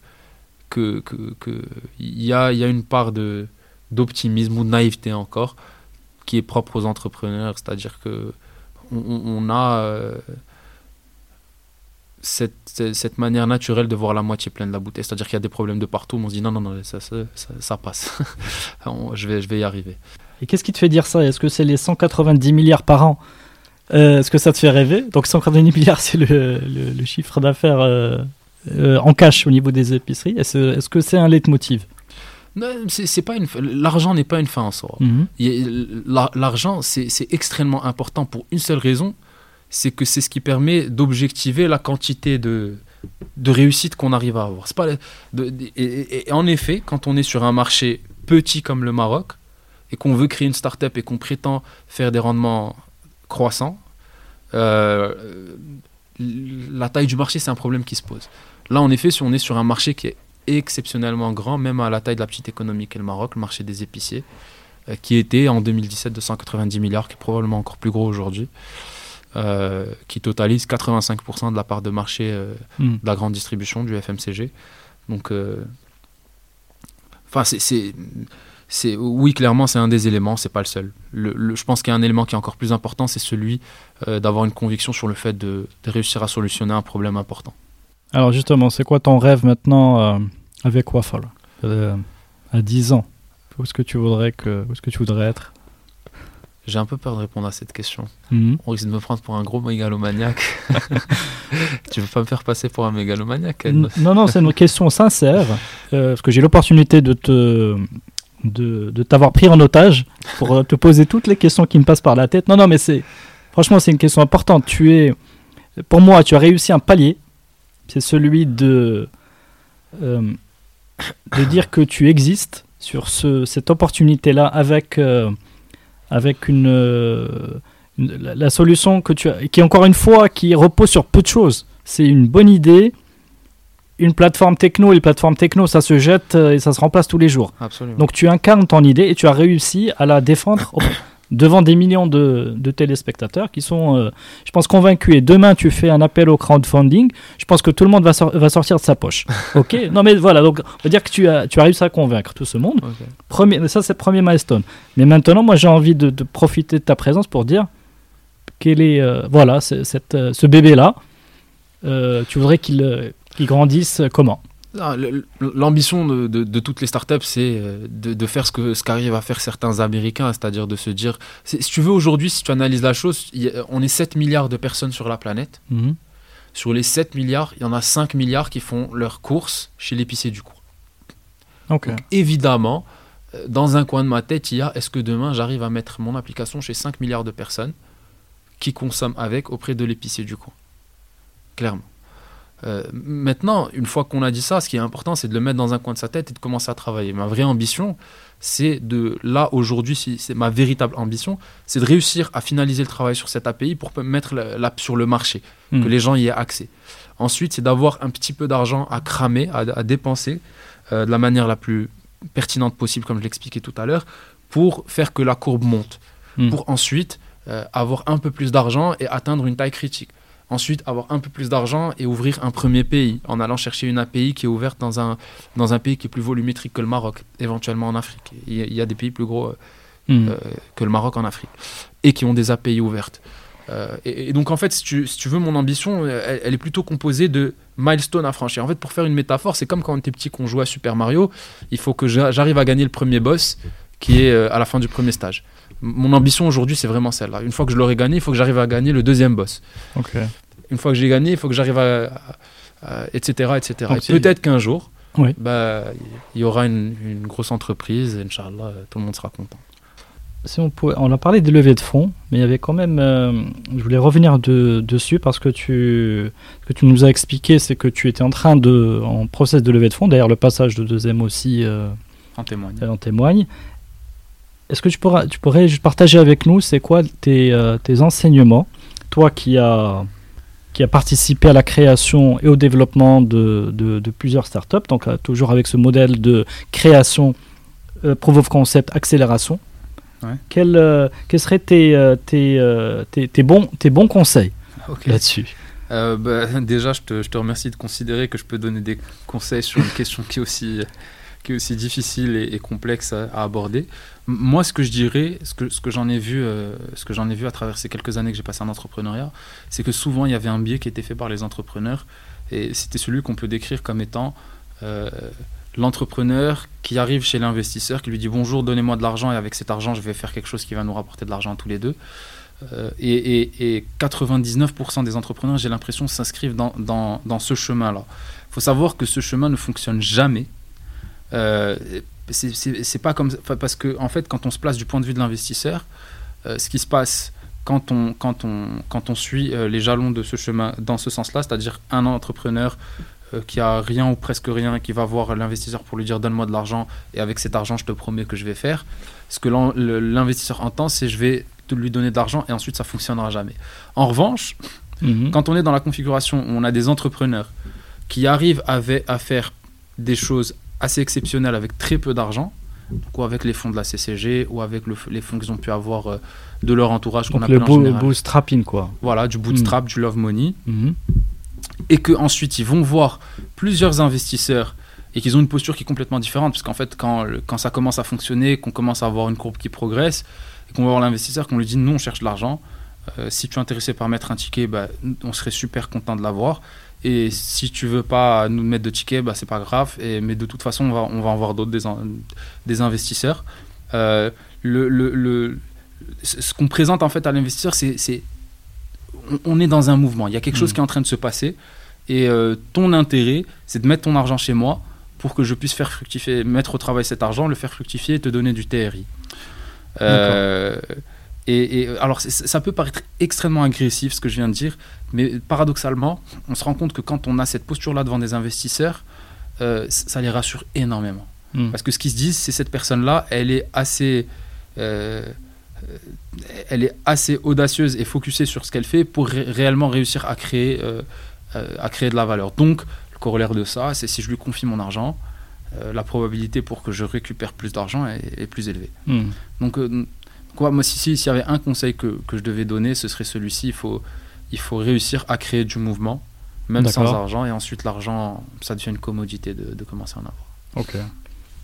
que, que y, a, y a une part de, d'optimisme ou de naïveté encore qui est propre aux entrepreneurs. C'est-à-dire que on, a. Euh, cette, cette, manière naturelle de voir la moitié pleine de la bouteille. C'est-à-dire qu'il y a des problèmes de partout, mais on se dit non, non, non, ça, ça, ça, passe. je, vais, je vais y arriver. Et qu'est-ce qui te fait dire ça? Est-ce que c'est les 190 milliards par an? Euh, Est-ce que ça te fait rêver? Donc 190 milliards, c'est le, le, chiffre d'affaires euh, euh, en cash au niveau des épiceries. Est-ce est que c'est un leitmotiv? C'est pas une l'argent n'est pas une fin en soi. Mhm. L'argent c'est extrêmement important pour une seule raison, c'est que c'est ce qui permet d'objectiver la quantité de, de réussite qu'on arrive à avoir. Pas, et, en effet, quand on est sur un marché petit comme le Maroc, et qu'on veut créer une start-up et qu'on prétend faire des rendements croissants, euh, la taille du marché, c'est un problème qui se pose. Là, en effet, si on est sur un marché qui est exceptionnellement grand, même à la taille de la petite économie qu'est le Maroc, le marché des épiciers, euh, qui était en 2017 de 190 milliards, qui est probablement encore plus gros aujourd'hui, euh, qui totalise 85% de la part de marché euh, Hmm. de la grande distribution du FMCG. Donc, euh, enfin, c'est, oui, clairement, c'est un des éléments, c'est pas le seul. Le, le- je pense qu'il y a un élément qui est encore plus important, c'est celui euh, d'avoir une conviction sur le fait de, de réussir à solutionner un problème important. Alors justement, c'est quoi ton rêve maintenant euh, avec Waffle Euh, À 10 ans, où est-ce que tu voudrais que, où est-ce que tu voudrais être? J'ai un peu peur de répondre à cette question. Mhm. On risque de me prendre pour un gros mégalomaniaque. tu veux pas me faire passer pour un mégalomaniaque N- Non, non, c'est une question sincère, euh, parce que j'ai l'opportunité de te de, de t'avoir pris en otage pour euh, te poser toutes les questions qui me passent par la tête. Non, non, mais c'est franchement, c'est une question importante. Tu es, pour moi, tu as réussi un palier. C'est celui de euh, de dire que tu existes sur ce, cette opportunité-là avec euh, avec une, euh, une- la, la solution que tu as, qui encore une fois qui repose sur peu de choses. C'est une bonne idée, une plateforme techno, et les plateformes techno, ça se jette euh, et ça se remplace tous les jours. Absolument. Donc tu incarnes ton idée et tu as réussi à la défendre devant des millions de, de téléspectateurs qui sont, euh, je pense, convaincus. Et demain, tu fais un appel au crowdfunding. Je pense que tout le monde va, sor- va sortir de sa poche. Ok? Non, mais voilà. Donc, on va dire que tu as, tu as réussi à convaincre tout ce monde. Premier, ça, c'est le premier milestone. Mais maintenant, moi, j'ai envie de, de profiter de ta présence pour dire quel est, euh, voilà, cette, euh, ce bébé-là. tu voudrais qu'il grandisse comment? L'ambition de, de- de toutes les startups, c'est euh, de, de faire ce que ce qu'arrivent à faire certains Américains, c'est-à-dire de se dire, si tu veux aujourd'hui, si tu analyses la chose, on est 7 milliards de personnes sur la planète. Mhm. Sur les 7 milliards, il y en a 5 milliards qui font leurs courses chez l'épicier du coin. Donc, évidemment, euh, dans un coin de ma tête, il y a est-ce que demain j'arrive à mettre mon application chez 5 milliards de personnes qui consomment avec auprès de l'épicier du coin Clairement. Euh, maintenant, une fois qu'on a dit ça, ce qui est important, c'est de le mettre dans un coin de sa tête et de commencer à travailler. Ma vraie ambition, c'est de, là, aujourd'hui, si- c'est ma véritable ambition, c'est de réussir à finaliser le travail sur cette API pour mettre la- l'app sur le marché Mhm. que les gens y aient accès. Ensuite, c'est d'avoir un petit peu d'argent à cramer, à, à dépenser euh, de la manière la plus pertinente possible, comme je l'expliquais tout à l'heure, pour faire que la courbe monte. Mhm. Pour ensuite euh, avoir un peu plus d'argent et atteindre une taille critique. Ensuite, avoir un peu plus d'argent et ouvrir un premier pays en allant chercher une API qui est ouverte dans un, dans un pays qui est plus volumétrique que le Maroc, éventuellement en Afrique. Il y a, des pays plus gros euh, Mhm. euh, que le Maroc en Afrique et qui ont des API ouvertes. Euh, et, et donc en fait, si tu, si tu veux, mon ambition, elle, elle est plutôt composée de milestones à franchir. En fait, pour faire une métaphore, c'est comme quand on était petit qu'on jouait à Super Mario. Il faut que j'a- j'arrive à gagner le premier boss qui est à la fin du premier stage. Mon ambition aujourd'hui, c'est vraiment celle-là. Une fois que je l'aurai gagné, il faut que j'arrive à gagner le deuxième boss. Une fois que j'ai gagné, il faut que j'arrive à, à- à- etc. etc. Et peut-être qu'un jour, Oui. bah, il y aura une, une grosse entreprise, et Inch'Allah, tout le monde sera content. Si on, pouvait, on a parlé des levées de fonds, mais il y avait quand même. euh, je voulais revenir de- dessus parce que tu, ce que tu nous as expliqué, c'est que tu étais en train de. en process de levée de fonds. D'ailleurs, le passage de deuxième aussi euh, En témoigne. en témoigne. Est-ce que tu pourrais, tu pourrais juste partager avec nous, c'est quoi tes, euh, tes enseignements Toi qui as, qui a participé à la création et au développement de, de- de plusieurs startups, donc euh, toujours avec ce modèle de création, euh, proof of concept, accélération. Ouais. Quels euh, quels seraient tes, tes, tes, tes bons, tes bons conseils là-dessus? Bah, déjà, je te, je te remercie de considérer que je peux donner des conseils sur une question qui est aussi, qui est aussi difficile et, et complexe à, à aborder. Moi, ce que je dirais, ce que, j'en ai vu, euh, ai vu à travers ces quelques années que j'ai passé en entrepreneuriat, c'est que souvent il y avait un biais qui était fait par les entrepreneurs, et c'était celui qu'on peut décrire comme étant euh, l'entrepreneur qui arrive chez l'investisseur, qui lui dit bonjour, donnez-moi de l'argent, et avec cet argent, je vais faire quelque chose qui va nous rapporter de l'argent tous les deux. Euh, et, et- et 99% des entrepreneurs, j'ai l'impression, s'inscrivent dans, ce chemin-là. Il faut savoir que ce chemin ne fonctionne jamais. C'est- c'est c'est pas comme parce que en fait, quand on se place du point de vue de l'investisseur, euh, ce qui se passe quand on quand on quand on suit euh, les jalons de ce chemin dans ce sens-là, c'est-à-dire un entrepreneur euh, qui a rien ou presque rien, qui va voir l'investisseur pour lui dire donne-moi de l'argent et avec cet argent je te promets que je vais faire. Ce que l'investisseur entend, c'est je vais te lui donner de l'argent et ensuite ça fonctionnera jamais. En revanche, Mhm. quand on est dans la configuration où on a des entrepreneurs qui arrivent à, ve- à faire des choses assez exceptionnelles avec très peu d'argent, ou avec les fonds de la CCG, ou avec les fonds qu'ils ont pu avoir euh, de leur entourage appelle le général. bootstrapping quoi. Voilà, du bootstrap, mm. du love money. Mm-hmm. Et qu'ensuite ils vont voir plusieurs investisseurs et qu'ils ont une posture qui est complètement différente, parce qu'en fait quand, quand ça commence à fonctionner, qu'on commence à avoir une courbe qui progresse, et qu'on va voir l'investisseur, qu'on lui dit non, on cherche de l'argent, euh, si tu es intéressé par mettre un ticket, bah, on serait super content de l'avoir. Et si tu veux pas nous mettre de ticket, bah, c'est pas grave. Et, mais de toute façon, on va, on va en voir d'autres des, des, investisseurs. Euh, le, le, ce qu'on présente en fait à l'investisseur, c'est on, est dans un mouvement. Il y a quelque chose hmm. qui est en train de se passer. Et euh, ton intérêt, c'est de mettre ton argent chez moi pour que je puisse faire fructifier, mettre au travail cet argent, le faire fructifier et te donner du TRI. Euh, et, alors, ça peut paraître extrêmement agressif ce que je viens de dire, mais paradoxalement, on se rend compte que quand on a cette posture-là devant des investisseurs, euh, ça les rassure énormément. Hmm. Parce que ce qu'ils se disent, c'est cette personne-là, elle est assez. Euh, elle est assez audacieuse et focusée sur ce qu'elle fait pour réellement réussir à créer, euh, à créer de la valeur. Donc, le corollaire de ça, c'est si je lui confie mon argent, la probabilité pour que je récupère plus d'argent est, plus élevée. Hmm. Donc, quoi, moi, s'il si, y avait un conseil que, que, je devais donner, ce serait celui-ci. Il faut, il faut réussir à créer du mouvement, même sans argent. Et ensuite, l'argent, ça devient une commodité de, de, commencer à en avoir. Ok.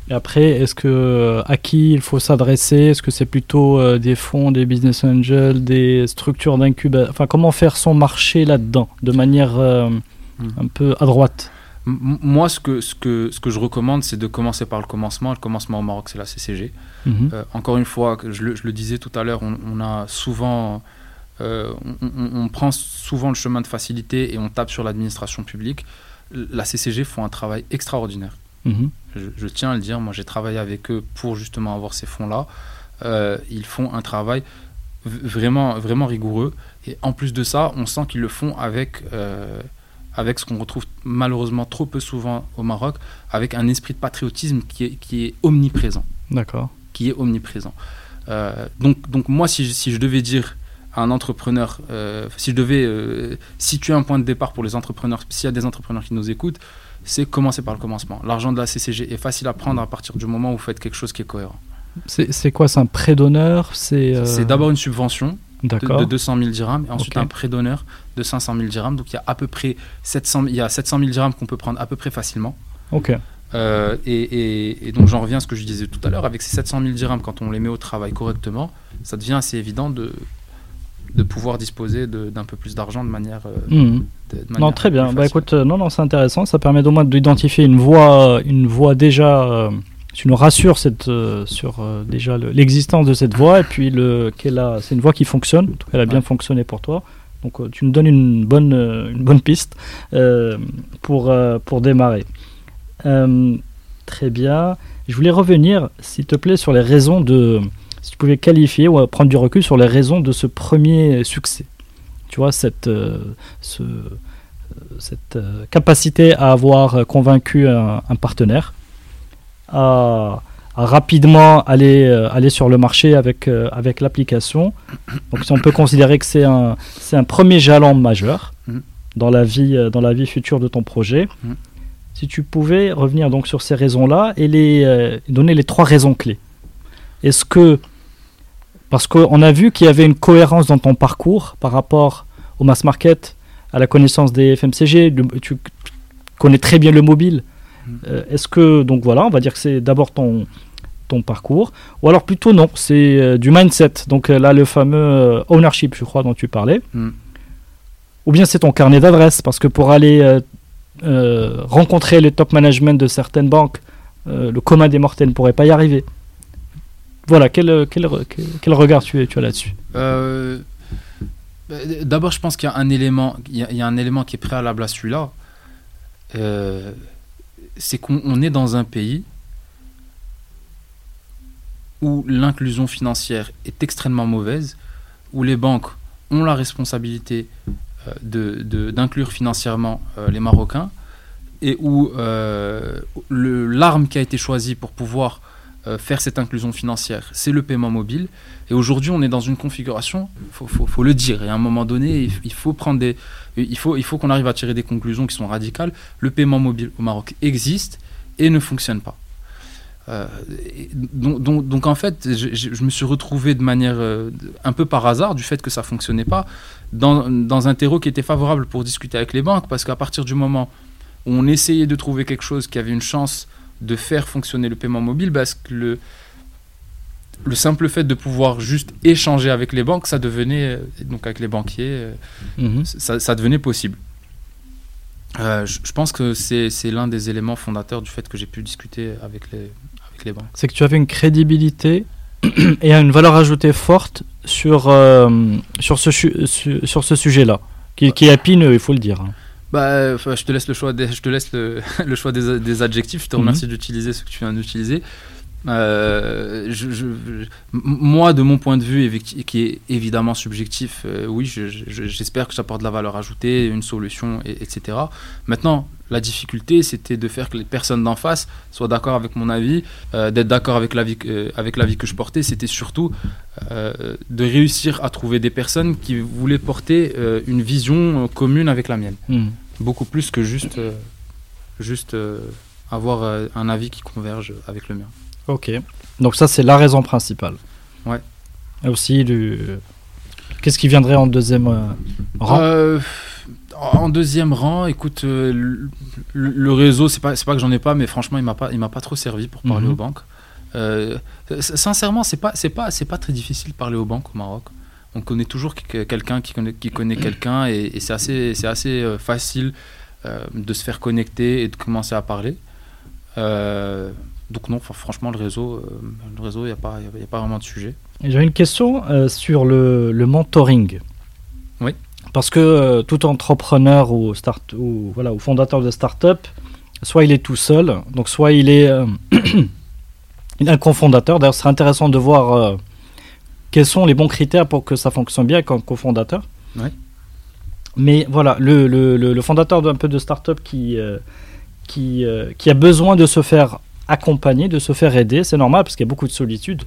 Et après, est-ce que à qui il faut s'adresser? Est-ce que c'est plutôt euh, des fonds, des business angels, des structures d'incubation Enfin, comment faire son marché là-dedans, de manière euh, hmm. un peu à droite? Moi, ce que, ce, que, ce que je recommande, c'est de commencer par le commencement. Le commencement au Maroc, c'est la CCG. Mhm. Euh, encore une fois, je le, je le disais tout à l'heure, on, a souvent, euh, on, prend souvent le chemin de facilité et on tape sur l'administration publique. La CCG font un travail extraordinaire. Mhm. Je, tiens à le dire, moi j'ai travaillé avec eux pour justement avoir ces fonds-là. Euh, ils font un travail vraiment, vraiment rigoureux. Et en plus de ça, on sent qu'ils le font avec avec ce qu'on retrouve malheureusement trop peu souvent au Maroc, avec un esprit de patriotisme qui est, qui est omniprésent. D'accord. Qui est omniprésent. Euh, donc, donc moi, si je, si je devais dire à un entrepreneur, euh, si je devais euh, situer un point de départ pour les entrepreneurs, s'il y a des entrepreneurs qui nous écoutent, c'est commencer par le commencement. L'argent de la CCG est facile à prendre à partir du moment où vous faites quelque chose qui est cohérent. C'est quoi? C'est un prêt d'honneur? C'est d'abord une subvention de, 200 000 dirhams et ensuite un prêt d'honneur de 500 000 dirhams. Donc il y a à peu près 700, il y a 700 000 dirhams qu'on peut prendre à peu près facilement. Ok. Euh, et, donc j'en reviens à ce que je disais tout à l'heure, avec ces 700 000 dirhams, quand on les met au travail correctement, ça devient assez évident de, de pouvoir disposer d'un peu plus d'argent de manière... Euh, mhm. non, très bien. Bah, écoute, euh, non, non, c'est intéressant. Ça permet au moins d'identifier une voie, une voie déjà tu nous rassures cette, euh, sur euh, déjà l'existence de cette voie et puis le qu'elle c'est une voie qui fonctionne, en tout cas elle a bien fonctionné pour toi. Donc euh, tu nous donnes une bonne, une bonne piste pour, pour démarrer. très bien. Je voulais revenir, s'il te plaît, sur les raisons de, si tu pouvais qualifier ou prendre du recul sur les raisons de ce premier succès. Tu vois, cette, ce, cette capacité à avoir convaincu un partenaire à, rapidement aller, euh, aller sur le marché avec, euh, avec l'application. Donc si on peut considérer que c'est un, c'est un premier jalon majeur mm. dans, la vie, euh, dans la vie future de ton projet. Mm. Si tu pouvais revenir donc sur ces raisons-là et les, donner les trois raisons clés. Est-ce que, parce qu'on a vu qu'il y avait une cohérence dans ton parcours par rapport au mass market, à la connaissance des FMCG, tu connais très bien le mobile, euh, est-ce que, donc voilà, on va dire que c'est d'abord ton, ton parcours, ou alors plutôt non, c'est euh, du mindset, donc euh, là le fameux ownership, je crois, dont tu parlais, hmm. ou bien c'est ton carnet d'adresses, parce que pour aller rencontrer les top management de certaines banques, le commun des mortels ne pourrait pas y arriver. Voilà, quel, quel, quel, regard tu, tu as là-dessus? D'abord, je pense qu'il y a un élément, il y a, un élément qui est préalable à celui-là c'est qu'on est dans un pays où l'inclusion financière est extrêmement mauvaise, où les banques ont la responsabilité euh, d'inclure financièrement euh, les Marocains, et où euh, l'arme qui a été choisie pour pouvoir faire cette inclusion financière, c'est le paiement mobile. Et aujourd'hui, on est dans une configuration, il faut, le dire, et à un moment donné, il, faut prendre des, il faut, il faut qu'on arrive à tirer des conclusions qui sont radicales. Le paiement mobile au Maroc existe et ne fonctionne pas. Euh, donc, en fait, je, me suis retrouvé de manière euh, un peu par hasard, du fait que ça fonctionnait pas, dans, un terreau qui était favorable pour discuter avec les banques, parce qu'à partir du moment où on essayait de trouver quelque chose qui avait une chance de faire fonctionner le paiement mobile, parce que le, le simple fait de pouvoir juste échanger avec les banques, ça devenait, donc avec les banquiers, mm-hmm. ça, ça, devenait possible. Euh, je, je, pense que c'est l'un des éléments fondateurs du fait que j'ai pu discuter avec les, c'est que tu avais une crédibilité et une valeur ajoutée forte sur, euh, sur ce, sur ce sujet-là, qui, qui est épineux, il faut le dire. Bah, je te laisse le choix des, je te laisse le, le choix des, des, adjectifs. Je te remercie mhm. d'utiliser ce que tu viens d'utiliser. Euh, je, moi, de mon point de vue, qui est évidemment subjectif, euh, oui, j'espère que j'apporte de la valeur ajoutée, une solution, et, etc. Maintenant, la difficulté, c'était de faire que les personnes d'en face soient d'accord avec mon avis, euh, d'être d'accord avec l'avis avec que je portais. C'était surtout de réussir à trouver des personnes qui voulaient porter une vision commune avec la mienne, hmm. Beaucoup plus que juste juste avoir un avis qui converge avec le mien. Ok. Donc ça, c'est la raison principale. Ouais. Et aussi, le... qu'est-ce qui viendrait en deuxième euh, rang? Euh, En deuxième rang, écoute, euh, le, réseau, c'est pas, pas que j'en ai pas, mais franchement, il m'a pas, il m'a pas trop servi pour parler mhm. aux banques. sincèrement, c'est pas, c'est pas, c'est pas très difficile de parler aux banques au Maroc. On connaît toujours quelqu'un qui connaît, qui connaît quelqu'un, et, c'est assez, c'est assez facile de se faire connecter et de commencer à parler. Euh, donc non, franchement, le réseau, euh, le réseau, il n'y a, pas, a pas vraiment de sujet. J'ai une question euh, sur le, mentoring. Oui. Parce que euh, tout entrepreneur ou, start, ou, voilà, ou fondateur de start-up, soit il est tout seul, donc soit il est, un cofondateur. D'ailleurs, ce serait intéressant de voir quels sont les bons critères pour que ça fonctionne bien comme cofondateur. Mais voilà, le, le, le fondateur d'un peu de start-up qui, qui, qui a besoin de se faire accompagner, de se faire aider. C'est normal parce qu'il y a beaucoup de solitude.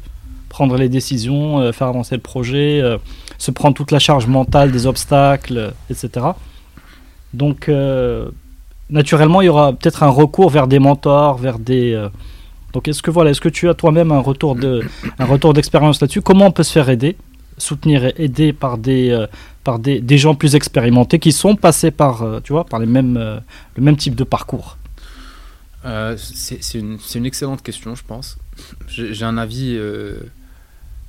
Prendre les décisions, euh, faire avancer le projet, euh, se prendre toute la charge mentale des obstacles, euh, etc. Donc, naturellement, il y aura peut-être un recours vers des mentors, vers des. Donc, est-ce que voilà, est-ce que tu as toi-même un retour de, un retour d'expérience là-dessus? Comment on peut se faire aider, soutenir, et aider par des, par des, des, gens plus expérimentés qui sont passés par, tu vois, par les mêmes, le même type de parcours? Euh, c'est une, une, excellente question, je pense. J'ai un avis, euh,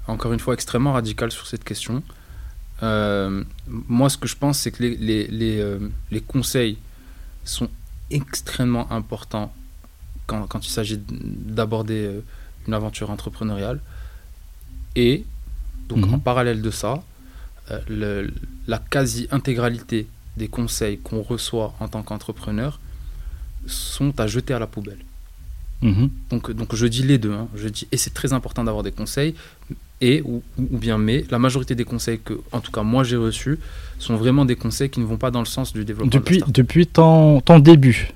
encore une fois, extrêmement radical sur cette question. Euh, moi, ce que je pense, c'est que les, les, les, les, conseils sont extrêmement importants quand, quand il s'agit d'aborder une aventure entrepreneuriale. Et, donc mhm. en parallèle de ça, le, la quasi-intégralité des conseils qu'on reçoit en tant qu'entrepreneur sont à jeter à la poubelle. Mhm. Donc, donc je dis les deux. Hein. Je dis, et c'est très important d'avoir des conseils, et ou, ou, bien mais, la majorité des conseils que, en tout cas moi j'ai reçus, sont vraiment des conseils qui ne vont pas dans le sens du développement. Depuis, de depuis ton, ton début.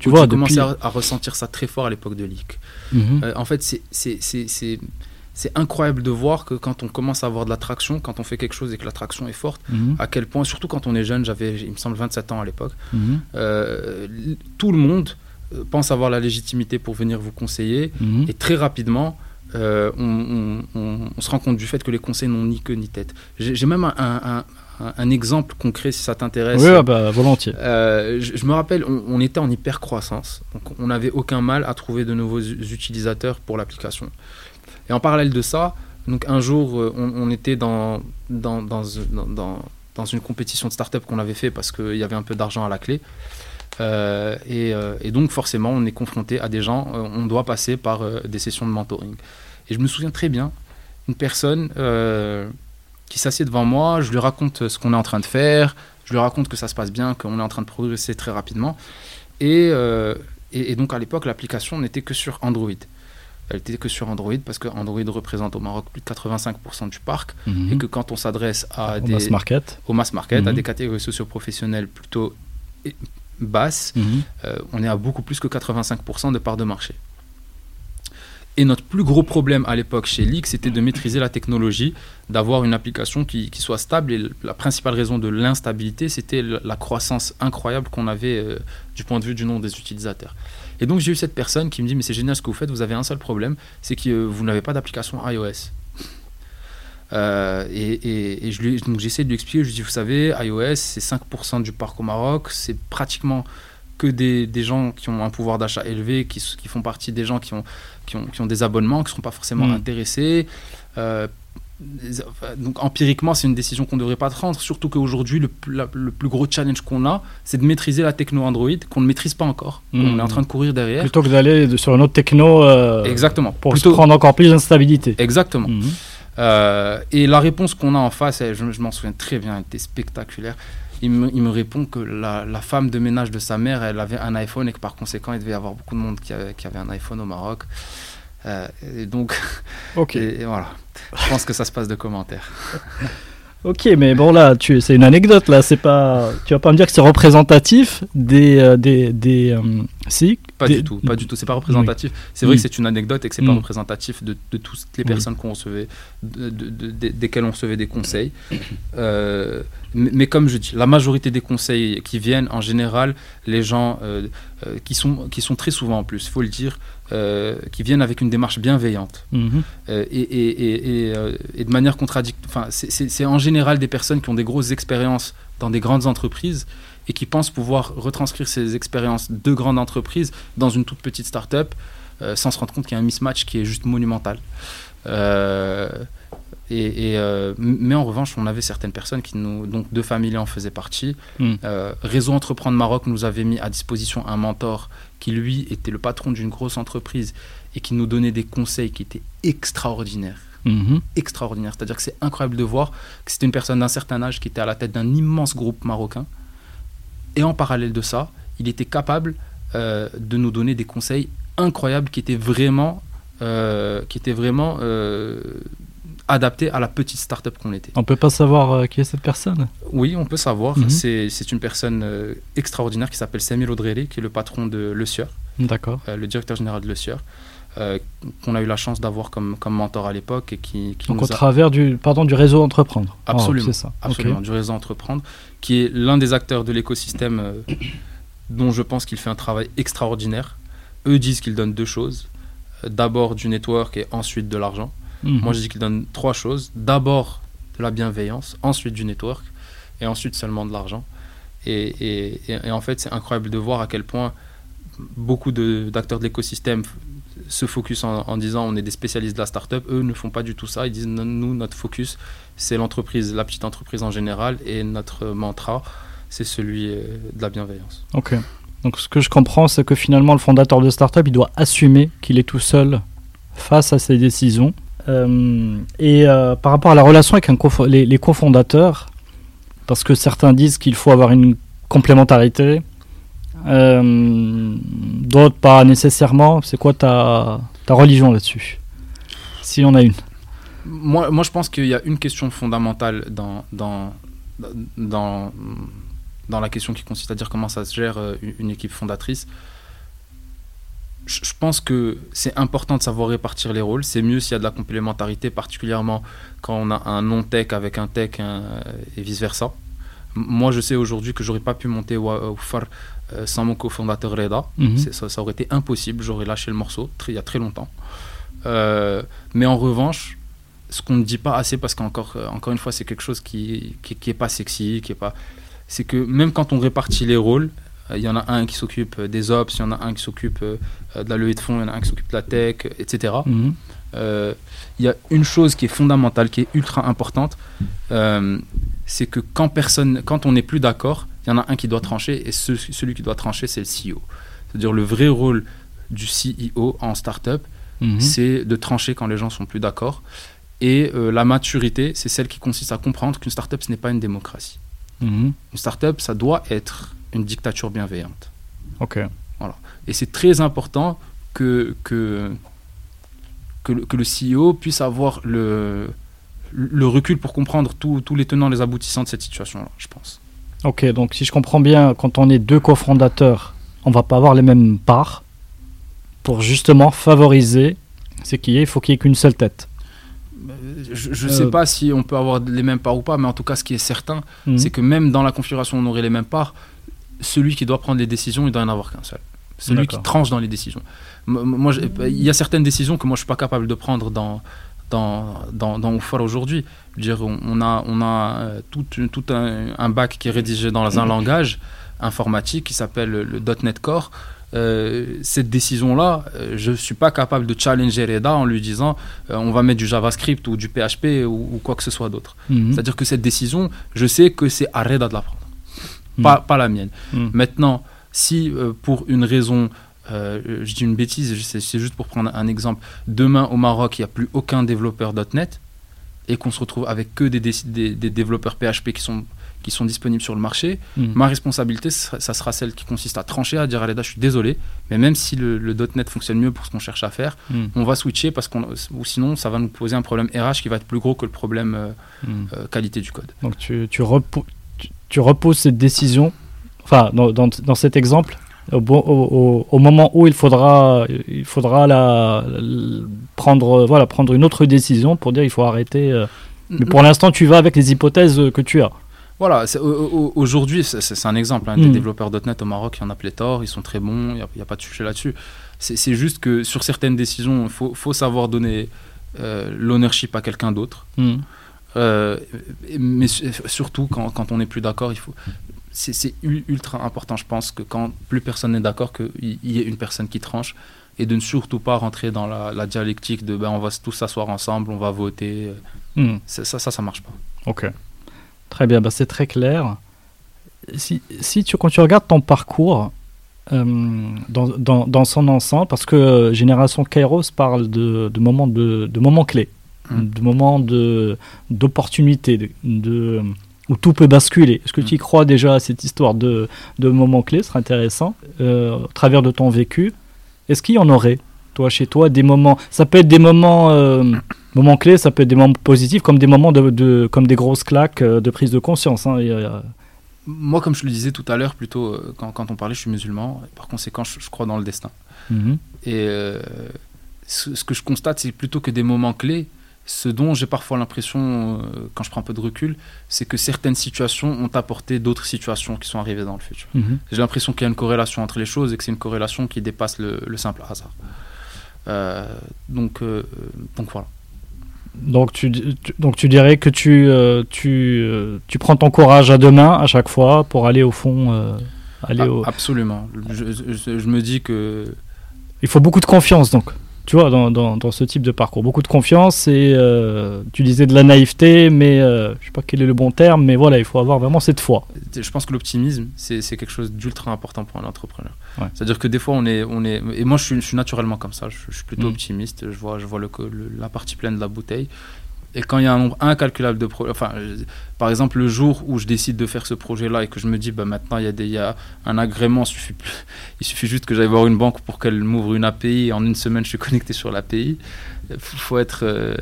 Tu vois, j'ai commencé à, ressentir ça très fort à l'époque de l'IC. Mhm. Euh, en fait, c'est c'est incroyable de voir que quand on commence à avoir de l'attraction, quand on fait quelque chose et que l'attraction est forte, mhm. à quel point, surtout quand on est jeune, j'avais, il me semble, 27 ans à l'époque, mhm. euh, tout le monde euh, pense avoir la légitimité pour venir vous conseiller et très rapidement, euh, on, se rend compte du fait que les conseils n'ont ni queue ni tête. J'ai même un, un, exemple concret si ça t'intéresse. Oui, bah, volontiers. je, je, me rappelle, on, était en hyper croissance, donc on n'avait aucun mal à trouver de nouveaux utilisateurs pour l'application. Et en parallèle de ça, donc un jour, euh, on, était dans, dans, dans, dans, une compétition de start-up qu'on avait fait parce qu'il y avait un peu d'argent à la clé. Euh, euh, et, donc forcément, on est confronté à des gens, on doit passer par des sessions de mentoring. Et je me souviens très bien, une personne qui s'assied devant moi, je lui raconte ce qu'on est en train de faire, je lui raconte que ça se passe bien, qu'on est en train de progresser très rapidement. Et, et donc à l'époque, l'application n'était que sur Android. Elle était que sur Android parce que Android représente au Maroc plus de 85% du parc mhm. et que quand on s'adresse à au mass market, au mass market à mhm. des catégories socio-professionnelles plutôt basses, mhm. euh, on est à beaucoup plus que 85% de part de marché. Et notre plus gros problème à l'époque chez Leak, c'était de maîtriser la technologie, d'avoir une application qui, soit stable. Et la principale raison de l'instabilité, c'était la croissance incroyable qu'on avait euh, du point de vue du nombre des utilisateurs. Et donc j'ai eu cette personne qui me dit, mais c'est génial ce que vous faites, vous avez un seul problème, c'est que euh, vous n'avez pas d'application iOS. Euh, et, et, lui, donc j'essaie de lui expliquer, je lui dis, vous savez, iOS, c'est 5% du parc au Maroc, c'est pratiquement que des, gens qui ont un pouvoir d'achat élevé, qui, font partie des gens qui ont, qui ont, qui ont des abonnements, qui ne sont pas forcément mm. intéressés. Euh, donc empiriquement, c'est une décision qu'on ne devrait pas prendre, surtout qu'aujourd'hui, le, le, plus gros challenge qu'on a, c'est de maîtriser la techno Android qu'on ne maîtrise pas encore. Mm. On est en train de courir derrière. Plutôt que d'aller sur une autre techno euh, Exactement. pour Plutôt... prendre encore plus d'instabilité. Exactement. Mm. Euh, et la réponse qu'on a en face, je, je m'en souviens très bien, elle était spectaculaire il me, répond que la, femme de ménage de sa mère, elle avait un iPhone et que par conséquent, il devait y avoir beaucoup de monde qui avait, qui avait un iPhone au Maroc. Euh, et donc, ok. Et, voilà. Je pense que ça se passe de commentaires. Ok, mais bon là, tu, c'est une anecdote là, c'est pas, tu vas pas me dire que c'est représentatif des, euh, des, des euh, si. Pas du tout, pas du tout, c'est pas représentatif. C'est vrai que c'est une anecdote et que c'est pas représentatif de, de, toutes les personnes qu'on recevait, de, desquelles on recevait des conseils. Euh, mais, comme je dis, la majorité des conseils qui viennent, en général, les gens qui sont qui sont très souvent en plus, il faut le dire, euh, qui viennent avec une démarche bienveillante mhm. euh, et, et, et, euh, et, de manière contradictoire. Enfin, c'est en général des personnes qui ont des grosses expériences dans des grandes entreprises et qui pensent pouvoir retranscrire ces expériences de grandes entreprises dans une toute petite start-up sans se rendre compte qu'il y a un mismatch qui est juste monumental. Et, euh, mais en revanche, on avait certaines personnes qui nous, donc deux familles en faisaient partie. Hmm. Euh, Réseau Entreprendre Maroc nous avait mis à disposition un mentor qui lui était le patron d'une grosse entreprise et qui nous donnait des conseils qui étaient extraordinaires. Extraordinaires. C'est-à-dire que c'est incroyable de voir que c'était une personne d'un certain âge qui était à la tête d'un immense groupe marocain. Et en parallèle de ça, il était capable euh, de nous donner des conseils incroyables qui étaient vraiment, qui étaient vraiment adapté à la petite start-up qu'on était. On peut pas savoir euh, qui est cette personne? Oui, on peut savoir. Mhm. C'est une personne euh, extraordinaire qui s'appelle Samir Audrey, qui est le patron de Le Sieur. D'accord. Euh, le directeur général de Le Sieur. Qu'on a eu la chance d'avoir comme, comme mentor à l'époque et qui, Donc au travers du, pardon, du réseau Entreprendre. Absolument, c'est ça. Absolument, du réseau Entreprendre, qui est l'un des acteurs de l'écosystème dont je pense qu'il fait un travail extraordinaire. Eux disent qu'ils donnent deux choses. D'abord du network et ensuite de l'argent. Mhm. Moi, je dis qu'il donne trois choses. D'abord, de la bienveillance, ensuite du network, et ensuite seulement de l'argent. Et, en fait, c'est incroyable de voir à quel point beaucoup d'acteurs de, l'écosystème se focus en, disant on est des spécialistes de la startup. Eux ne font pas du tout ça. Ils disent nous, notre focus, c'est l'entreprise, la petite entreprise en général, et notre mantra, c'est celui euh, de la bienveillance. Ok. Donc ce que je comprends, c'est que finalement, le fondateur de startup, il doit assumer qu'il est tout seul face à ses décisions euh, et euh, par rapport à la relation avec un les, cofondateurs, parce que certains disent qu'il faut avoir une complémentarité, euh, d'autres pas nécessairement. C'est quoi ta, ta religion là-dessus Si on a une? Moi, moi je pense qu'il y a une question fondamentale dans, dans, dans, dans la question qui consiste à dire comment ça se gère une équipe fondatrice je pense que c'est important de savoir répartir les rôles. C'est mieux s'il y a de la complémentarité, particulièrement quand on a un non-tech avec un tech et vice-versa. Moi, je sais aujourd'hui que j'aurais pas pu monter Wafar euh, sans mon cofondateur Reda. Mhm. ça, aurait été impossible. J'aurais lâché le morceau il y a très longtemps. Euh, mais en revanche, ce qu'on ne dit pas assez, parce qu'encore euh, encore une fois, c'est quelque chose qui, qui, qui est pas sexy, qui est pas, c'est que même quand on répartit les rôles, il y en a un qui s'occupe des ops, il y en a un qui s'occupe de la levée de fonds, il y en a un qui s'occupe de la tech, etc. Mhm. Il y a une chose qui est fondamentale, qui est ultra importante, c'est que quand, personne, quand on n'est plus d'accord, il y en a un qui doit trancher, et celui qui doit trancher, c'est le CEO. C'est-à-dire le vrai rôle du CEO en startup, mhm. c'est de trancher quand les gens sont plus d'accord. Et la maturité, c'est celle qui consiste à comprendre qu'une startup, ce n'est pas une démocratie. Mhm. Une startup, ça doit être une dictature bienveillante. Ok. Voilà. Et c'est très important que, que, que, le, que le CEO puisse avoir le, le recul pour comprendre tous les tenants, les aboutissants de cette situation-là, je pense. Ok, donc si je comprends bien, quand on est deux cofondateurs, on va pas avoir les mêmes parts pour justement favoriser C'est qu'il il faut qu'il n'y ait qu'une seule tête. Je ne sais pas si on peut avoir les mêmes parts ou pas, mais en tout cas, ce qui est certain, mhm. c'est que même dans la configuration où on aurait les mêmes parts, celui qui doit prendre les décisions, il doit en avoir qu'un seul. Celui qui tranche dans les décisions. Moi, il y a certaines décisions que moi, je ne suis pas capable de prendre dans, dans, dans, dans aujourd'hui. Dire, on, a, on a euh, tout, tout un, bac qui est rédigé dans un langage informatique qui s'appelle le, .NET Core. Euh, cette décision-là, euh, je ne suis pas capable de challenger Reda en lui disant on va mettre du JavaScript ou du PHP ou, quoi que ce soit d'autre. Mhm. C'est-à-dire que cette décision, je sais que c'est à Reda de la prendre, mhm. pas, pas, la mienne. Mhm. Maintenant, si pour une raison euh, je dis une bêtise, c'est juste pour prendre un exemple. Demain au Maroc, il n'y a plus aucun développeur .NET et qu'on se retrouve avec que des, des, développeurs PHP qui sont, qui sont disponibles sur le marché. Hmm. Ma responsabilité, ça sera celle qui consiste à trancher, à dire à l'EDA, je suis désolé, mais même si le, .NET fonctionne mieux pour ce qu'on cherche à faire, hmm. on va switcher parce qu'on, ou sinon ça va nous poser un problème RH qui va être plus gros que le problème euh, hmm. euh, qualité du code. Donc tu, tu, tu, reposes cette décision, enfin dans, dans, dans cet exemple, au, au, moment où il faudra, il faudra la, prendre, voilà, prendre une autre décision pour dire il faut arrêter. Euh. Mais pour l'instant, tu vas avec les hypothèses que tu as. Voilà, aujourd'hui, c'est un exemple. Hein, Des mm. développeurs .NET au Maroc, il y en a pléthore, ils sont très bons, il n'y a, pas de sujet là-dessus. C'est juste que sur certaines décisions, il faut, faut, savoir donner euh, l'ownership à quelqu'un d'autre. Mm. Euh, mais surtout, quand, quand on n'est plus d'accord, il faut c'est ultra important, je pense, que quand plus personne n'est d'accord, qu'il y ait une personne qui tranche et de ne surtout pas rentrer dans la, dialectique de ben, on va tous s'asseoir ensemble, on va voter. Hmm. Ça, ça, ça marche pas. Ok. Très bien, bah, c'est très clair. Si, si, tu, quand tu regardes ton parcours euh, dans, dans, dans, son ensemble, parce que euh, Génération Kairos parle de, de moments, de, de moments clés, hmm. de moments d'opportunités, de, de où tout peut basculer. Est-ce que tu y mm. crois déjà à cette histoire de, de moments clés? Ce serait intéressant, euh, au travers de ton vécu. Est-ce qu'il y en aurait, toi, chez toi, des moments Ça peut être des moments, euh, moments clés, ça peut être des moments positifs, comme des moments de, comme des grosses claques euh, de prise de conscience. Hein, Moi, comme je le disais tout à l'heure, plutôt, quand, quand, on parlait, je suis musulman, par conséquent, je, crois dans le destin. Mm-hmm. Et ce, ce, que je constate, c'est plutôt que des moments clés, ce dont j'ai parfois l'impression, euh, quand je prends un peu de recul, c'est que certaines situations ont apporté d'autres situations qui sont arrivées dans le futur. Mhm. J'ai l'impression qu'il y a une corrélation entre les choses et que c'est une corrélation qui dépasse le, simple hasard. Euh, donc, euh, donc voilà. Donc tu, donc tu dirais que tu, tu, tu prends ton courage à deux mains à chaque fois pour aller au fond aller ah, Absolument. Je, je, me dis que... Il faut beaucoup de confiance donc tu vois, dans, dans, ce type de parcours. Beaucoup de confiance et euh, tu disais de la naïveté, mais euh, je sais pas quel est le bon terme, mais voilà, il faut avoir vraiment cette foi. Je pense que l'optimisme, c'est quelque chose d'ultra important pour un entrepreneur. C'est-à-dire que des fois, on est, on est, et moi, je suis, je suis naturellement comme ça. Je, suis plutôt mm. optimiste. Je vois, je vois le, la partie pleine de la bouteille. Et quand il y a un nombre incalculable de projets, enfin, par exemple, le jour où je décide de faire ce projet-là et que je me dis, bah, maintenant, il y, a des, y a un agrément, il suffit, il suffit juste que j'aille voir une banque pour qu'elle m'ouvre une API et en une semaine, je suis connecté sur l'API. Il faut être euh,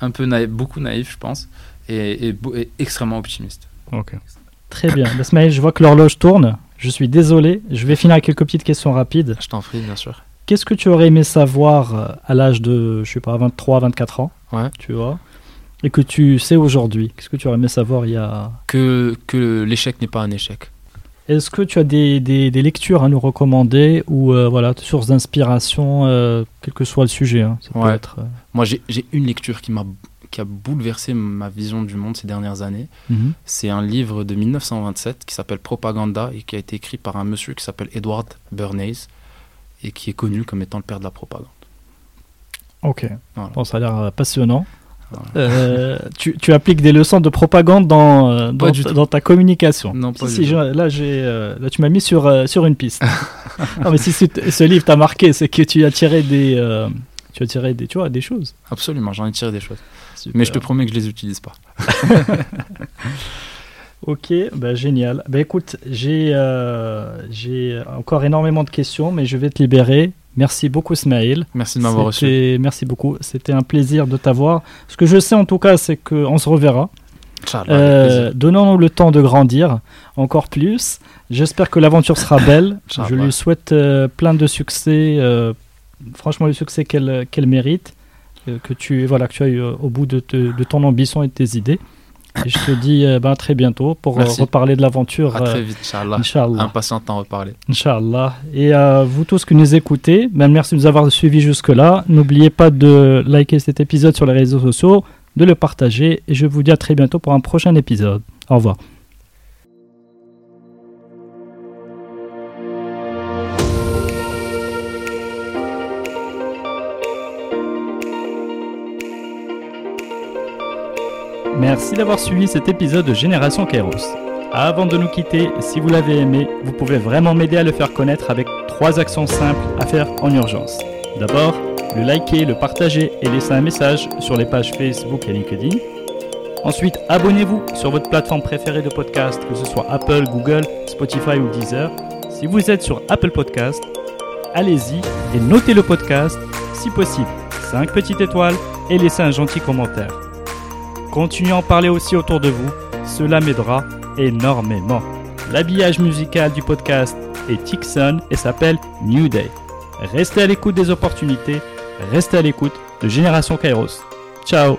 un peu naïf, beaucoup naïf, je pense, et, extrêmement optimiste. Ok. Très bien. Basmaïl, je vois que l'horloge tourne. Je suis désolé. Je vais finir avec quelques petites questions rapides. Je t'en prie, bien sûr. Qu'est-ce que tu aurais aimé savoir euh, à l'âge de, je sais pas, 23, 24 ans? Ouais. Tu vois Et que tu sais aujourd'hui Qu'est-ce que tu aurais aimé savoir il y a. Que, que l'échec n'est pas un échec. Est-ce que tu as des, des, lectures à nous recommander ou euh, voilà, sources d'inspiration, euh, quel que soit le sujet hein, ça peut être, Moi, j'ai une lecture qui m'a qui a bouleversé ma vision du monde ces dernières années. Mhm. C'est un livre de 1927 qui s'appelle Propaganda et qui a été écrit par un monsieur qui s'appelle Edward Bernays et qui est connu comme étant le père de la propagande. Ok, bon, ça a l'air euh, passionnant. Euh, tu, tu, appliques des leçons de propagande dans, euh, dans, dans ta communication. Non, pas si, là, j'ai, là, tu m'as mis sur, sur une piste. non, mais si ce, livre t'a marqué, c'est que tu as tiré des, tu as tiré des, tu vois, des choses. Absolument, j'en ai tiré des choses. Mais je te promets que je les utilise pas. Ok, bah génial. Bah écoute, j'ai euh, j'ai encore énormément de questions, mais je vais te libérer. Merci beaucoup, Smaïl. Merci de m'avoir reçu. Merci beaucoup. C'était un plaisir de t'avoir. Ce que je sais en tout cas, c'est qu'on se reverra. Euh, Donnons-nous le temps de grandir encore plus. J'espère que l'aventure sera belle. je lui souhaite euh, plein de succès, euh, franchement le succès qu'elle qu'elle mérite, euh, que tu voilà que tu ailles au bout de, te- de ton ambition et de tes idées. Et je te dis euh, ben, à très bientôt pour euh, Merci. reparler de l'aventure. À euh, très vite, Inch'Allah. Inch'Allah. Impatient d'en reparler. Inch'Allah. Et euh, vous tous qui nous écoutez, ben, merci de nous avoir suivis jusque-là. N'oubliez pas de liker cet épisode sur les réseaux sociaux, de le partager. Et je vous dis à très bientôt pour un prochain épisode. Au revoir. Merci d'avoir suivi cet épisode de Génération Kairos. Avant de nous quitter, si vous l'avez aimé, vous pouvez vraiment m'aider à le faire connaître avec trois actions simples à faire en urgence. D'abord, le liker, le partager et laisser un message sur les pages Facebook et LinkedIn. Ensuite, abonnez-vous sur votre plateforme préférée de podcast, que ce soit Apple, Google, Spotify ou Deezer. Si vous êtes sur Apple Podcast, allez-y et notez le podcast, si possible, 5 petites étoiles et laissez un gentil commentaire. Continuez à en parler aussi autour de vous, cela m'aidera énormément. L'habillage musical du podcast est Tixon et s'appelle New Day. Restez à l'écoute des opportunités, restez à l'écoute de Génération Kairos. Ciao